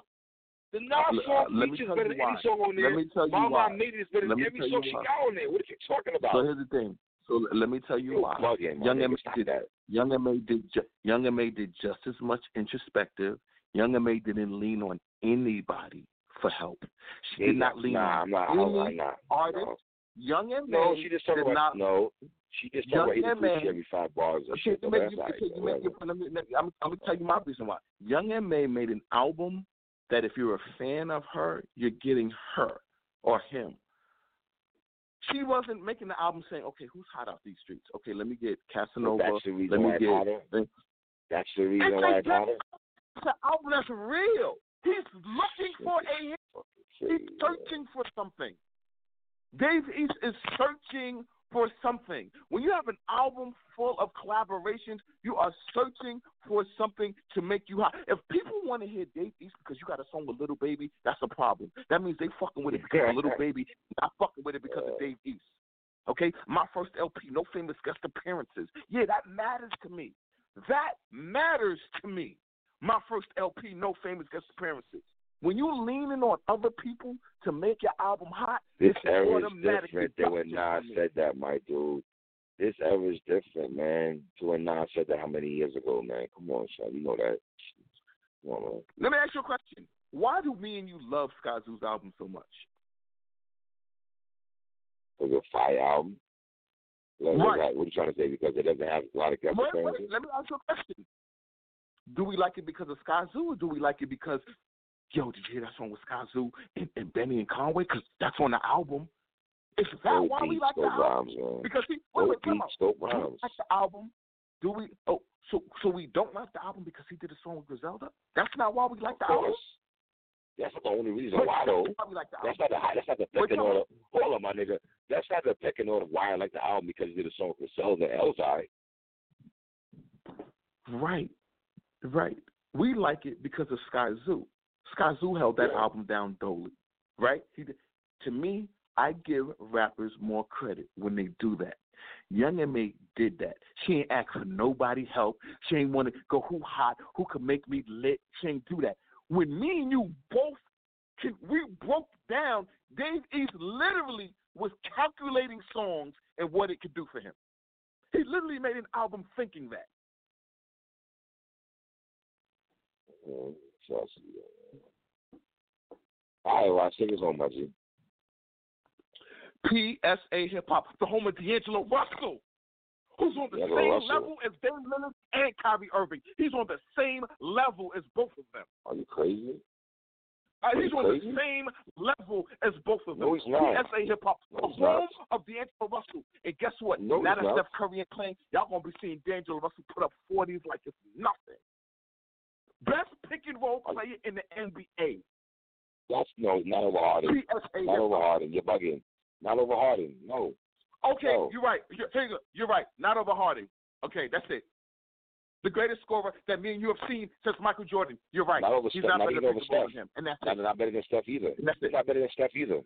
S2: The Nas
S3: Uh,
S2: song
S3: me
S2: features better than any song on there.
S3: Let me tell you
S2: Mama
S3: why.
S2: Made is better
S3: Let
S2: than
S3: me
S2: every
S3: tell
S2: song
S3: you
S2: she
S3: why.
S2: got on there. What are you talking about?
S3: So here's the thing. So l- let me tell you why.
S2: bugging, my
S3: Young. M did
S2: that.
S3: Young M did ju- Young M did just as much introspective. Young M didn't lean on anybody for help. She did not lean
S2: nah,
S3: on
S2: I'm
S3: any
S2: I'm, I'm
S3: artist. Young M
S2: No, she just talking about
S3: not.
S2: no. She just talking about every five bars
S3: Okay, you make, you, you make your, let me, let me, I'm, I'm gonna tell you my reason why. Young M.A. made an album that if you're a fan of her, you're getting her or him. She wasn't making the album saying, "Okay, who's hot out these streets? Okay, let me get
S2: Well,
S3: Casanova.
S2: that's the
S3: let
S2: reason
S3: me
S2: why
S3: get
S2: hotter. That's the reason why it's
S3: that-
S2: hotter.
S3: the album that's real. He's looking for a hit. He's searching for something. Dave East is searching for something. When you have an album full of collaborations, you are searching for something to make you hot. If people want to hear Dave East because you got a song with Lil Baby, that's a problem. That means they fucking with it because of Lil Baby, not fucking with it because of Dave East. Okay, my first LP, no famous guest appearances. Yeah, that matters to me. That matters to me. My first LP, no famous guest appearances. When you leaning on other people to make your album hot,
S2: this era is different than when Nas said that, my dude. This era is different, man. To when Nas said that how many years ago, man? Come on, son. You know that. Come on, man.
S3: Let me ask you a question. Why do me and you love Skyzoo's album so much?
S2: It was a fire album. Like,
S3: right.
S2: What are you trying to say? Because it doesn't have a lot of
S3: wait, wait, Let me ask you a question. Do we like it because of Skyzoo, or do we like it because, yo, did you hear that song with Skyzoo and, and Benny and Conway? Because that's on the album. Is that
S2: go
S3: why we like the
S2: album?
S3: Rhymes, because he, wait, wait, come on.
S2: Do
S3: we like the album? Do we? Oh, so so we don't like the album because he did a song with Griselda? That's not why we like the album.
S2: That's not the only reason why though.
S3: Like
S2: that's not the that's not the pecking order. Hold on, my nigga. That's not the pecking order why I like the album because he did a song with Griselda. Elzai.
S3: Right. Right. We like it because of Sky Zoo. Skyzoo held that album down dolly. Right? He. To me, I give rappers more credit when they do that. Young and M.A did that. She ain't ask for nobody help. She ain't want to go who hot, who could make me lit. She ain't do that. When me and you both can, we broke down, Dave East literally was calculating songs and what it could do for him. He literally made an album thinking that.
S2: Mm, trust All right, well, I sing his home, my G.
S3: PSA Hip Hop, the home of D'Angelo Russell, who's on the
S2: D'Angelo
S3: same
S2: Russell.
S3: level as Dame Lillard and Kyrie Irving. He's on the same level as both of them.
S2: Are you crazy?
S3: Uh, he's on the same level as both of them.
S2: No, he's not.
S3: PSA Hip Hop,
S2: No,
S3: the
S2: he's not.
S3: home of D'Angelo Russell. And guess what?
S2: No,
S3: now that
S2: not.
S3: Steph Curry and Klay, y'all gonna be seeing D'Angelo Russell put up forties like it's nothing. Best pick and roll player in the NBA.
S2: That's no, not over Harden.
S3: PSA
S2: Not over. Harden. You're bugging. Not over Harden. No.
S3: Okay,
S2: No.
S3: you're right. You're, here you go. you're right. Not over Hardy. Okay, that's it. The greatest scorer that me and you have seen since Michael Jordan. You're right.
S2: Not over
S3: He's
S2: Steph-
S3: not
S2: not
S3: better than Steph. Him, and that's
S2: Not,
S3: it.
S2: not better than Steph either.
S3: That's
S2: He's
S3: it.
S2: not better than Steph either.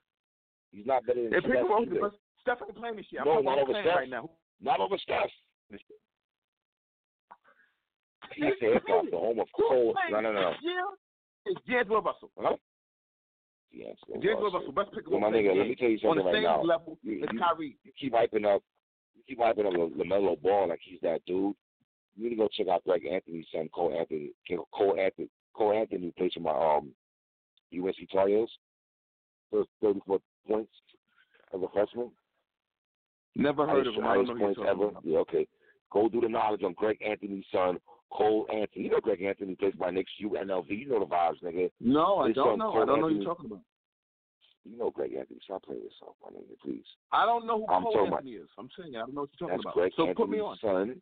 S2: He's not better than
S3: And
S2: Steph
S3: roll,
S2: either.
S3: Steph ain't playing this year. I'm
S2: not over Steph.
S3: right now.
S2: Not over Steph. He said hip hop, the home of cold. No, no, no.
S3: This year is D'Angelo Russell.
S2: Huh? Yes.
S3: D'Angelo Russell, best pick
S2: Well, my nigga, let me tell you something
S3: the
S2: right now.
S3: level
S2: You- you-
S3: Kyrie.
S2: You keep hyping up, you keep hyping up La- LaMelo Ball like he's that dude. You need to go check out Greg Anthony's son, Cole Anthony. Cole Anthony, Cole Anthony who plays for my um UNC Tar Heels. First 34 points as a freshman.
S3: Never heard of him. I don't know
S2: points ever. Yeah, okay. Go do the knowledge on Greg Anthony's son, Cole Anthony. You know Greg Anthony plays by next UNLV. You know the vibes, nigga.
S3: No, I don't know.
S2: Cole
S3: I don't know who you're talking about.
S2: You know Greg Anthony. Stop playing yourself, my nigga, please.
S3: I don't know who
S2: I'm
S3: Cole
S2: talking about-
S3: Anthony is. I'm saying I don't know what you're talking
S2: That's
S3: about.
S2: Greg
S3: so
S2: Anthony's
S3: put me on.
S2: son.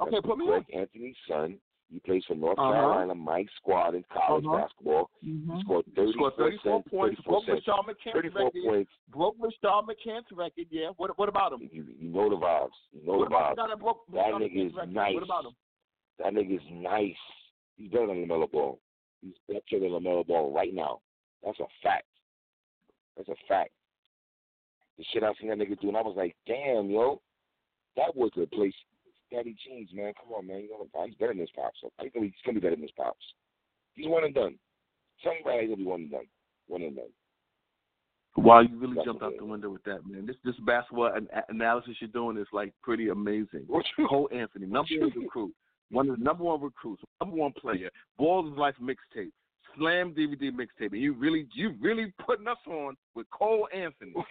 S3: Okay,
S2: That's
S3: put me
S2: Greg
S3: on.
S2: Greg Anthony's son. He plays for North
S3: Uh-huh.
S2: Carolina Mike squad in college
S3: Uh-huh.
S2: basketball.
S3: Mm-hmm.
S2: He scored 34,
S3: Scored 34
S2: cents,
S3: points.
S2: 34
S3: Broke Rashad McCants
S2: 34
S3: record.
S2: points.
S3: Broke Rashad McCants record. Yeah. What What about him?
S2: You, you know the vibes. You know
S3: What
S2: the
S3: the that broke
S2: That nigga is
S3: record?
S2: nice.
S3: What about him?
S2: That nigga is nice. He's better than LaMelo Ball. He's better than LaMelo Ball right now. That's a fact. That's a fact. The shit I seen that nigga do, and I was like, damn, yo, that was a place. Daddy Genes, man. Come on, man. You know He's better than his pops. So he's gonna, be, he's gonna be better than his pops. He's one and done. Somebody he's gonna be one and done. One and done.
S3: Wow, you really
S2: That's
S3: jumped out the window with that, man. This this basketball an- analysis you're doing is like pretty amazing. Cole Anthony, number one recruit, one of the number one recruits, number one player, Ballislife mixtape, Slam DVD mixtape, and you really you really putting us on with Cole Anthony. [laughs]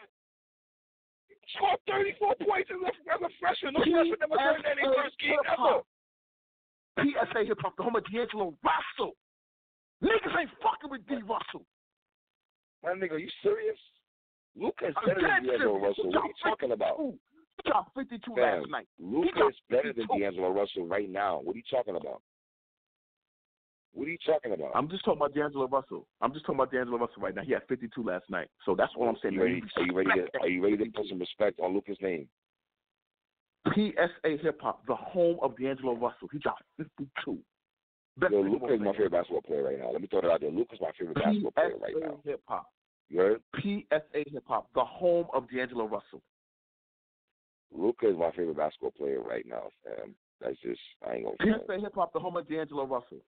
S2: Scored 34 points as a, as a freshman. No freshman never turned in first game ever.
S3: PSA Hip Hop, the home of D'Angelo Russell. Niggas ain't fucking with D. Russell.
S2: My nigga, are you serious? Lucas
S3: I'm
S2: better
S3: dead
S2: than D'Angelo. Russell. What are you talking about?
S3: Ooh, He dropped 52
S2: Fam,
S3: last night. Luka
S2: is better than
S3: 52.
S2: D'Angelo Russell right now. What are you talking about? What are you talking about?
S3: I'm just talking about D'Angelo Russell. I'm just talking about D'Angelo Russell right now. He had 52 last night. So that's what I'm saying.
S2: You ready, are you ready to are you ready to put some respect on Luka's name?
S3: PSA Hip Hop, the home of D'Angelo Russell. He dropped 52. Best
S2: Yo, Luka is my favorite basketball player right now. Let me throw that out there. Luka's my favorite basketball player right
S3: PSA
S2: now.
S3: Hip Hop.
S2: You heard?
S3: PSA Hip Hop, the home of D'Angelo Russell.
S2: Luka is my favorite basketball player right now, fam. That's just I ain't gonna front.
S3: PSA Hip Hop, the home of D'Angelo Russell.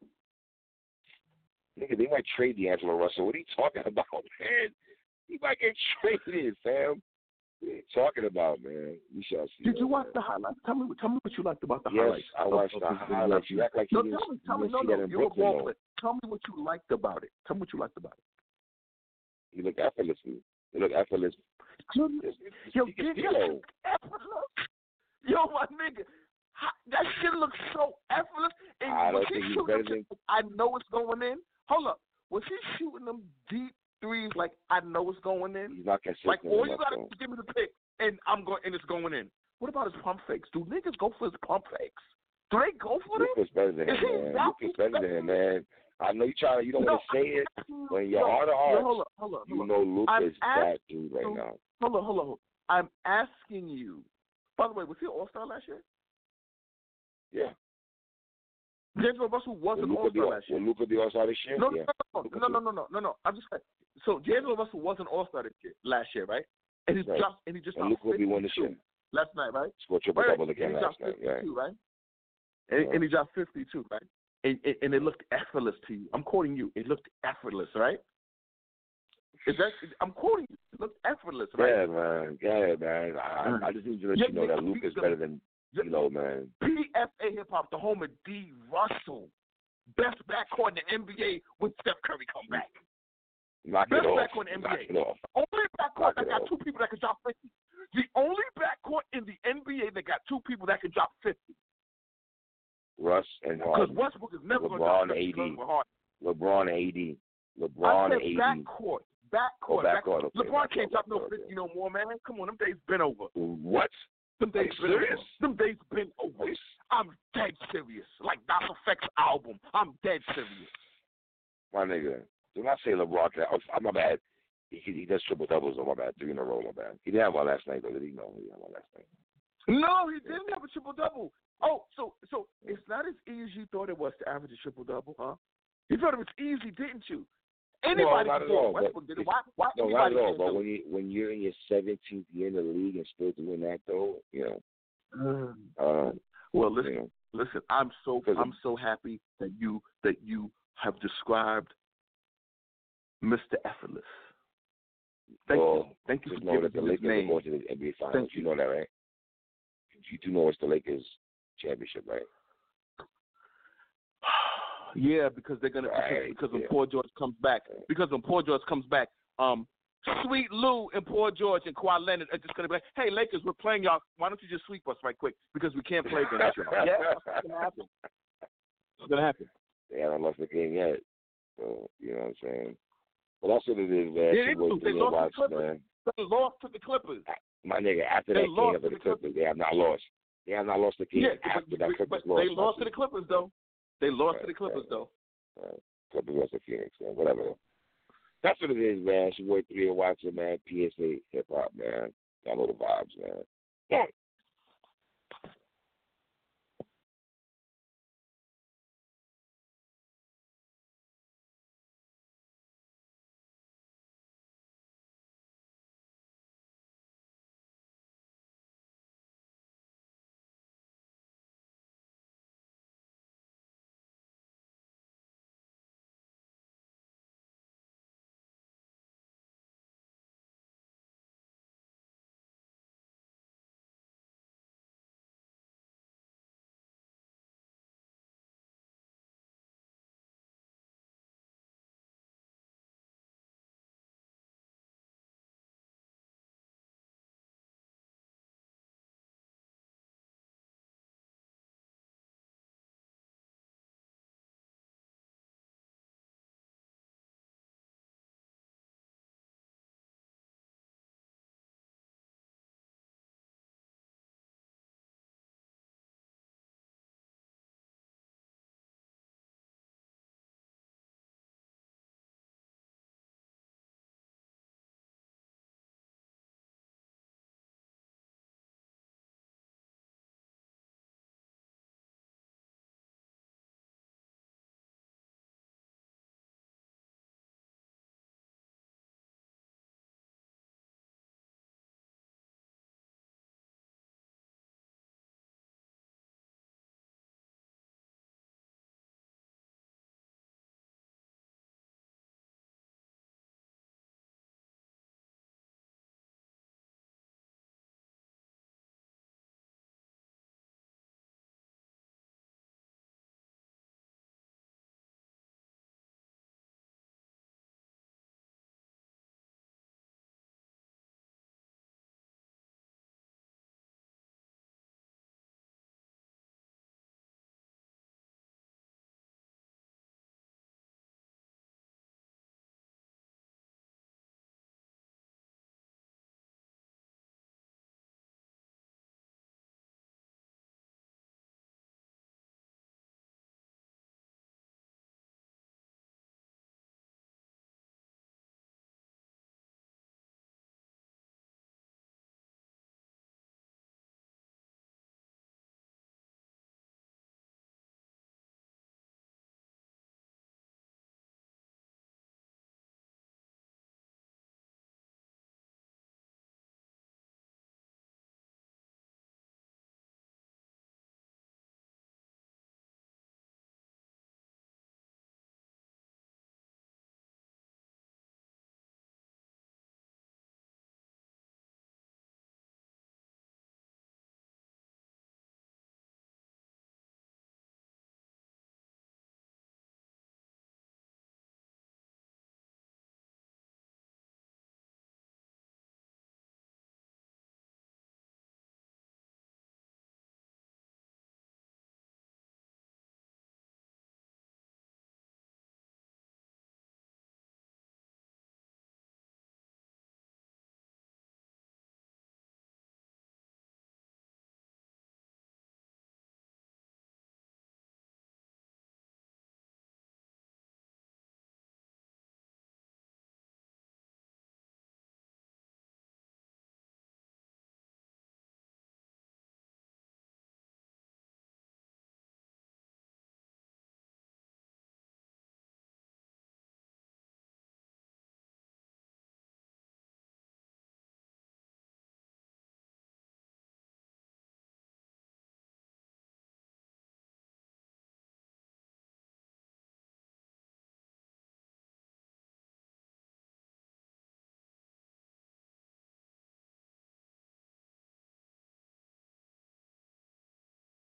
S2: Nigga, they might trade D'Angelo Russell. What are you talking [laughs] about, man? He might get traded, fam. What are you talking about, man? We shall see.
S3: Did
S2: though,
S3: you watch
S2: man.
S3: the highlights? Tell me, tell me what you liked about the
S2: Yes,
S3: highlights.
S2: I
S3: of-
S2: watched
S3: of
S2: the
S3: this
S2: highlights. You act like you
S3: No,
S2: didn't,
S3: tell me, tell me, no, no, you're a
S2: Brooklyn,
S3: ball player. Tell me what you liked about it. Tell me what you liked about it.
S2: You look effortlessly. You look effortless.
S3: Yo, yo,
S2: D'Lo.
S3: your effortless. Yo, my nigga, ha- that shit looks so effortless. And
S2: I don't think he's better
S3: shit, I know it's going in. Hold up, was he shooting them deep threes like I know it's going in?
S2: He's not consistent
S3: Like all you gotta do is give me the pick, and I'm going, and it's going in. What about his pump fakes? Do niggas go for his pump fakes? Do they go for them?
S2: Luka's better than him,
S3: Is he
S2: man. better than him, man. I know you try. You don't
S3: No,
S2: want to say it, [laughs] but in your
S3: Yo,
S2: heart of hearts,
S3: hold up, hold up,
S2: you
S3: hold up.
S2: know Luka
S3: I'm
S2: is that dude right
S3: you-
S2: now.
S3: Hold on, hold on. I'm asking you. By the way, was he All Star last year?
S2: Yeah.
S3: D'Angelo Russell was
S2: Will
S3: an All Star last year.
S2: Luka be All Star this year?
S3: No,
S2: yeah.
S3: no,
S2: Luka
S3: no, no, no, no, no, no. I'm just saying. So D'Angelo Russell was an All Star this year, last year, right? And he's
S2: Right.
S3: just and he just
S2: And
S3: dropped
S2: Luka will be one this year.
S3: last night, right?
S2: Scored triple
S3: Right.
S2: double
S3: and
S2: again
S3: he
S2: last
S3: dropped
S2: night. Right.
S3: right? And,
S2: Right.
S3: and he dropped 52, right? And, and, it looked effortless to you. I'm quoting you. It looked effortless, right? Is that? I'm quoting you. It looked effortless, right?
S2: Yeah, man. Yeah, man. I,
S3: Mm.
S2: I just need to let
S3: Yeah,
S2: you know that Luke
S3: is
S2: better than you know, man.
S3: PSA Hip Hop, the home of D. Russell. Best backcourt in the NBA when Steph Curry come back.
S2: Knock
S3: Best backcourt in the NBA. Only backcourt that got
S2: off.
S3: two people that can drop 50. The only backcourt in the NBA that got two people that can drop 50.
S2: Russ and
S3: Because
S2: Harden.
S3: Westbrook is never going to
S2: LeBron AD.
S3: Harden.
S2: LeBron AD.
S3: I said
S2: AD.
S3: backcourt. Backcourt.
S2: Oh, backcourt, okay,
S3: LeBron
S2: backcourt,
S3: can't drop no 50 no more, man. Come on, them days been over.
S2: What?
S3: Them days been
S2: serious?
S3: over. Them days been over. I'm dead serious. Like Das EFX album. I'm dead serious.
S2: My nigga. Do not say LeBron. Can, oh, I'm my bad. He, he does triple doubles on my bad. Three in a row, my bad. He didn't have one last night, though, did he? No, he didn't have one last night.
S3: No, he didn't have a triple double. Oh, so so it's not as easy as you thought it was to average a triple double, huh? You thought it was easy, didn't you? Anybody
S2: not
S3: can do
S2: all,
S3: it. Westbrook did it. Why? Why
S2: No, not at all. But when you when you're in your 17th year in the league and still doing that, though, you know,
S3: it?
S2: um,
S3: Well,
S2: you
S3: listen,
S2: know,
S3: listen. I'm so I'm so happy that you that you have described Mr. Effortless. Thank
S2: well,
S3: you. Thank you for giving
S2: the
S3: me his
S2: Lakers
S3: name.
S2: going to the NBA Finals.
S3: Thank
S2: you
S3: you.
S2: know that, right? You do know it's the Lakers championship, right? [sighs]
S3: Yeah, because they're gonna
S2: Right,
S3: because, because when
S2: yeah.
S3: Paul George comes back, because when Paul George comes back, um, Sweet Lou and Paul George and Kawhi Leonard are just gonna be like, "Hey, Lakers, we're playing y'all. Why don't you just sweep us right quick because we can't play against y'all." [laughs] yeah, that's gonna happen. It's gonna happen.
S2: They haven't lost the game yet. So, you know what I'm saying? But that's what it is, man.
S3: Yeah, they
S2: your boy
S3: do. They lost the Clippers.
S2: man.
S3: They lost to the Clippers.
S2: My nigga, after
S3: They
S2: that game
S3: to
S2: the
S3: the
S2: Clippers, they have not lost. They have not lost the game
S3: Yeah,
S2: after
S3: but,
S2: that Clippers
S3: but
S2: lost.
S3: they lost to the Clippers though. They lost to the Clippers
S2: right.
S3: though.
S2: Right. Clippers lost to Phoenix, man. Whatever. That's what it is, man. It's your boy Three Watson, man. PSA Hip Hop, man. Y'all the vibes, man.